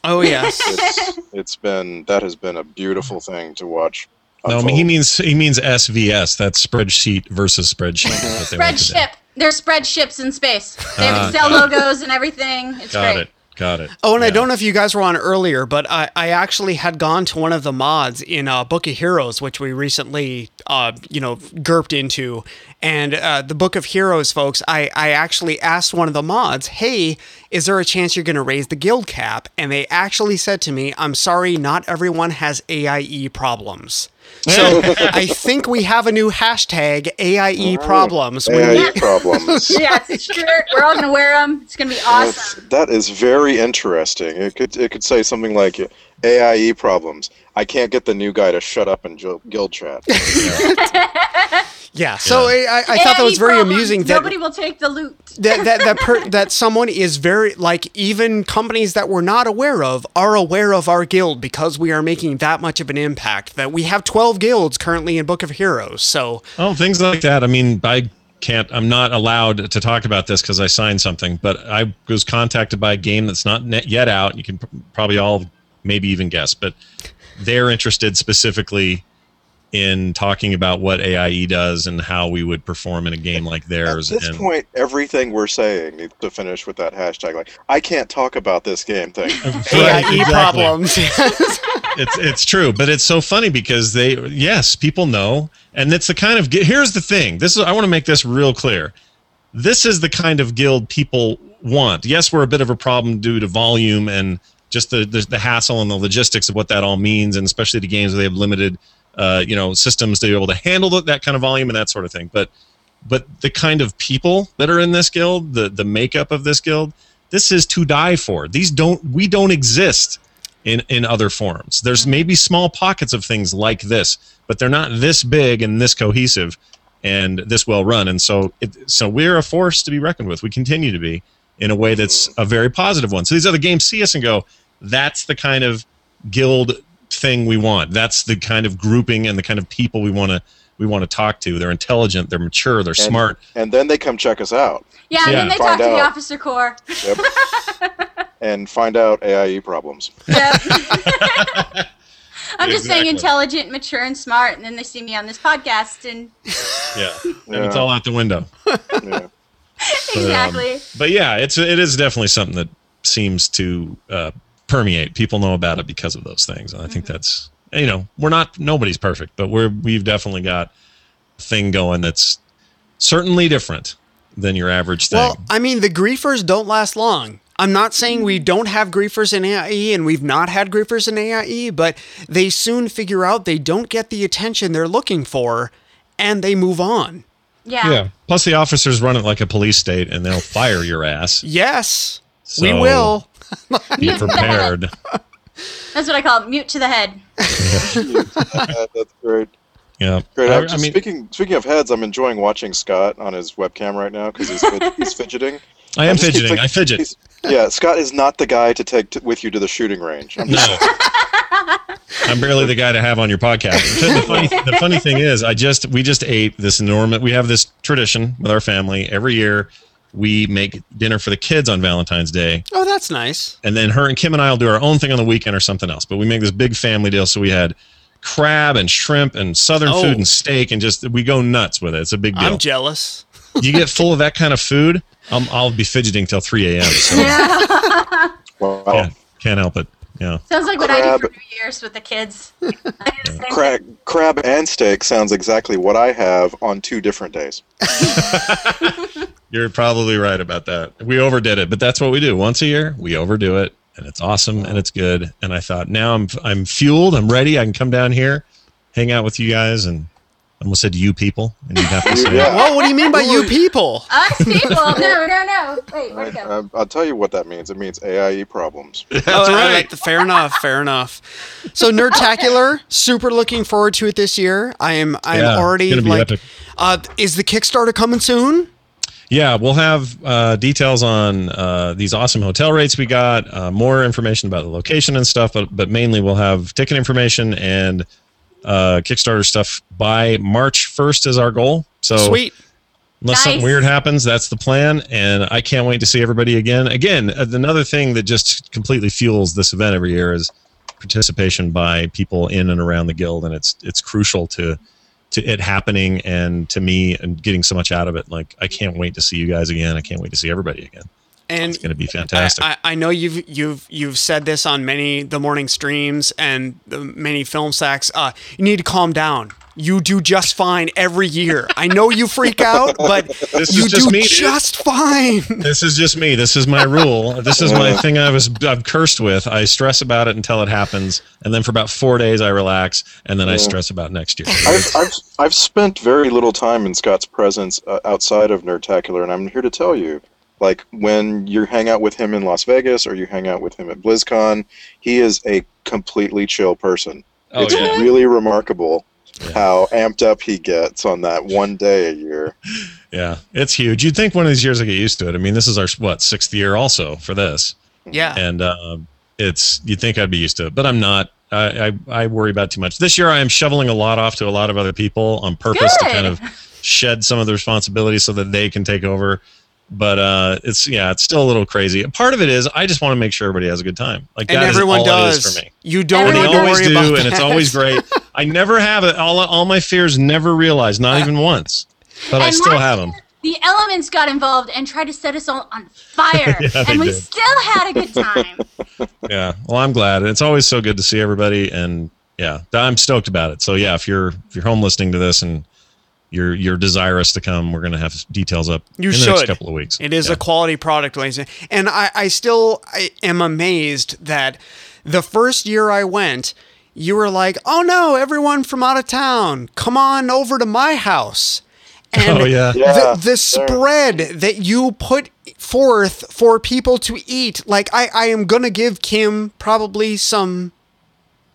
Oh, yes. It's, it's been that has been a beautiful thing to watch. No, I mean, he means he means SVS. That's spreadsheet versus spreadsheet. is what they went to do. Spreadship. They're spread ships in space. They have Ah, Excel logos and everything. It's Got great. it. Got it. Oh, and I don't know if you guys were on earlier, but I, I actually had gone to one of the mods in uh, Book of Heroes, which we recently, uh, you know, GURPed into. And uh, the Book of Heroes, folks, I, I actually asked one of the mods, hey, is there a chance you're going to raise the guild cap? And they actually said to me, I'm sorry, not everyone has AIE problems. So I think we have a new hashtag AIE oh, problems. We AIE need- problems. yes, sure. We're all gonna wear them. It's gonna be awesome. That's, that is very interesting. It could it could say something like AIE problems. I can't get the new guy to shut up in gil- guild chat. Yeah. So I, I, I thought that was very problems. amusing that Nobody will take the loot. that that that, per, that someone is very like even companies that we're not aware of are aware of our guild because we are making that much of an impact. That we have twelve guilds currently in Book of Heroes. So Oh, things like that. I mean, I can't. I'm not allowed to talk about this because I signed something. But I was contacted by a game that's not net yet out. You can pr- probably all maybe even guess, but they're interested specifically in talking about what AIE does and how we would perform in a game like theirs. At this and point, everything we're saying needs to finish with that hashtag. Like, I can't talk about this game thing. Right, AIE problems. it's it's true, but it's so funny because they yes, people know, and it's the kind of here's the thing. This is I want to make this real clear. This is the kind of guild people want. Yes, we're a bit of a problem due to volume and just the the, the hassle and the logistics of what that all means, and especially the games where they have limited, uh, you know, systems to be able to handle that, kind of volume and that sort of thing. But but the kind of people that are in this guild, the the makeup of this guild, this is to die for. These don't we don't exist in in other forums. There's maybe small pockets of things like this, but they're not this big and this cohesive and this well run. And so it, so we're a force to be reckoned with. We continue to be in a way that's a very positive one. So these other games see us and go, that's the kind of guild thing we want. That's the kind of grouping and the kind of people we want to we want to talk to. They're intelligent, they're mature, they're And- smart. And then they come check us out. Yeah, and then Yeah. they talk Find to the officer corps. Yep. and find out AIE problems. I'm just saying intelligent, mature, and smart, and then they see me on this podcast, and Yeah. And it's all out the window. Yeah. But, um, exactly. but yeah, it's it is definitely something that seems to uh, permeate. People know about it because of those things, and I Mm-hmm. think that's you know we're not nobody's perfect, but we're we've definitely got a thing going that's certainly different than your average thing. Well, I mean, the griefers don't last long. I'm not saying we don't have griefers in AIE and we've not had griefers in AIE, but they soon figure out they don't get the attention they're looking for and they move on. Yeah. Yeah. Plus, the officers run it like a police state, and they'll fire your ass. Yes, we will. Be prepared. That's what I call it, mute to the head. Uh, that's great. Yeah. Great. I- I'm I just mean- speaking speaking of heads, I'm enjoying watching Scott on his webcam right now because he's fid- he's fidgeting. I am just keep fidgeting. I fidget. Yeah, Scott is not the guy to take t- with you to the shooting range. I'm No. I'm barely the guy to have on your podcast. The funny, the funny thing is, I just we just ate this enormous. We have this tradition with our family every year. We make dinner for the kids on Valentine's Day, Oh, that's nice. and then her and Kim and I will do our own thing on the weekend or something else. But we make this big family deal. So we had crab and shrimp and southern Oh. food and steak, and just we go nuts with it. It's a big deal. I'm jealous. you get full of that kind of food, um, I'll be fidgeting till 3 a.m. So wow. yeah, can't help it. Yeah. Sounds like what I do for New Year's with the kids. I do the same crab, crab and steak sounds exactly what I have on two different days. You're probably right about that. We overdid it, but that's what we do. Once a year, we overdo it, and it's awesome and it's good. And I thought, now I'm I'm fueled, I'm ready. I can come down here, hang out with you guys, and I almost said you people, and you have to say, Yeah. Whoa, what do you mean by you people? Us people. No, no, no. Wait, where'd it I, go? I, I'll tell you what that means. It means AIE problems. That's right. fair enough. Fair enough. So Nerdtacular, super looking forward to it this year. I am. I'm Yeah, already gonna be like. epic. Uh, is the Kickstarter coming soon? Yeah, we'll have uh, details on uh, these awesome hotel rates we got, uh, more information about the location and stuff, but, but mainly we'll have ticket information and uh, Kickstarter stuff by March 1st is our goal. So Sweet. Unless something weird happens, that's the plan, and I can't wait to see everybody again. Again, uh, another thing that just completely fuels this event every year is participation by people in and around the guild, and it's it's crucial to to it happening and to me and getting so much out of it. Like I can't wait to see you guys again. I can't wait to see everybody again. And It's going to be fantastic. I, I know you've you've you've said this on many the morning streams and the many film sacks. Uh, you need to calm down. you do just fine every year. I know you freak out, but This you is just do me, just fine. This is just me. This is my rule. This is my thing. I was I'm cursed with. I stress about it until it happens, and then for about four days I relax, and then I stress about next year. I've, I've, I've spent very little time in Scott's presence uh, outside of Nerdtacular, and I'm here to tell you, like when you hang out with him in Las Vegas or you hang out with him at BlizzCon, he is a completely chill person. Oh, it's yeah. really remarkable how amped up he gets on that one day a year. Yeah, it's huge. You'd think one of these years I get used to it. I mean, this is our what sixth year also for this, Yeah. and uh, it's you'd think I'd be used to it, but I'm not. I, I I worry about too much. This year I am shoveling a lot off to a lot of other people on purpose to kind of shed some of the responsibility so that they can take over. But uh, it's yeah, it's still a little crazy. Part of it is I just want to make sure everybody has a good time. Like And that is everyone all it is does. for me. You don't And need they to always worry do, about and it's always great. I never have it. All all my fears never realized, not even once. But I still last have them. The elements got involved and tried to set us all on fire, Yeah, and we did. still had a good time. Yeah. Well, I'm glad. and It's always so good to see everybody, and yeah, I'm stoked about it. So yeah, if you're if you're home listening to this and you're you're desirous to come, we're gonna have details up You in the should. next couple of weeks. It is Yeah. a quality product, ladies. and- And I, I still I am amazed that the first year I went, you were like, "Oh no, everyone from out of town, come on over to my house." And Oh, yeah. Yeah, the, the spread that you put forth for people to eat, like I, I am gonna give Kim probably some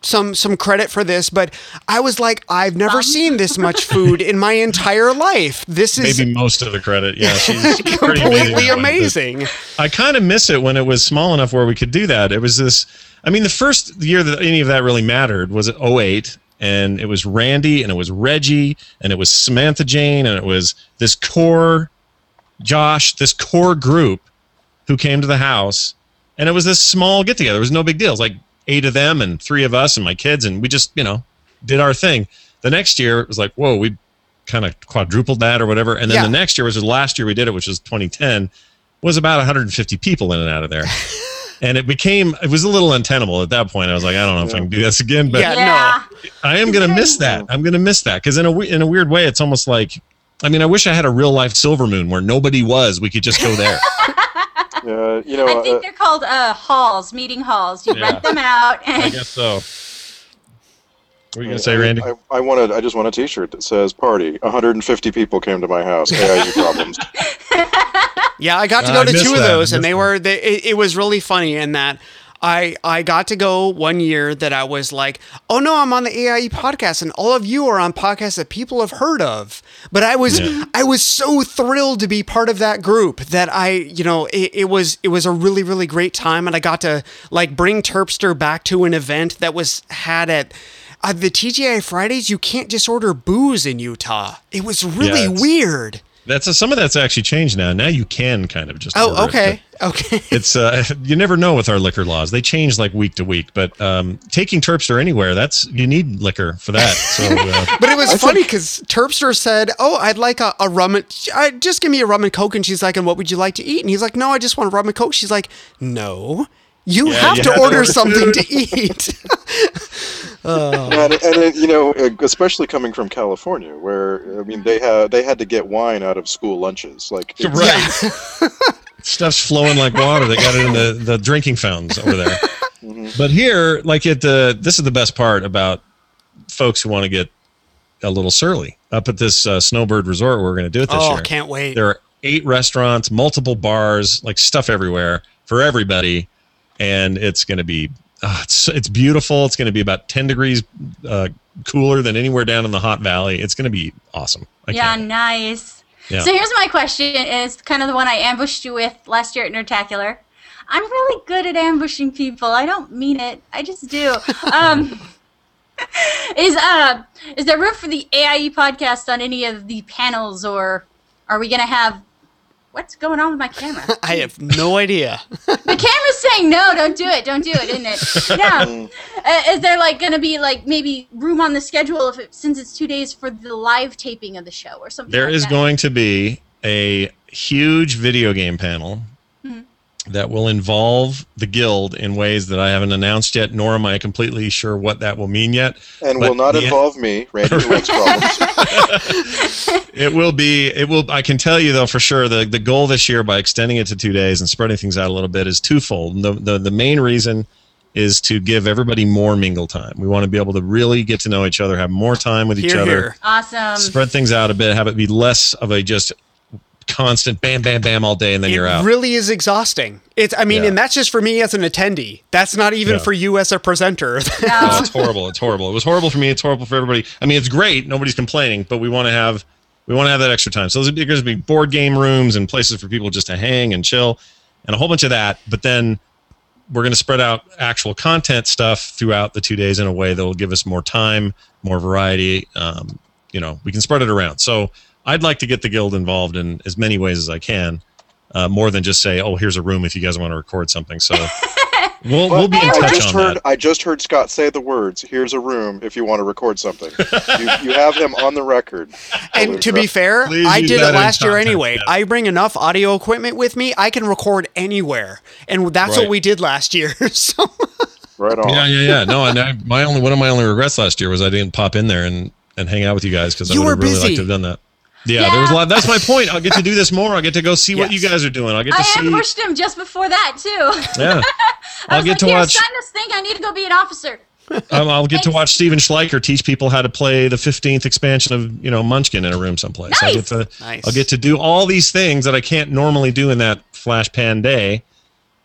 some some credit for this, but I was like, I've never um. seen this much food in my entire life. This is maybe most of the credit. Yeah, she's completely amazing. amazing. I kind of miss it when it was small enough where we could do that. It was this. I mean, the first year that any of that really mattered was at 08, and it was Randy, and it was Reggie, and it was Samantha Jane, and it was this core Josh, this core group who came to the house, and it was this small get together. It was no big deal. It was like eight of them and three of us and my kids, and we just you know did our thing. The next year it was like, whoa, we kind of quadrupled that or whatever, and then Yeah. the next year, which was the last year we did it, which was 2010, was about 150 people in and out of there. And it became, it was a little untenable at that point. I was like, I don't know if I can do this again, but Yeah, yeah. I am going to miss that. I'm going to miss that because in a in a weird way, it's almost like, I mean, I wish I had a real life Silver Moon where nobody was. We could just go there. Uh, you know, I think uh, they're called uh, halls, meeting halls. You Yeah. rent them out, I guess so. What were you going to say, Randy? I, I wanted. I just want a T-shirt that says "Party." 150 people came to my house. AIE problems. Yeah, I got to Uh, go I to two of that. I those, and missed they were they, it, it was really funny in that I I got to go one year that I was like, oh no, I'm on the AIE podcast, and all of you are on podcasts that people have heard of. But I was Yeah. I was so thrilled to be part of that group that I you know it, it was it was a really really great time, and I got to like bring Terpster back to an event that was had at. Uh, the TGI Fridays, you can't just order booze in Utah. It was really it's- weird. That's some of that's actually changed now. Now you can kind of just. order Oh, it, okay, okay. It's uh, you never know with our liquor laws. They change like week to week. But um, taking Terpster anywhere, that's you need liquor for that. So uh, But it was funny because Terpster said, "Oh, I'd like a, a rum and I, just give me a rum and coke." And she's like, "And what would you like to eat?" And he's like, "No, I just want a rum and coke." She's like, "No, you Yeah, have you to had order order something to eat." Oh. and, and it, you know, uh, especially coming from California, where I mean, they had they had to get wine out of school lunches. Like, it's- right, stuff's flowing like water. They got it in the, the drinking fountains over there. Mhm. But here, like at the this is the best part about folks who want to get a little surly up at this uh, Snowbird Resort. We're going to do it this year. oh, can't wait. There are eight restaurants, multiple bars, like stuff everywhere for everybody, and it's going to be uh, it's it's beautiful. It's going to be about ten degrees uh, cooler than anywhere down in the Hot Valley. It's going to be awesome. I yeah, can't- nice. Yeah. So here's my question: Is kind of the one I ambushed you with last year at Nerdtacular. I'm really good at ambushing people. I don't mean it. I just do. Um, is uh is there room for the AIE podcast on any of the panels, or are we gonna have? What's going on with my camera? I have no idea. the camera's saying no. Don't do it. Don't do it, isn't it? Yeah. Uh, is there like going to be like maybe room on the schedule if it, since it's two days for the live taping of the show or something? There like is that? going to be a huge video game panel. That will involve the guild in ways that I haven't announced yet, nor am I completely sure what that will mean yet. And But will not the- involve me, Randy who likes problems. It will be. It will. I can tell you though for sure. The the goal this year by extending it to two days and spreading things out a little bit is twofold. The the, the main reason is to give everybody more mingle time. We want to be able to really get to know each other, have more time with each Here, other, here. Awesome. spread things out a bit, have it be less of a just constant bam bam bam all day and then it you're out. It really is exhausting. It's I mean, Yeah. and that's just for me as an attendee. That's not even Yeah. for you as a presenter. Oh, it's horrible. It's horrible. It was horrible for me. It's horrible for everybody. I mean, it's great. Nobody's complaining, but we want to have we want to have that extra time. So there's there's going to be board game rooms and places for people just to hang and chill, and a whole bunch of that. But then we're going to spread out actual content stuff throughout the two days in a way that will give us more time, more variety. Um, you know, we can spread it around. So I'd like to get the guild involved in as many ways as I can, uh, more than just say, "Oh, here's a room if you guys want to record something." So we'll we'll be in I touch just on heard that. I just heard Scott say the words, here's a room if you want to record something. you, you have him on the record. And to be fair, Please I did it last year context, anyway. yeah. I bring enough audio equipment with me, I can record anywhere. And that's Right. what we did last year. so Right on. Yeah, yeah, yeah. No, and I, my only one of my only regrets last year was I didn't pop in there and and hang out with you guys because I would have really liked to have done that. Yeah, there was a lot. That's my point. I'll get to do this more. I'll get to go see what you guys are doing. I'll get to see. I see. ambushed him just before that too. Yeah, I I'll was get like, to Here, watch. sign this thing. I need to go be an officer. I'll, I'll get to watch Steven Schleicher teach people how to play the 15th expansion of you know Munchkin in a room someplace. I'll get to Nice. I'll get to do all these things that I can't normally do in that flash pan day,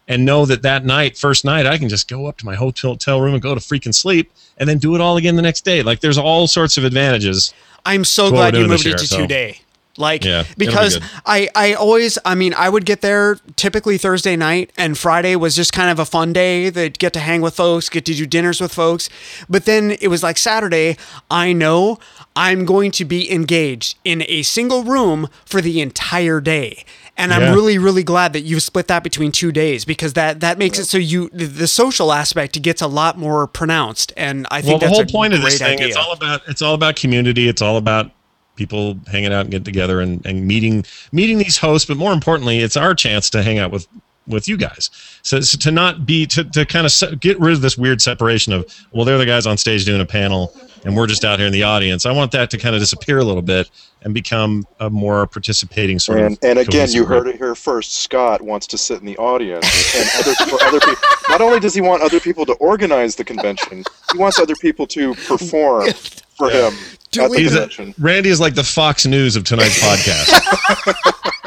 and know that that night, first night, I can just go up to my hotel room and go to freaking sleep, and then do it all again the next day. Like there's all sorts of advantages. I'm so to what we're glad you moved it year, to so- two day. Like Yeah, it'll be because. I I always I mean I would get there typically Thursday night and Friday was just kind of a fun day that get to hang with folks, get to do dinners with folks. But then it was like Saturday, I know I'm going to be engaged in a single room for the entire day. And I'm really really glad that you split that between two days because that that makes it so you the, the social aspect gets a lot more pronounced and I think well, the whole a point of this thing idea. it's all about it's all about community. It's all about people hanging out and getting together and, and meeting meeting these hosts. But more importantly, it's our chance to hang out with with you guys. So, so to not be to, to kind of se- get rid of this weird separation of well, they're the guys on stage doing a panel and we're just out here in the audience. I want that to kind of disappear a little bit and become a more participating sort And, of. and again, you heard it here first. Scott wants to sit in the audience, and other, for other people. Not only does he want other people to organize the convention, he wants other people to perform for him at the He's a- convention. Randy is like the Fox News of tonight's podcast.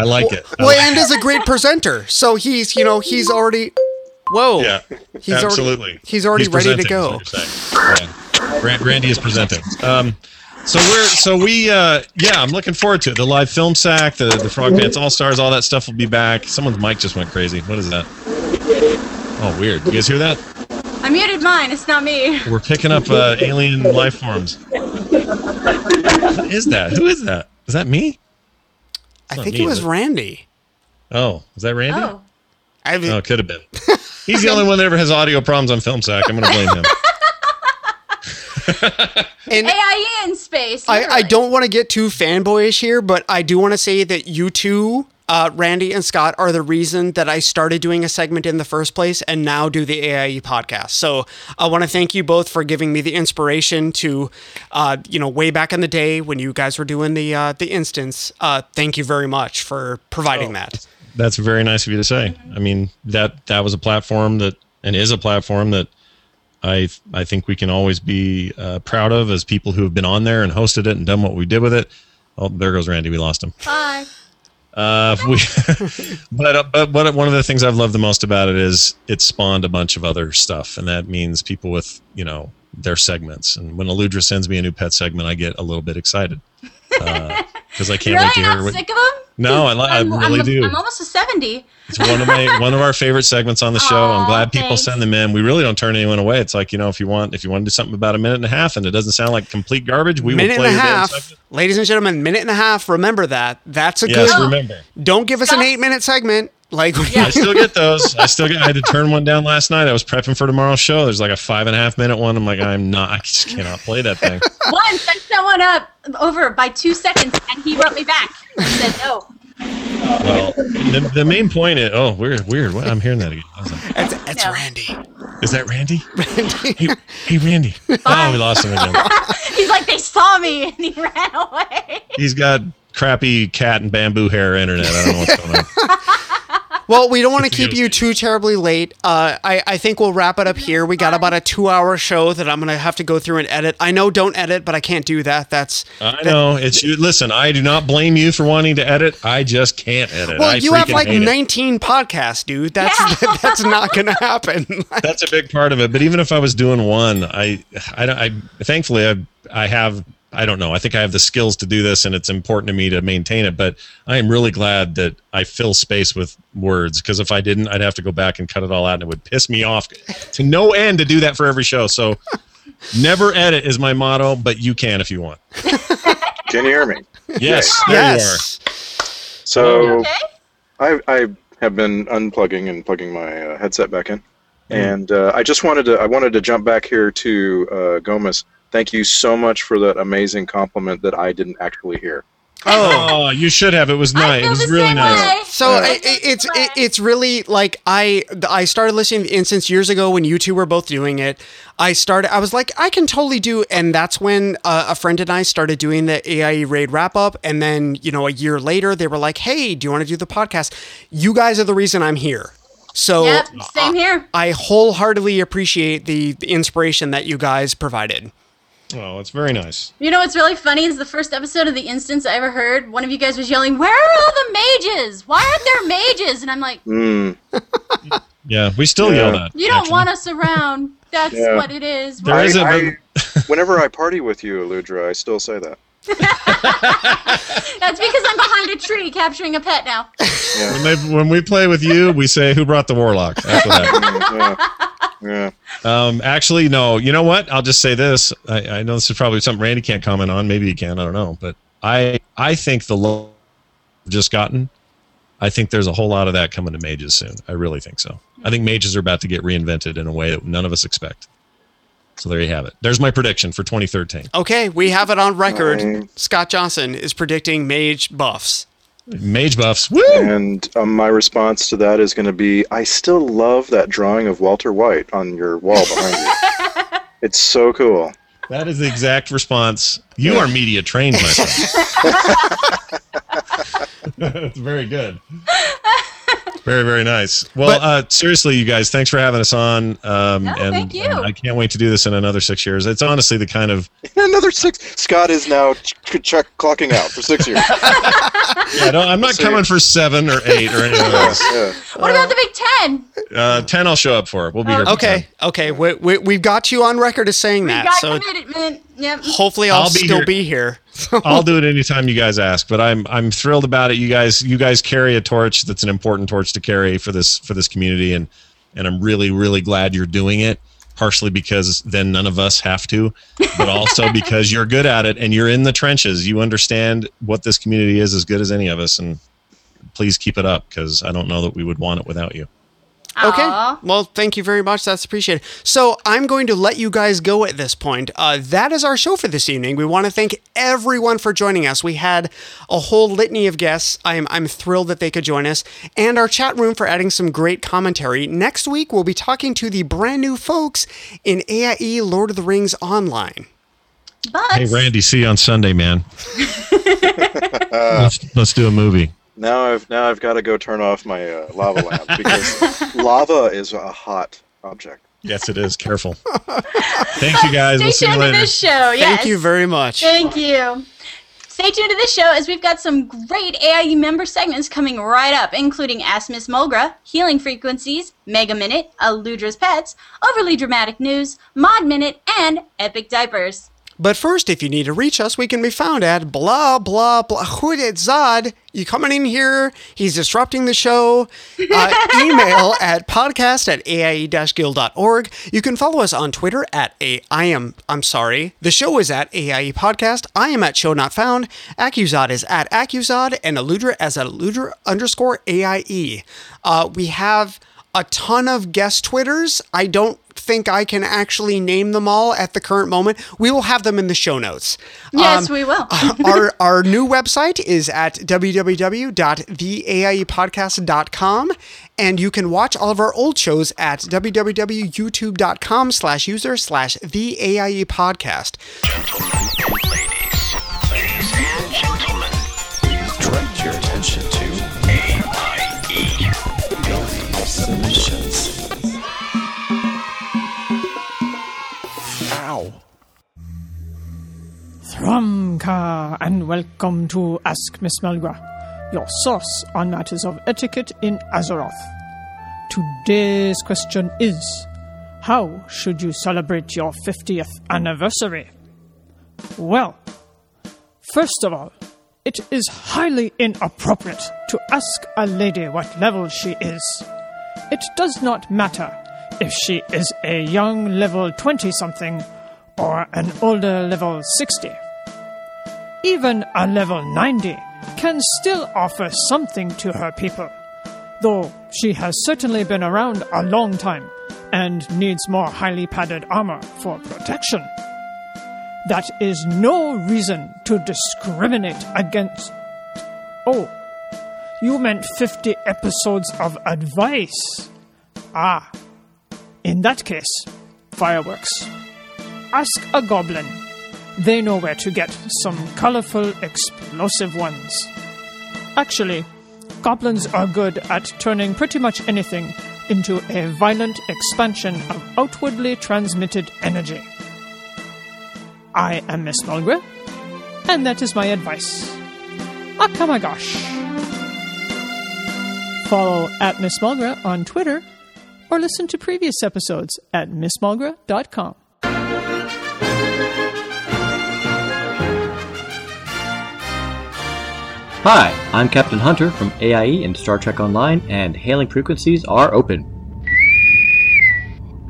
I like it. I Well, like and is a great presenter. So he's, you know, he's already. Whoa. Yeah, He's already- absolutely. he's already ready to go. is what you're saying. Yeah. Randy is presenting. Um, so we're so we uh, yeah, I'm looking forward to it. The live film sack, the the Frog Pants All Stars, all that stuff will be back. Someone's mic just went crazy. What is that? Oh, weird. You guys hear that? I muted mine. It's not me. We're picking up uh, alien life forms. What is that? Who is that? Is that me? I not think me, it was is it? Randy. Oh, is that Randy? Oh. I Oh, it could have been. He's the only one that ever has audio problems on film sack. I'm going to blame him. And AIE in space. I, I literally. don't want to get too fanboyish here, but I do want to say that you two, uh, Randy and Scott, are the reason that I started doing a segment in the first place and now do the AIE podcast. So I want to thank you both for giving me the inspiration to, uh, you know, way back in the day when you guys were doing the uh, the instance. Uh, thank you very much for providing that. That's very nice of you to say. I mean that that was a platform that and is a platform that I I think we can always be uh, proud of as people who have been on there and hosted it and done what we did with it. Oh, there goes Randy. We lost him. Bye. Uh, we, but uh, but what one of the things I've loved the most about it is it spawned a bunch of other stuff, and that means people with you know their segments. And when Alludra sends me a new pet segment, I get a little bit excited because I can't wait to hear. What, sick of them? no, I, li- I really I'm, do. I'm almost a 70. It's one of my one of our favorite segments on the show. I'm glad people thanks. send them in. We really don't turn anyone away. It's like you know, if you want if you want to do something about a minute and a half and it doesn't sound like complete garbage, we minute will and play a your damn half, segment. ladies and gentlemen. Minute and a half. Remember that. That's a Yes, good. remember. Don't give us an eight-minute segment. Like I still get those. I still get. I had to turn one down last night. I was prepping for tomorrow's show. There's like a five and a half minute one. I'm like, I'm not. I just cannot play that thing. Once I sent one up over by two seconds and he wrote me back and said no. Well, the, the main point is oh weird weird. What? I'm hearing that again. How's that? That's, that's No. Randy. Is that Randy? Randy. Hey, hey Randy. Oh, we lost him again. He's like, they saw me and he ran away. He's got crappy cat and bamboo hair internet. I don't know what's going on. Well, we don't want to keep you too terribly late. Uh, I, I think we'll wrap it up here. We got about a two hour show that I'm going to have to go through and edit. I know don't edit, but I can't do that. That's. I know it's you. Listen, I do not blame you for wanting to edit. I just can't edit. Well, I you have like hate it. 19 podcasts, dude. That's that's not going to happen. That's a big part of it. But even if I was doing one, I, I, don't- I thankfully I, I have. I don't know. I think I have the skills to do this, and it's important to me to maintain it. But I am really glad that I fill space with words because if I didn't, I'd have to go back and cut it all out, and it would piss me off to no end to do that for every show. So, never edit is my motto, but you can if you want. Can you hear me? Yes, there you are. So I, I have been unplugging and plugging my uh, headset back in, and uh, I just wanted to I wanted to jump back here to uh, Gomez. Thank you so much for that amazing compliment that I didn't actually hear. Oh, you should have. It was nice. It was really nice. So i- i- it's it, it's really like I I started listening to Instance years ago when you two were both doing it. I started. I was like, I can totally do, and that's when uh, a friend and I started doing the AIE raid wrap up. And then you know a year later, they were like, Hey, do you want to do the podcast? You guys are the reason I'm here. So Yep, same here. I wholeheartedly appreciate the, the inspiration that you guys provided. Oh, it's very nice. You know what's really funny is the first episode of the instance I ever heard. One of you guys was yelling, "Where are all the mages? Why aren't there mages?" And I'm like, Mm. Yeah, we still Yeah. yell that. "You don't want us around. That's Yeah. what it is." There Why- is a- I, whenever I party with you, Alludra, I still say that. That's because I'm behind a tree capturing a pet now. When, they, when we play with you, we say, "Who brought the warlock?" After that. yeah. Um, actually, no. You know what? I'll just say this. I, I know this is probably something Randy can't comment on. Maybe he can. I don't know. But I, I think the low just gotten. I think there's a whole lot of that coming to mages soon. I really think so. I think mages are about to get reinvented in a way that none of us expect. So there you have it. There's my prediction for 2013. Okay, we have it on record. Nice. Scott Johnson is predicting mage buffs. Mage buffs. Woo! And um, my response to that is going to be I still love that drawing of Walter White on your wall behind you. It's so cool. That is the exact response. You are media trained, my friend. That's very good. Very, very nice. Well, uh, seriously, you guys, thanks for having us on. Um, and, thank you. and I can't wait to do this in another six years. It's honestly the kind of Another six. Scott is now ch- check clocking out for six years. yeah. No, I'm not See. coming for seven or eight or anything else. Yeah. What about the Big Ten? Uh, ten, I'll show up for. We'll be here. For Okay, okay, we, we, we've got you on record as saying We that, got so commitment. Yep. hopefully I'll, I'll be still here. be here. 10. I'll do it anytime you guys ask. But I'm I'm thrilled about it. You guys you guys carry a torch that's an important torch to carry for this for this community, and and I'm really really glad you're doing it. Partially because then none of us have to, but also because you're good at it and you're in the trenches. You understand what this community is as good as any of us, and please keep it up because I don't know that we would want it without you. Okay. Aw. Well, thank you very much. That's appreciated. So I'm going to let you guys go at this point. Uh, that is our show for this evening. We want to thank everyone for joining us. We had a whole litany of guests. I'm, I'm thrilled that they could join us, and our chat room for adding some great commentary. Next week, we'll be talking to the brand new folks in AIE Lord of the Rings Online. But Hey, Randy, see you on Sunday, man. Let's, let's do a movie. Now I've now I've got to go turn off my uh, lava lamp because lava is a hot object. Yes, it is. Careful. Thank you guys. stay We'll see you tuned to this show. Yes. Thank you very much. Thank you. Stay tuned to this show as we've got some great AIE member segments coming right up, including Ask Miss Mulgra, Hailing Frequencies, Mega Minute, Alludra's Pets, Overly Dramatic News, Mod Minute, and Epic Diapers. But first, if you need to reach us, we can be found at blah blah blah. Who did Zod? You coming in here? He's disrupting the show. Uh, email at podcast at aie-guild.org. You can follow us on Twitter at a. I am. I'm sorry. The show is at AIE Podcast. I am at Show Not Found. Acuzod is at Acuzod, and Alludra as at Alludra underscore AIE. Uh, we have a ton of guest Twitters. I don't think I can actually name them all at the current moment. We will have them in the show notes. Yes, Um, we will. our our new website is at www.theaiepodcast.com and you can watch all of our old shows at www.youtube.com slash user slash the AIE podcast. Ladies and gentlemen, direct your attention Thrumka, and welcome to Ask Miss Mulgra, your source on matters of etiquette in Azeroth. Today's question is How should you celebrate your 50th anniversary? Well, first of all, it is highly inappropriate to ask a lady what level she is. It does not matter if she is a young level 20 something or an older level 60. Even a level 90 can still offer something to her people, though she has certainly been around a long time and needs more highly padded armor for protection. That is no reason to discriminate against. Oh, you meant 50 episodes of advice. Ah, in that case, fireworks. Ask a goblin. They know where to get some colorful, explosive ones. Actually, goblins are good at turning pretty much anything into a violent expansion of outwardly transmitted energy. I am Miss Mulgra, and that is my advice. Akamagosh. Follow at Miss Mulgra on Twitter or listen to previous episodes at missmulgra.com. Hi, I'm Captain Hunter from AIE and Star Trek Online, and hailing frequencies are open.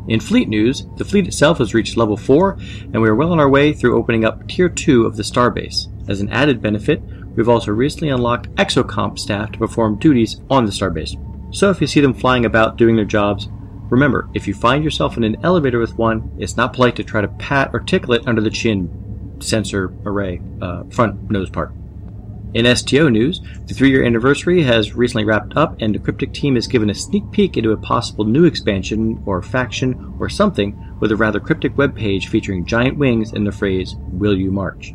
In fleet news, the fleet itself has reached level 4, and we are well on our way through opening up Tier 2 of the Starbase. As an added benefit, we've also recently unlocked Exocomp staff to perform duties on the Starbase. So if you see them flying about doing their jobs, remember, if you find yourself in an elevator with one, it's not polite to try to pat or tickle it under the chin sensor array, uh, front nose part. In STO news, the three year anniversary has recently wrapped up, and the Cryptic team has given a sneak peek into a possible new expansion, or faction, or something, with a rather cryptic webpage featuring giant wings and the phrase, Will You March?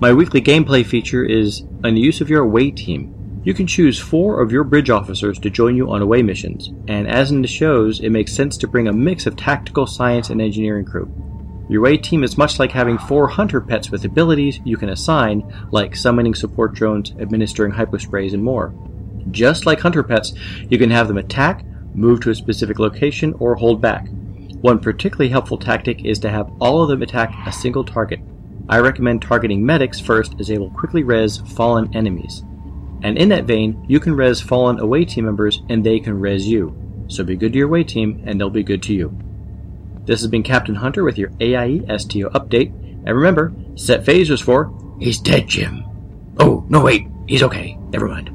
My weekly gameplay feature is on the use of your away team. You can choose four of your bridge officers to join you on away missions, and as in the shows, it makes sense to bring a mix of tactical, science, and engineering crew. Your away team is much like having four hunter pets with abilities you can assign, like summoning support drones, administering hyposprays, and more. Just like hunter pets, you can have them attack, move to a specific location, or hold back. One particularly helpful tactic is to have all of them attack a single target. I recommend targeting medics first as they will quickly res fallen enemies. And in that vein, you can res fallen away team members and they can res you. So be good to your away team and they'll be good to you. This has been Captain Hunter with your AIE STO update. And remember, set phasers for He's dead, Jim. Oh, no, wait, he's okay. Never mind.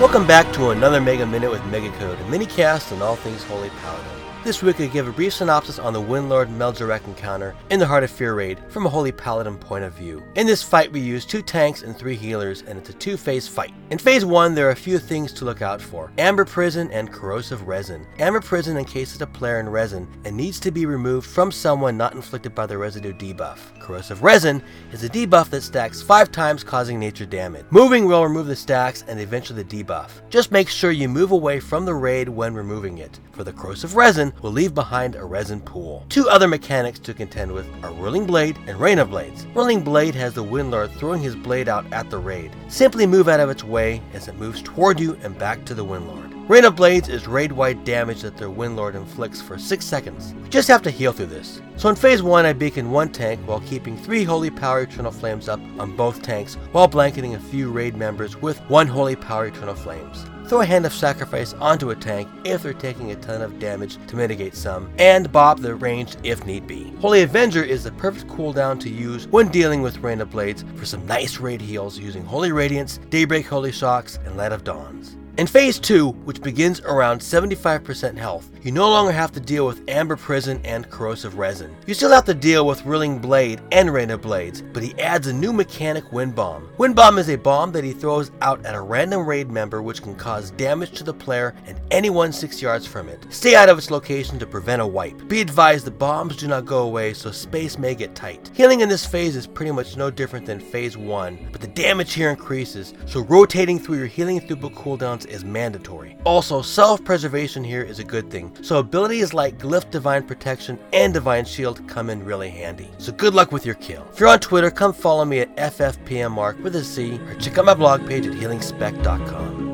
Welcome back to another Mega Minute with Megacode, a mini cast on all things Holy Paladin. This week I give a brief synopsis on the Windlord Mel'jarak encounter in the Heart of Fear raid from a Holy Paladin point of view. In this fight we use two tanks and three healers and it's a two-phase fight. In phase 1 there are a few things to look out for. Amber Prison and Corrosive Resin. Amber Prison encases a player in resin and needs to be removed from someone not inflicted by the residue debuff. Corrosive Resin is a debuff that stacks 5 times causing nature damage. Moving will remove the stacks and eventually the debuff. Just make sure you move away from the raid when removing it, for the Corrosive Resin will leave behind a resin pool. Two other mechanics to contend with are Whirling Blade and Rain of Blades. Whirling Blade has the Windlord throwing his blade out at the raid. Simply move out of its way as it moves toward you and back to the Windlord. Rain of Blades is raid-wide damage that their Windlord inflicts for 6 seconds. You just have to heal through this. So in phase 1 I beacon one tank while keeping 3 Holy Power Eternal Flames up on both tanks while blanketing a few raid members with 1 Holy Power Eternal Flames. Throw a Hand of Sacrifice onto a tank if they're taking a ton of damage to mitigate some, and bob the range if need be. Holy Avenger is the perfect cooldown to use when dealing with Rain of Blades for some nice raid heals using Holy Radiance, Daybreak Holy Shocks, and Light of Dawns. In Phase 2, which begins around 75% health, you no longer have to deal with Amber Prison and Corrosive Resin. You still have to deal with Whirling Blade and Rain of Blades, but he adds a new mechanic Wind Bomb. Wind Bomb is a bomb that he throws out at a random raid member which can cause damage to the player and anyone 6 yards from it. Stay out of its location to prevent a wipe. Be advised the bombs do not go away so space may get tight. Healing in this phase is pretty much no different than Phase 1, but the damage here increases, so rotating through your healing throughput cooldowns is mandatory. Also, self-preservation here is a good thing, so abilities like Glyph Divine Protection and Divine Shield come in really handy. So good luck with your kill. If you're on Twitter, come follow me at FFPMMark with a C, or check out my blog page at healingspec.com.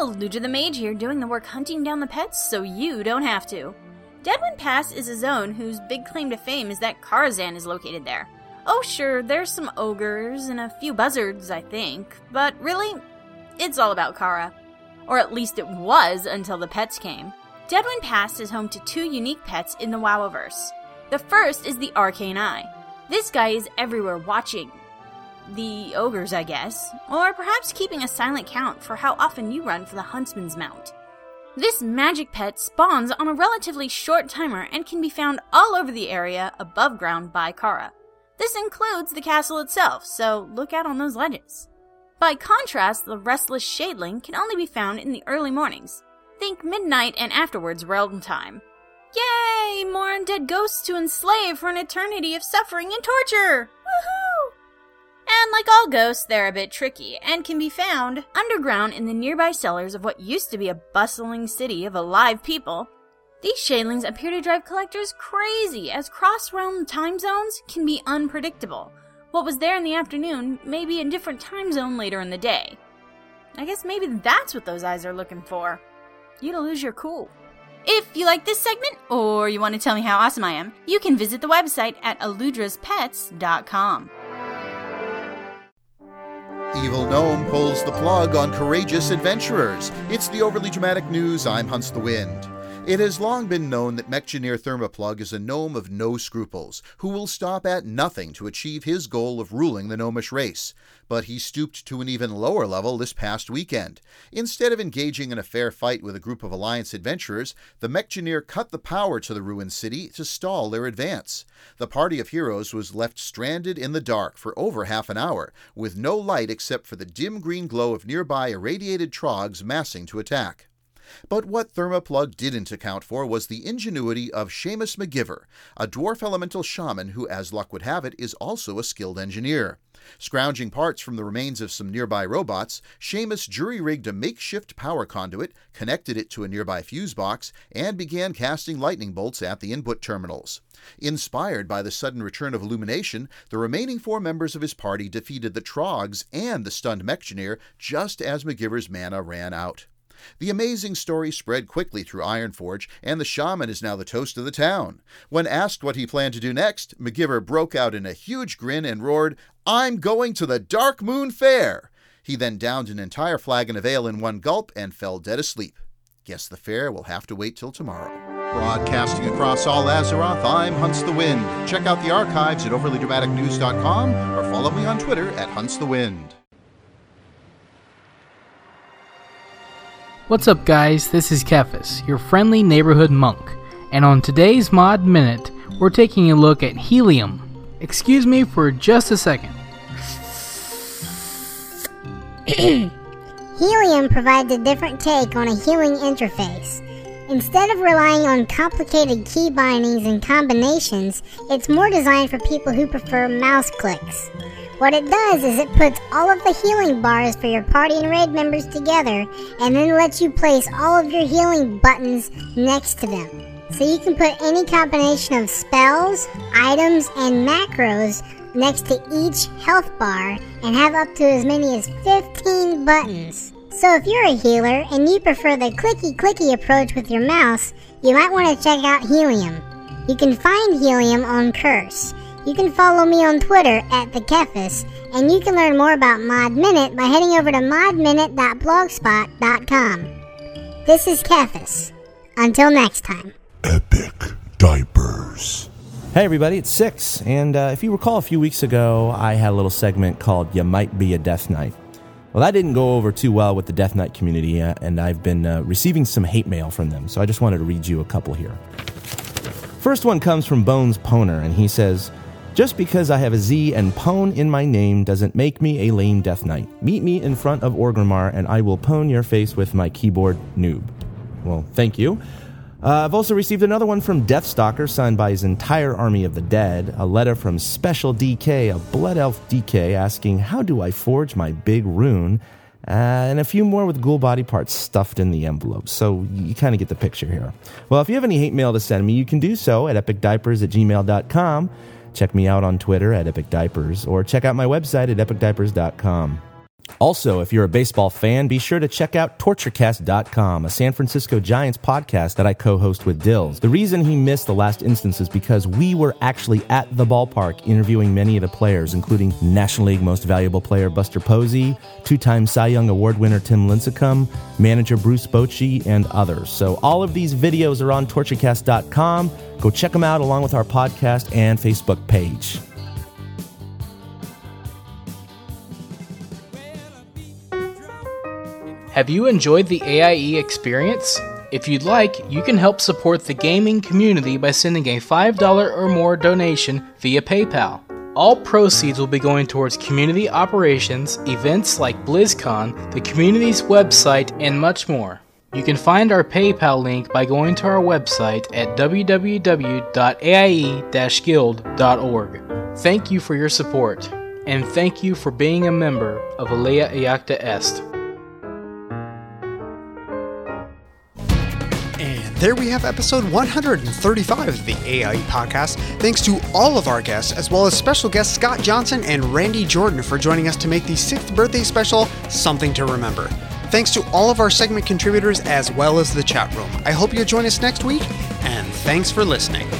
Oh, Luja the Mage here, doing the work hunting down the pets so you don't have to. Deadwind Pass is a zone whose big claim to fame is that Karazhan is located there. Oh, sure, there's some ogres and a few buzzards, I think, but really, it's all about Kara. Or at least it was until the pets came. Deadwind Pass is home to two unique pets in the WoWverse. The first is the Arcane Eye. This guy is everywhere watching. The ogres, I guess, or perhaps keeping a silent count for how often you run for the Huntsman's Mount. This magic pet spawns on a relatively short timer and can be found all over the area above ground by Kara. This includes the castle itself, so look out on those ledges. By contrast, the restless shadeling can only be found in the early mornings. Think midnight and afterwards realm time. Yay! More undead ghosts to enslave for an eternity of suffering and torture! Woohoo! And like all ghosts, they're a bit tricky and can be found underground in the nearby cellars of what used to be a bustling city of alive people. These shadelings appear to drive collectors crazy, as cross realm time zones can be unpredictable. What was there in the afternoon may be a different time zone later in the day. I guess maybe that's what those eyes are looking for. You to lose your cool. If you like this segment, or you want to tell me how awesome I am, you can visit the website at alludraspets.com. Evil Gnome pulls the plug on courageous adventurers. It's the overly dramatic news. I'm Hunts the Wind. It has long been known that Mechgineer Thermoplug is a gnome of no scruples, who will stop at nothing to achieve his goal of ruling the gnomish race. But he stooped to an even lower level this past weekend. Instead of engaging in a fair fight with a group of Alliance adventurers, the Mechgineer cut the power to the ruined city to stall their advance. The party of heroes was left stranded in the dark for over half an hour, with no light except for the dim green glow of nearby irradiated trogs massing to attack. But what Thermoplug didn't account for was the ingenuity of Seamus McGiver, a dwarf elemental shaman who, as luck would have it, is also a skilled engineer. Scrounging parts from the remains of some nearby robots, Seamus jury rigged a makeshift power conduit, connected it to a nearby fuse box, and began casting lightning bolts at the input terminals. Inspired by the sudden return of illumination, the remaining four members of his party defeated the Trogs and the stunned Mechgineer just as McGiver's mana ran out. The amazing story spread quickly through Ironforge, and the shaman is now the toast of the town. When asked what he planned to do next, McGiver broke out in a huge grin and roared, I'm going to the Darkmoon Faire! He then downed an entire flagon of ale in one gulp and fell dead asleep. Guess the fair will have to wait till tomorrow. Broadcasting across all Azeroth, I'm Hunts the Wind. Check out the archives at overlydramaticnews.com or follow me on Twitter at Hunts the Wind. What's up, guys? This is Kephis, your friendly neighborhood monk, and on today's Mod Minute, we're taking a look at Healium. Excuse me for just a second. Healium provides a different take on a healing interface. Instead of relying on complicated key bindings and combinations, it's more designed for people who prefer mouse clicks. What it does is it puts all of the healing bars for your party and raid members together and then lets you place all of your healing buttons next to them. So you can put any combination of spells, items, and macros next to each health bar and have up to as many as 15 buttons. So if you're a healer and you prefer the clicky clicky approach with your mouse, you might want to check out Healium. You can find Healium on Curse. You can follow me on Twitter at the Kephis, and you can learn more about Mod Minute by heading over to modminute.blogspot.com. This is Kephis. Until next time. Epic diapers. Hey everybody, it's Six, and uh, if you recall a few weeks ago, I had a little segment called "You Might Be a Death Knight." Well, that didn't go over too well with the Death Knight community, uh, and I've been uh, receiving some hate mail from them, so I just wanted to read you a couple here. First one comes from Bones Poner, and he says, Just because I have a Z and Pone in my name doesn't make me a lame Death Knight. Meet me in front of Orgrimmar, and I will pone your face with my keyboard noob. Well, thank you. Uh, I've also received another one from Deathstalker, signed by his entire army of the dead. A letter from Special DK, a Blood Elf DK, asking, How do I forge my big rune? Uh, and a few more with ghoul body parts stuffed in the envelope. So you kind of get the picture here. Well, if you have any hate mail to send me, you can do so at epicdiapers at gmail.com. Check me out on Twitter at Epic Diapers or check out my website at epicdiapers.com. Also, if you're a baseball fan, be sure to check out TortureCast.com, a San Francisco Giants podcast that I co host with Dills. The reason he missed the last instance is because we were actually at the ballpark interviewing many of the players, including National League Most Valuable Player Buster Posey, two time Cy Young Award winner Tim Lincecum, manager Bruce Bochy, and others. So, all of these videos are on TortureCast.com. Go check them out along with our podcast and Facebook page. Have you enjoyed the AIE experience? If you'd like, you can help support the gaming community by sending a $5 or more donation via PayPal. All proceeds will be going towards community operations, events like BlizzCon, the community's website, and much more. You can find our PayPal link by going to our website at www.aie-guild.org. Thank you for your support, and thank you for being a member of Alea Iacta Est. And there we have episode 135 of the AIE podcast. Thanks to all of our guests, as well as special guests Scott Johnson and Randy Jordan for joining us to make the sixth birthday special something to remember. Thanks to all of our segment contributors as well as the chat room. I hope you'll join us next week, and thanks for listening. This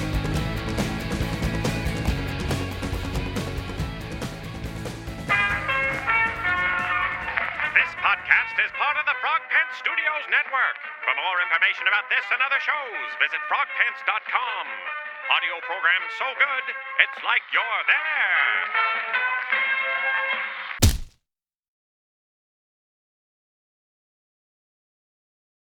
podcast is part of the Frog Pants Studios Network. For more information about this and other shows, visit frogpants.com. Audio program so good, it's like you're there.